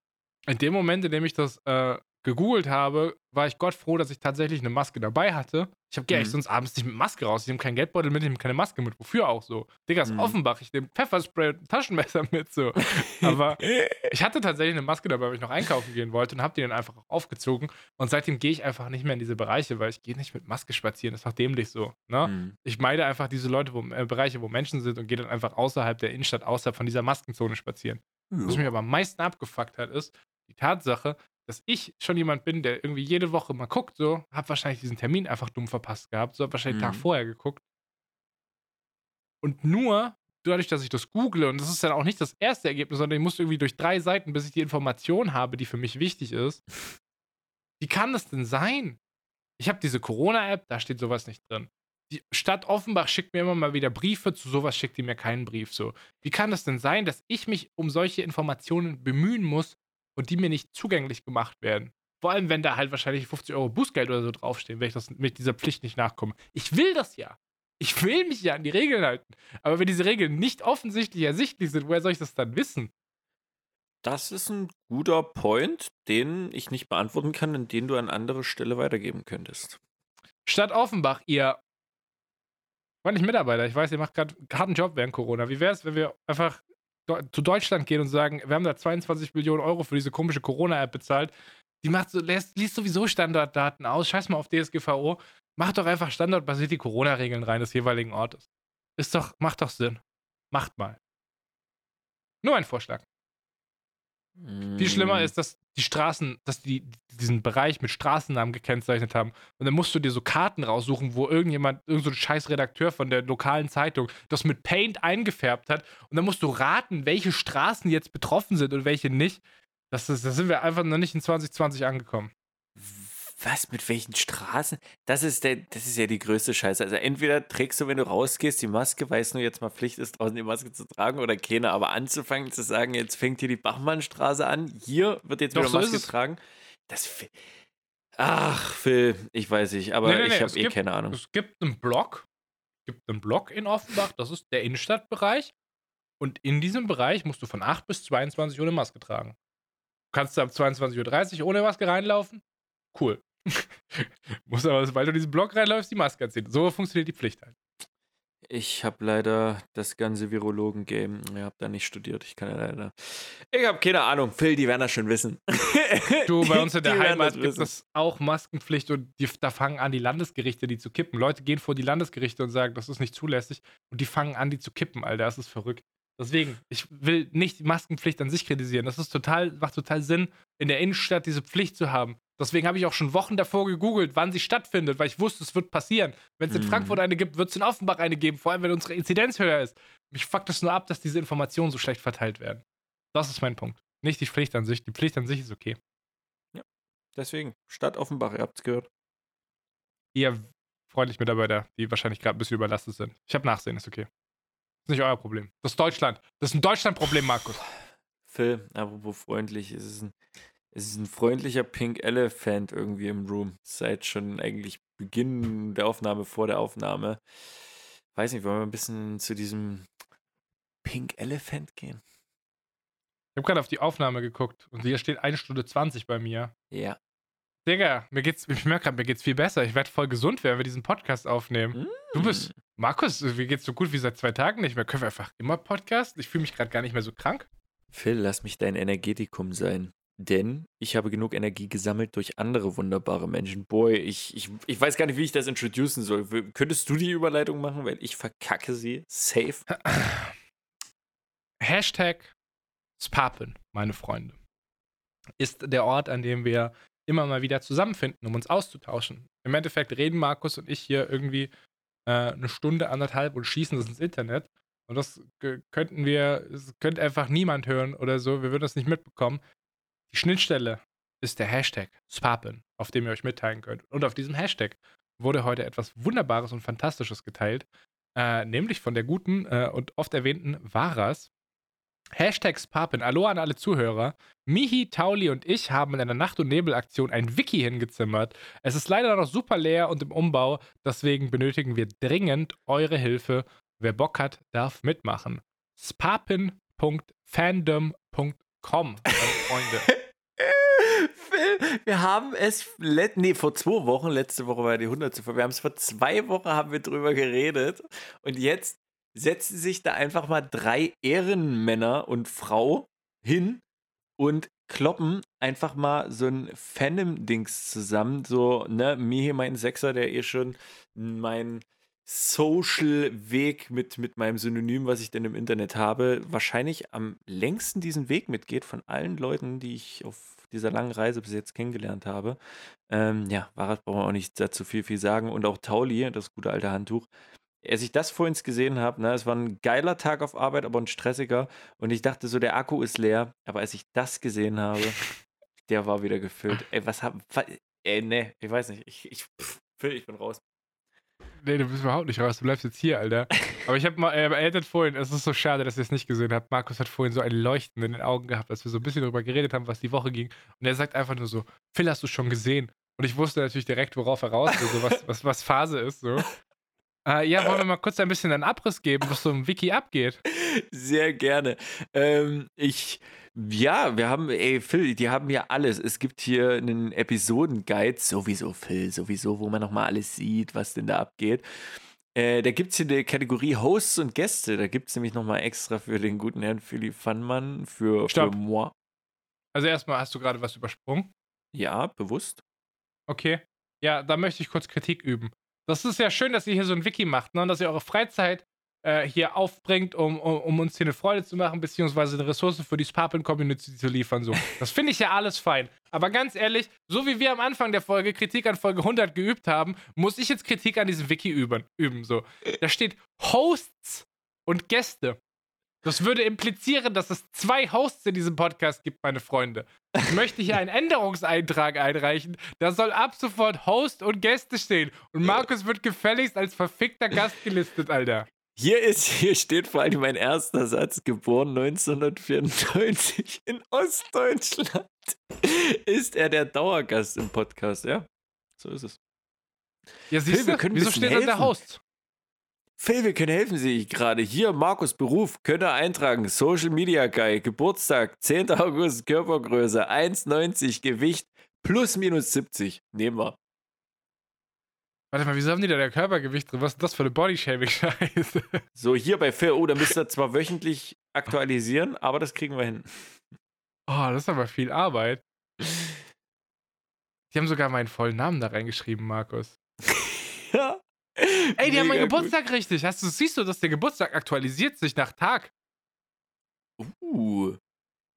S2: In dem Moment, in dem ich das äh, gegoogelt habe, war ich Gott froh, dass ich tatsächlich eine Maske dabei hatte. Ich habe mhm. sonst abends nicht mit Maske raus. Ich nehme keinen Geldbeutel mit, ich nehme keine Maske mit. Wofür auch so? Digga, ist mhm. Offenbach. Ich nehme Pfefferspray und Taschenmesser mit so. Aber ich hatte tatsächlich eine Maske dabei, weil ich noch einkaufen gehen wollte und habe die dann einfach aufgezogen. Und seitdem gehe ich einfach nicht mehr in diese Bereiche, weil ich gehe nicht mit Maske spazieren. Das ist doch dämlich so. Ne? Mhm. Ich meide einfach diese Leute, wo, äh, Bereiche, wo Menschen sind und gehe dann einfach außerhalb der Innenstadt, außerhalb von dieser Maskenzone spazieren. Was mich aber am meisten abgefuckt hat, ist die Tatsache, dass ich schon jemand bin, der irgendwie jede Woche mal guckt, so, hab wahrscheinlich diesen Termin einfach dumm verpasst gehabt, so, hab wahrscheinlich mhm. einen Tag vorher geguckt. Und nur dadurch, dass ich das google, und das ist dann auch nicht das erste Ergebnis, sondern ich muss irgendwie durch drei Seiten, bis ich die Information habe, die für mich wichtig ist. Wie kann das denn sein? Ich habe diese Corona-App, da steht sowas nicht drin. Die Stadt Offenbach schickt mir immer mal wieder Briefe, zu sowas schickt die mir keinen Brief. So. Wie kann das denn sein, dass ich mich um solche Informationen bemühen muss und die mir nicht zugänglich gemacht werden? Vor allem, wenn da halt wahrscheinlich 50 Euro Bußgeld oder so draufstehen, wenn ich das mit dieser Pflicht nicht nachkomme. Ich will das ja. Ich will mich ja an die Regeln halten. Aber wenn diese Regeln nicht offensichtlich ersichtlich sind, woher soll ich das dann wissen?
S1: Das ist ein guter Point, den ich nicht beantworten kann, und den du an andere Stelle weitergeben könntest.
S2: Stadt Offenbach, ihr freundlich Mitarbeiter, ich weiß, ihr macht gerade einen harten Job während Corona. Wie wäre es, wenn wir einfach zu Deutschland gehen und sagen, wir haben da 22 Millionen Euro für diese komische Corona-App bezahlt. Die macht so, lässt, liest sowieso Standarddaten aus. Scheiß mal auf DSGVO. Macht doch einfach standardbasiert die Corona-Regeln rein des jeweiligen Ortes. Ist doch, macht doch Sinn. Macht mal. Nur ein Vorschlag. Mm. Viel schlimmer mm. ist, dass die Straßen, dass die diesen Bereich mit Straßennamen gekennzeichnet haben. Und dann musst du dir so Karten raussuchen, wo irgendjemand, irgendein so scheiß Redakteur von der lokalen Zeitung das mit Paint eingefärbt hat. Und dann musst du raten, welche Straßen jetzt betroffen sind und welche nicht. Das, ist, da sind wir einfach noch nicht in 2020 angekommen
S1: was, mit welchen Straßen? Das ist, der, das ist ja die größte Scheiße. Also entweder trägst du, wenn du rausgehst, die Maske, weil es nur jetzt mal Pflicht ist, draußen die Maske zu tragen oder keine, aber anzufangen zu sagen, jetzt fängt hier die Bachmannstraße an, hier wird jetzt Doch, wieder so Maske getragen. Das Ach, Phil, ich weiß nicht, aber nee, nee, ich habe eh gibt, keine Ahnung.
S2: Es gibt einen Block, gibt einen Block in Offenbach, das ist der Innenstadtbereich. Und in diesem Bereich musst du von 8 bis 22 Uhr eine Maske tragen. Du kannst ab 22.30 Uhr ohne Maske reinlaufen. Cool. Muss aber, weil du diesen Block reinläufst, die Maske anziehen. So funktioniert die Pflicht halt.
S1: Ich habe leider das ganze Virologen-Game. Ich habe da nicht studiert. Ich kann ja leider. Ich habe keine Ahnung. Phil, die werden das schon wissen.
S2: Du, bei uns in der Heimat gibt es auch Maskenpflicht und die, da fangen an, die Landesgerichte die zu kippen. Leute gehen vor die Landesgerichte und sagen, das ist nicht zulässig. Und die fangen an, die zu kippen, Alter. Das ist verrückt. Deswegen, ich will nicht die Maskenpflicht an sich kritisieren. Das ist total, macht total Sinn, in der Innenstadt diese Pflicht zu haben. Deswegen habe ich auch schon Wochen davor gegoogelt, wann sie stattfindet, weil ich wusste, es wird passieren. Wenn es in mhm. Frankfurt eine gibt, wird es in Offenbach eine geben, vor allem wenn unsere Inzidenz höher ist. Mich fuckt es nur ab, dass diese Informationen so schlecht verteilt werden. Das ist mein Punkt. Nicht die Pflicht an sich. Die Pflicht an sich ist okay.
S1: Ja. Deswegen, Stadt Offenbach, ihr habt es gehört.
S2: Ihr freundlich Mitarbeiter, die wahrscheinlich gerade ein bisschen überlastet sind. Ich habe Nachsehen, ist okay. Ist nicht euer Problem. Das ist Deutschland. Das ist ein Deutschland-Problem, Markus.
S1: Phil, apropos freundlich, es ist ein es ist ein freundlicher Pink Elephant irgendwie im Room. Seit schon eigentlich Beginn der Aufnahme, vor der Aufnahme. Weiß nicht, wollen wir ein bisschen zu diesem Pink Elephant gehen?
S2: Ich habe gerade auf die Aufnahme geguckt und hier steht 1 Stunde 20 bei mir.
S1: Ja.
S2: Digga, mir geht's, ich merke gerade, mir geht's viel besser. Ich werde voll gesund, wenn wir diesen Podcast aufnehmen. Mm. Du bist, Markus, wie geht's so gut wie seit zwei Tagen nicht mehr? Können wir einfach immer Podcast? Ich fühle mich gerade gar nicht mehr so krank.
S1: Phil, lass mich dein Energetikum sein. Denn ich habe genug Energie gesammelt durch andere wunderbare Menschen. Boy, ich, ich, ich weiß gar nicht, wie ich das introducen soll. Könntest du die Überleitung machen, weil ich verkacke sie. Safe.
S2: Hashtag Spapen, meine Freunde, ist der Ort, an dem wir immer mal wieder zusammenfinden, um uns auszutauschen. Im Endeffekt reden Markus und ich hier irgendwie äh, eine Stunde, anderthalb und schießen das ins Internet. Und das könnten wir, das könnte einfach niemand hören oder so. Wir würden das nicht mitbekommen. Die Schnittstelle ist der Hashtag Spapen, auf dem ihr euch mitteilen könnt. Und auf diesem Hashtag wurde heute etwas Wunderbares und Fantastisches geteilt, äh, nämlich von der guten äh, und oft erwähnten Varas. Hashtag Spapen. Hallo an alle Zuhörer. Mihi, Tauli und ich haben in einer Nacht- und Nebelaktion ein Wiki hingezimmert. Es ist leider noch super leer und im Umbau, deswegen benötigen wir dringend eure Hilfe. Wer Bock hat, darf mitmachen. spapen.fandom.com, Freunde.
S1: Wir haben es nee, vor zwei Wochen, letzte Woche war die 100. Wir haben es vor zwei Wochen haben wir drüber geredet und jetzt setzen sich da einfach mal drei Ehrenmänner und Frau hin und kloppen einfach mal so ein Phantom-Dings zusammen. So, ne, mir hier mein Sechser, der eh schon mein Social-Weg mit, mit meinem Synonym, was ich denn im Internet habe, wahrscheinlich am längsten diesen Weg mitgeht von allen Leuten, die ich auf dieser langen Reise bis jetzt kennengelernt habe. Ähm, ja, Wahrheit brauchen wir auch nicht dazu viel, viel sagen. Und auch Tauli, das gute alte Handtuch. Als ich das vorhin gesehen habe, ne, es war ein geiler Tag auf Arbeit, aber ein stressiger. Und ich dachte so, der Akku ist leer. Aber als ich das gesehen habe, der war wieder gefüllt. Ey, was hab. Ey, ne, ich weiß nicht. Ich, ich, pff, ich bin raus.
S2: Nee, du bist überhaupt nicht raus. Du bleibst jetzt hier, Alter. Aber ich habe mal, äh, er hat vorhin, es ist so schade, dass ihr es nicht gesehen habt. Markus hat vorhin so ein Leuchten in den Augen gehabt, als wir so ein bisschen darüber geredet haben, was die Woche ging. Und er sagt einfach nur so: Phil, hast du schon gesehen? Und ich wusste natürlich direkt, worauf er raus will, so was, was, was Phase ist. So. Äh, ja, wollen wir mal kurz ein bisschen einen Abriss geben, was so im Wiki abgeht?
S1: Sehr gerne. Ähm, ich ja, wir haben, ey, Phil, die haben ja alles. Es gibt hier einen Episodenguide, sowieso, Phil, sowieso, wo man nochmal alles sieht, was denn da abgeht. Äh, da gibt es hier eine Kategorie Hosts und Gäste. Da gibt es nämlich nochmal extra für den guten Herrn Philipp Fannmann, für,
S2: Stopp.
S1: für moi.
S2: Also erstmal hast du gerade was übersprungen.
S1: Ja, bewusst.
S2: Okay. Ja, da möchte ich kurz Kritik üben. Das ist ja schön, dass ihr hier so ein Wiki macht, ne? Und dass ihr eure Freizeit äh, hier aufbringt, um, um, um, uns hier eine Freude zu machen, beziehungsweise eine Ressource für die Sparpin-Community zu liefern. So. Das finde ich ja alles fein. Aber ganz ehrlich, so wie wir am Anfang der Folge Kritik an Folge 100 geübt haben, muss ich jetzt Kritik an diesem Wiki üben. üben so. Da steht Hosts und Gäste. Das würde implizieren, dass es zwei Hosts in diesem Podcast gibt, meine Freunde. Ich möchte hier einen Änderungseintrag einreichen. Da soll ab sofort Host und Gäste stehen. Und Markus wird gefälligst als verfickter Gast gelistet, Alter.
S1: Hier ist, hier steht vor allem mein erster Satz, geboren 1994 in Ostdeutschland. Ist er der Dauergast im Podcast, ja? So ist es.
S2: Ja, siehst du, wieso steht da der. Host?
S1: Phil, wir können helfen Sie gerade. Hier, Markus Beruf, könnt ihr eintragen. Social Media Guy, Geburtstag, 10. August, Körpergröße, 1,90, Gewicht, plus minus 70. Nehmen wir.
S2: Warte mal, wieso haben die da der Körpergewicht drin? Was ist das für eine Bodyshaming-Scheiße?
S1: So, hier bei Phil, oh, da müsst ihr zwar wöchentlich aktualisieren, aber das kriegen wir hin.
S2: Oh, das ist aber viel Arbeit. Die haben sogar meinen vollen Namen da reingeschrieben, Markus. Ey, die haben meinen
S1: Mega gut.
S2: Geburtstag richtig. Hast du, siehst du, dass der Geburtstag aktualisiert sich nach Tag?
S1: Uh,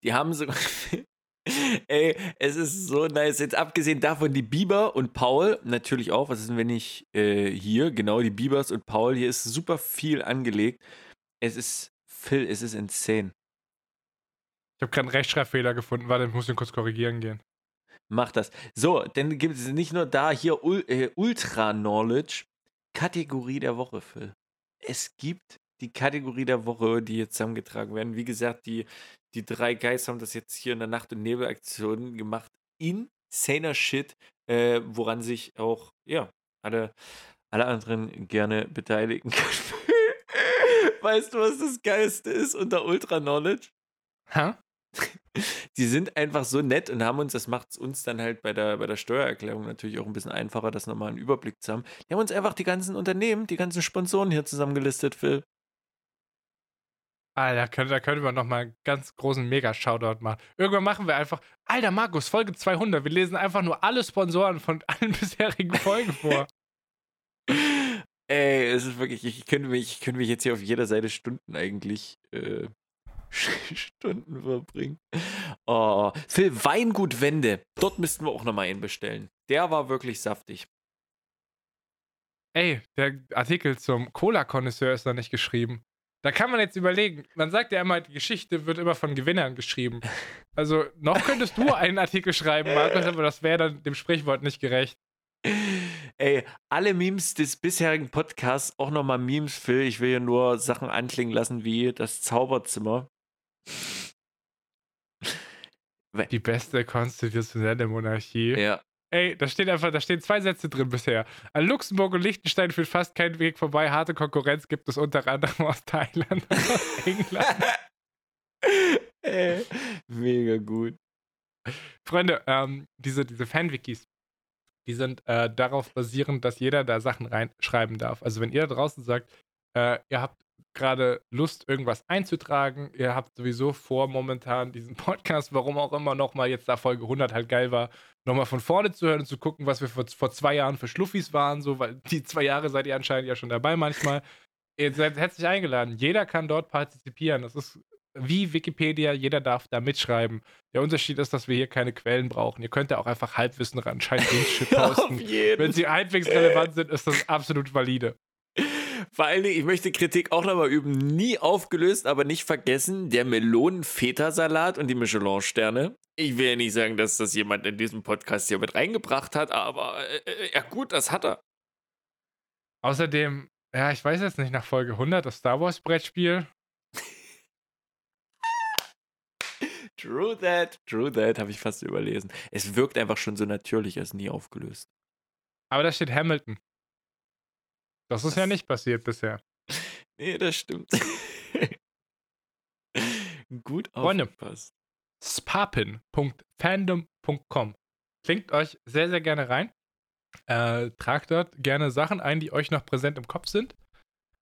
S1: die haben sogar. Ey, es ist so nice. Jetzt abgesehen davon, die Bieber und Paul, natürlich auch. Was ist denn, wenn ich äh, hier, genau, die Biebers und Paul, hier ist super viel angelegt. Es ist, Phil, es ist insane.
S2: Ich habe gerade einen Rechtschreibfehler gefunden. Warte, ich muss den kurz korrigieren gehen.
S1: Mach das. So, dann gibt es nicht nur da hier Ul äh, Ultra Knowledge, Kategorie der Woche, Phil. Es gibt die Kategorie der Woche, die jetzt zusammengetragen werden. Wie gesagt, die, die drei Guys haben das jetzt hier in der Nacht- und Nebelaktion gemacht. Insaner Shit, äh, woran sich auch, ja, alle, alle anderen gerne beteiligen können. weißt du, was das Geilste ist unter Ultra Knowledge?
S2: Hä?
S1: die sind einfach so nett und haben uns, das macht es uns dann halt bei der, bei der Steuererklärung natürlich auch ein bisschen einfacher, das nochmal einen Überblick zu haben. Die haben uns einfach die ganzen Unternehmen, die ganzen Sponsoren hier zusammengelistet, Phil.
S2: Alter, können, da können wir nochmal einen ganz großen Mega-Shoutout machen. Irgendwann machen wir einfach, Alter Markus, Folge 200. Wir lesen einfach nur alle Sponsoren von allen bisherigen Folgen vor.
S1: Ey, es ist wirklich, ich könnte mich, ich könnte mich jetzt hier auf jeder Seite Stunden eigentlich äh, Stunden verbringen. Oh, Phil, Weingut Wende. Dort müssten wir auch nochmal einen bestellen. Der war wirklich saftig.
S2: Ey, der Artikel zum Cola-Konnoisseur ist noch nicht geschrieben. Da kann man jetzt überlegen. Man sagt ja immer, die Geschichte wird immer von Gewinnern geschrieben. Also, noch könntest du einen Artikel schreiben, Markus, aber das wäre dann dem Sprichwort nicht gerecht.
S1: Ey, alle Memes des bisherigen Podcasts, auch nochmal Memes, Phil. Ich will hier nur Sachen anklingen lassen wie das Zauberzimmer.
S2: Die beste konstitutionelle Monarchie.
S1: Ja.
S2: Ey, da steht einfach, da stehen zwei Sätze drin bisher. An Luxemburg und Liechtenstein führt fast kein Weg vorbei. Harte Konkurrenz gibt es unter anderem aus Thailand und aus England.
S1: Ey, mega gut.
S2: Freunde, ähm, diese, diese Fanwikis, die sind äh, darauf basierend, dass jeder da Sachen reinschreiben darf. Also wenn ihr da draußen sagt, äh, ihr habt gerade Lust, irgendwas einzutragen. Ihr habt sowieso vor, momentan diesen Podcast, warum auch immer, nochmal jetzt da Folge 100 halt geil war, nochmal von vorne zu hören und zu gucken, was wir vor, vor zwei Jahren für Schluffis waren, so, weil die zwei Jahre seid ihr anscheinend ja schon dabei manchmal. Ihr seid herzlich eingeladen. Jeder kann dort partizipieren. Das ist wie Wikipedia, jeder darf da mitschreiben. Der Unterschied ist, dass wir hier keine Quellen brauchen. Ihr könnt ja auch einfach Halbwissen ran, scheint Shit posten. Wenn sie halbwegs relevant sind, ist das absolut valide.
S1: Vor allen Dingen, ich möchte Kritik auch nochmal üben. Nie aufgelöst, aber nicht vergessen, der Melonen-Feta-Salat und die Michelin-Sterne. Ich will ja nicht sagen, dass das jemand in diesem Podcast hier mit reingebracht hat, aber äh, äh ja gut, das hat er.
S2: Außerdem, ja, ich weiß jetzt nicht, nach Folge 100, das Star Wars Brettspiel,
S1: True that, true that, habe ich fast überlesen. Es wirkt einfach schon so natürlich, als nie aufgelöst.
S2: Aber da steht Hamilton. Das ist das ja nicht passiert bisher.
S1: Nee, das stimmt. Gut
S2: Freunde, spapin.fandom.com Klingt euch sehr, sehr gerne rein. Äh, tragt dort gerne Sachen ein, die euch noch präsent im Kopf sind.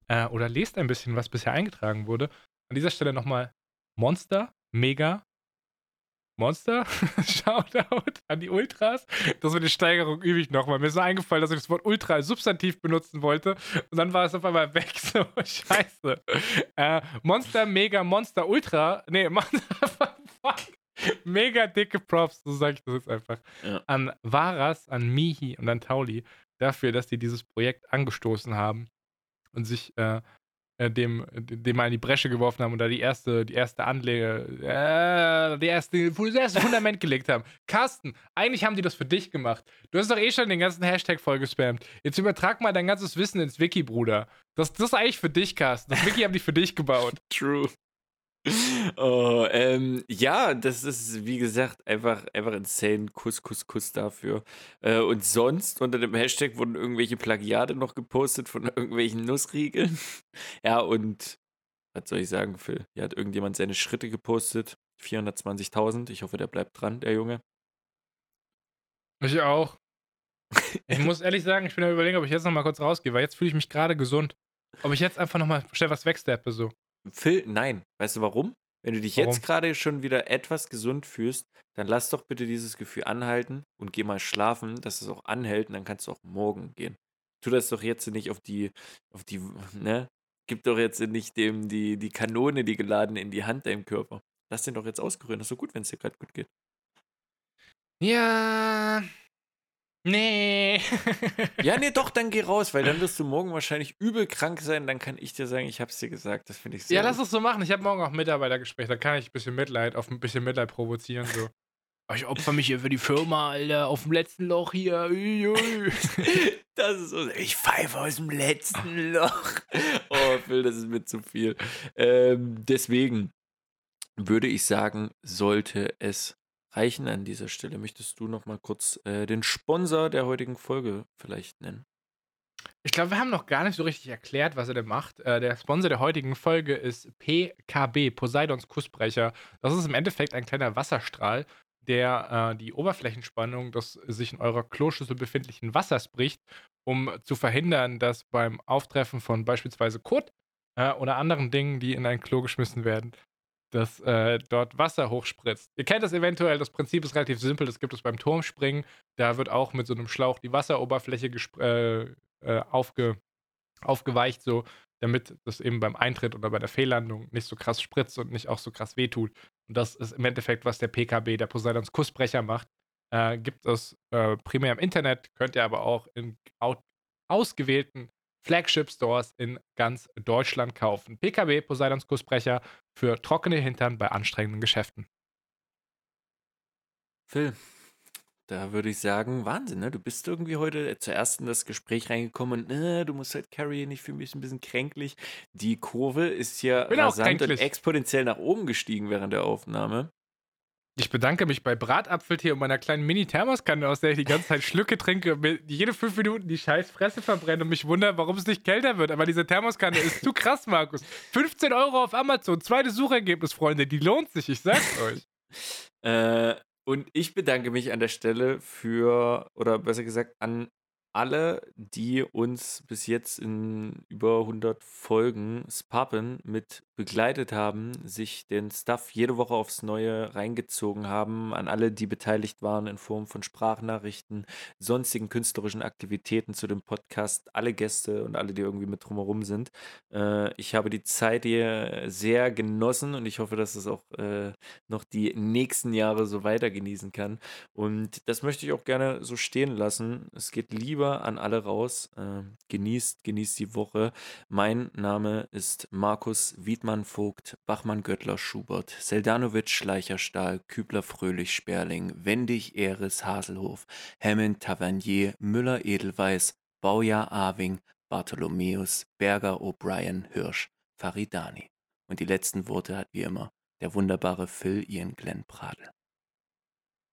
S2: Äh, oder lest ein bisschen, was bisher eingetragen wurde. An dieser Stelle nochmal Monster, Mega, Monster, Shoutout an die Ultras. Das mit der Steigerung übe ich nochmal. Mir ist so eingefallen, dass ich das Wort Ultra als Substantiv benutzen wollte und dann war es auf einmal weg. So, scheiße. Äh, Monster, Mega, Monster, Ultra. Nee, Monster, fuck. Mega dicke Props, so sage ich das jetzt einfach. Ja. An Varas, an Mihi und an Tauli dafür, dass die dieses Projekt angestoßen haben und sich äh, äh, dem, dem mal in die Bresche geworfen haben und da die erste, die erste Anlege, äh, die erste, das erste Fundament gelegt haben. Carsten, eigentlich haben die das für dich gemacht. Du hast doch eh schon den ganzen Hashtag voll gespammt. Jetzt übertrag mal dein ganzes Wissen ins Wiki, Bruder. Das, das ist eigentlich für dich, Carsten. Das Wiki haben die für dich gebaut.
S1: True. Oh, ähm, ja, das ist, wie gesagt, einfach, einfach insane. Kuss, Kuss, Kuss dafür. Äh, und sonst unter dem Hashtag wurden irgendwelche Plagiate noch gepostet von irgendwelchen Nussriegeln. ja, und was soll ich sagen, Phil? Hier hat irgendjemand seine Schritte gepostet. 420.000. Ich hoffe, der bleibt dran, der Junge.
S2: Ich auch. Ich muss ehrlich sagen, ich bin am überlegen, ob ich jetzt noch mal kurz rausgehe, weil jetzt fühle ich mich gerade gesund. Ob ich jetzt einfach noch mal schnell was wegsteppe, so.
S1: Phil, nein. Weißt du warum? Wenn du dich warum? jetzt gerade schon wieder etwas gesund fühlst, dann lass doch bitte dieses Gefühl anhalten und geh mal schlafen, dass es auch anhält und dann kannst du auch morgen gehen. Tu das doch jetzt nicht auf die, auf die, ne? Gib doch jetzt nicht dem die, die Kanone, die geladen in die Hand deinem Körper. Lass den doch jetzt ausgerühren. Das ist so gut, wenn es dir gerade gut geht.
S2: Ja, Nee.
S1: ja, nee, doch, dann geh raus, weil dann wirst du morgen wahrscheinlich übel krank sein. Dann kann ich dir sagen, ich hab's dir gesagt. Das finde ich sehr
S2: Ja, lass es so machen. Ich habe morgen auch Mitarbeitergespräch. Da kann ich ein bisschen Mitleid, auf ein bisschen Mitleid provozieren. So. Ich opfer mich hier für die Firma, Alter, auf dem letzten Loch hier.
S1: das ist so. Ich pfeife aus dem letzten Loch. Oh, Phil, das ist mir zu viel. Ähm, deswegen würde ich sagen, sollte es reichen an dieser Stelle. Möchtest du noch mal kurz äh, den Sponsor der heutigen Folge vielleicht nennen?
S2: Ich glaube, wir haben noch gar nicht so richtig erklärt, was er denn macht. Äh, der Sponsor der heutigen Folge ist PKB, Poseidons Kussbrecher. Das ist im Endeffekt ein kleiner Wasserstrahl, der äh, die Oberflächenspannung des sich in eurer Kloschüssel befindlichen Wassers bricht, um zu verhindern, dass beim Auftreffen von beispielsweise Kot äh, oder anderen Dingen, die in ein Klo geschmissen werden, dass äh, dort Wasser hochspritzt. Ihr kennt das eventuell, das Prinzip ist relativ simpel, das gibt es beim Turmspringen. Da wird auch mit so einem Schlauch die Wasseroberfläche äh, äh, aufge aufgeweicht, so damit das eben beim Eintritt oder bei der Fehllandung nicht so krass spritzt und nicht auch so krass wehtut. Und das ist im Endeffekt, was der PKB, der Poseidons Kussbrecher macht. Äh, gibt es äh, primär im Internet, könnt ihr aber auch in ausgewählten Flagship-Stores in ganz Deutschland kaufen. PKW Poseidons Kussbrecher für trockene Hintern bei anstrengenden Geschäften.
S1: Phil, da würde ich sagen, Wahnsinn, ne? Du bist irgendwie heute zuerst in das Gespräch reingekommen und äh, du musst halt Carrie nicht für mich ein bisschen kränklich. Die Kurve ist ja rasant und exponentiell nach oben gestiegen während der Aufnahme.
S2: Ich bedanke mich bei Bratapfeltee und meiner kleinen Mini-Thermoskanne, aus der ich die ganze Zeit Schlücke trinke, mir jede fünf Minuten die scheiß Fresse verbrenne und mich wundere, warum es nicht kälter wird. Aber diese Thermoskanne ist zu krass, Markus. 15 Euro auf Amazon, zweites Suchergebnis, Freunde, die lohnt sich, ich sag's euch.
S1: äh, und ich bedanke mich an der Stelle für, oder besser gesagt, an alle, die uns bis jetzt in über 100 Folgen Spappen mit begleitet haben, sich den Stuff jede Woche aufs Neue reingezogen haben, an alle, die beteiligt waren in Form von Sprachnachrichten, sonstigen künstlerischen Aktivitäten zu dem Podcast, alle Gäste und alle, die irgendwie mit drumherum sind. Äh, ich habe die Zeit hier sehr genossen und ich hoffe, dass es auch äh, noch die nächsten Jahre so weiter genießen kann. Und das möchte ich auch gerne so stehen lassen. Es geht lieber an alle raus. Äh, genießt, genießt die Woche. Mein Name ist Markus Wiedmann Vogt, Bachmann Göttler Schubert, Seldanovic Schleicherstahl, Kübler Fröhlich Sperling, Wendig Eres Haselhof, Hammond Tavernier, Müller Edelweiß, Baujahr Awing, Bartholomäus, Berger O'Brien Hirsch, Faridani. Und die letzten Worte hat wie immer der wunderbare Phil Ian Glenn Pradel.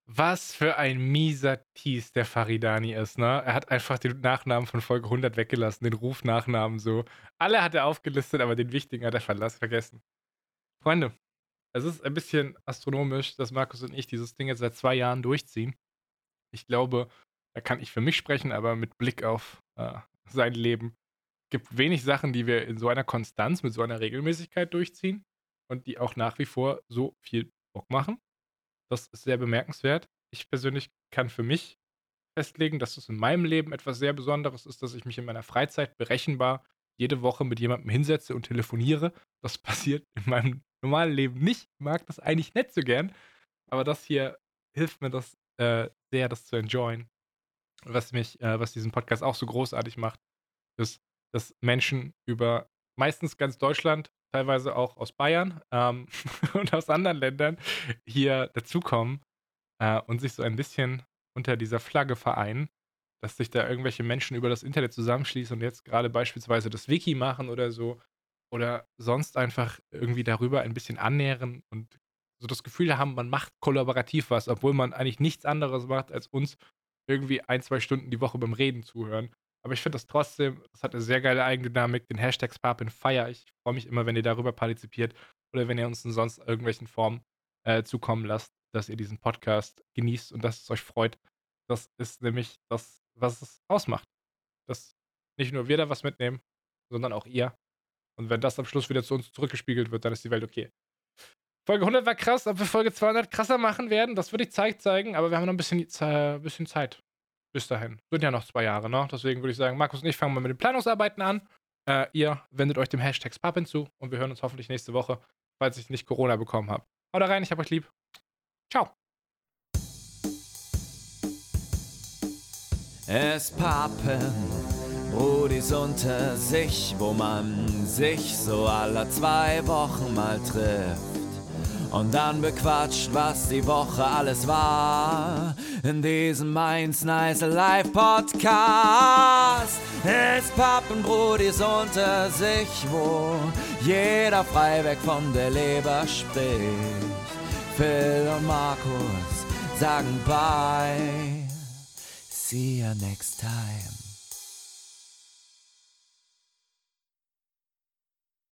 S2: Was für ein mieser Tease der Faridani ist, ne? Er hat einfach den Nachnamen von Folge 100 weggelassen, den Rufnachnamen so. Alle hat er aufgelistet, aber den wichtigen hat er vergessen. Freunde, es ist ein bisschen astronomisch, dass Markus und ich dieses Ding jetzt seit zwei Jahren durchziehen. Ich glaube, da kann ich für mich sprechen, aber mit Blick auf äh, sein Leben gibt wenig Sachen, die wir in so einer Konstanz, mit so einer Regelmäßigkeit durchziehen und die auch nach wie vor so viel Bock machen. Das ist sehr bemerkenswert. Ich persönlich kann für mich festlegen, dass es in meinem Leben etwas sehr Besonderes ist, dass ich mich in meiner Freizeit berechenbar jede Woche mit jemandem hinsetze und telefoniere. Das passiert in meinem normalen Leben nicht. Ich mag das eigentlich nicht so gern. Aber das hier hilft mir das äh, sehr, das zu enjoyen. Was mich, äh, was diesen Podcast auch so großartig macht, ist, dass Menschen über meistens ganz Deutschland teilweise auch aus Bayern ähm, und aus anderen Ländern hier dazukommen äh, und sich so ein bisschen unter dieser Flagge vereinen, dass sich da irgendwelche Menschen über das Internet zusammenschließen und jetzt gerade beispielsweise das Wiki machen oder so oder sonst einfach irgendwie darüber ein bisschen annähern und so das Gefühl haben, man macht kollaborativ was, obwohl man eigentlich nichts anderes macht, als uns irgendwie ein, zwei Stunden die Woche beim Reden zuhören. Aber ich finde das trotzdem, das hat eine sehr geile Eigendynamik. Den Hashtag Sparpin feier ich. freue mich immer, wenn ihr darüber partizipiert oder wenn ihr uns in sonst irgendwelchen Formen äh, zukommen lasst, dass ihr diesen Podcast genießt und dass es euch freut. Das ist nämlich das, was es ausmacht. Dass nicht nur wir da was mitnehmen, sondern auch ihr. Und wenn das am Schluss wieder zu uns zurückgespiegelt wird, dann ist die Welt okay. Folge 100 war krass, ob wir Folge 200 krasser machen werden, das würde ich zeigen, aber wir haben noch ein bisschen, äh, bisschen Zeit bis dahin. Sind ja noch zwei Jahre, ne? Deswegen würde ich sagen, Markus und ich fangen mal mit den Planungsarbeiten an. Äh, ihr wendet euch dem Hashtag Spap hinzu und wir hören uns hoffentlich nächste Woche, falls ich nicht Corona bekommen habe. Haut rein, ich hab euch lieb. Ciao.
S3: Es pappen Brudis unter sich, wo man sich so alle zwei Wochen mal trifft und dann bequatscht, was die Woche alles war. In diesem Mainz Nice Live Podcast ist Pappenbrudis unter sich, wo jeder frei von der Leber spricht. Phil und Markus sagen bye. See you next time.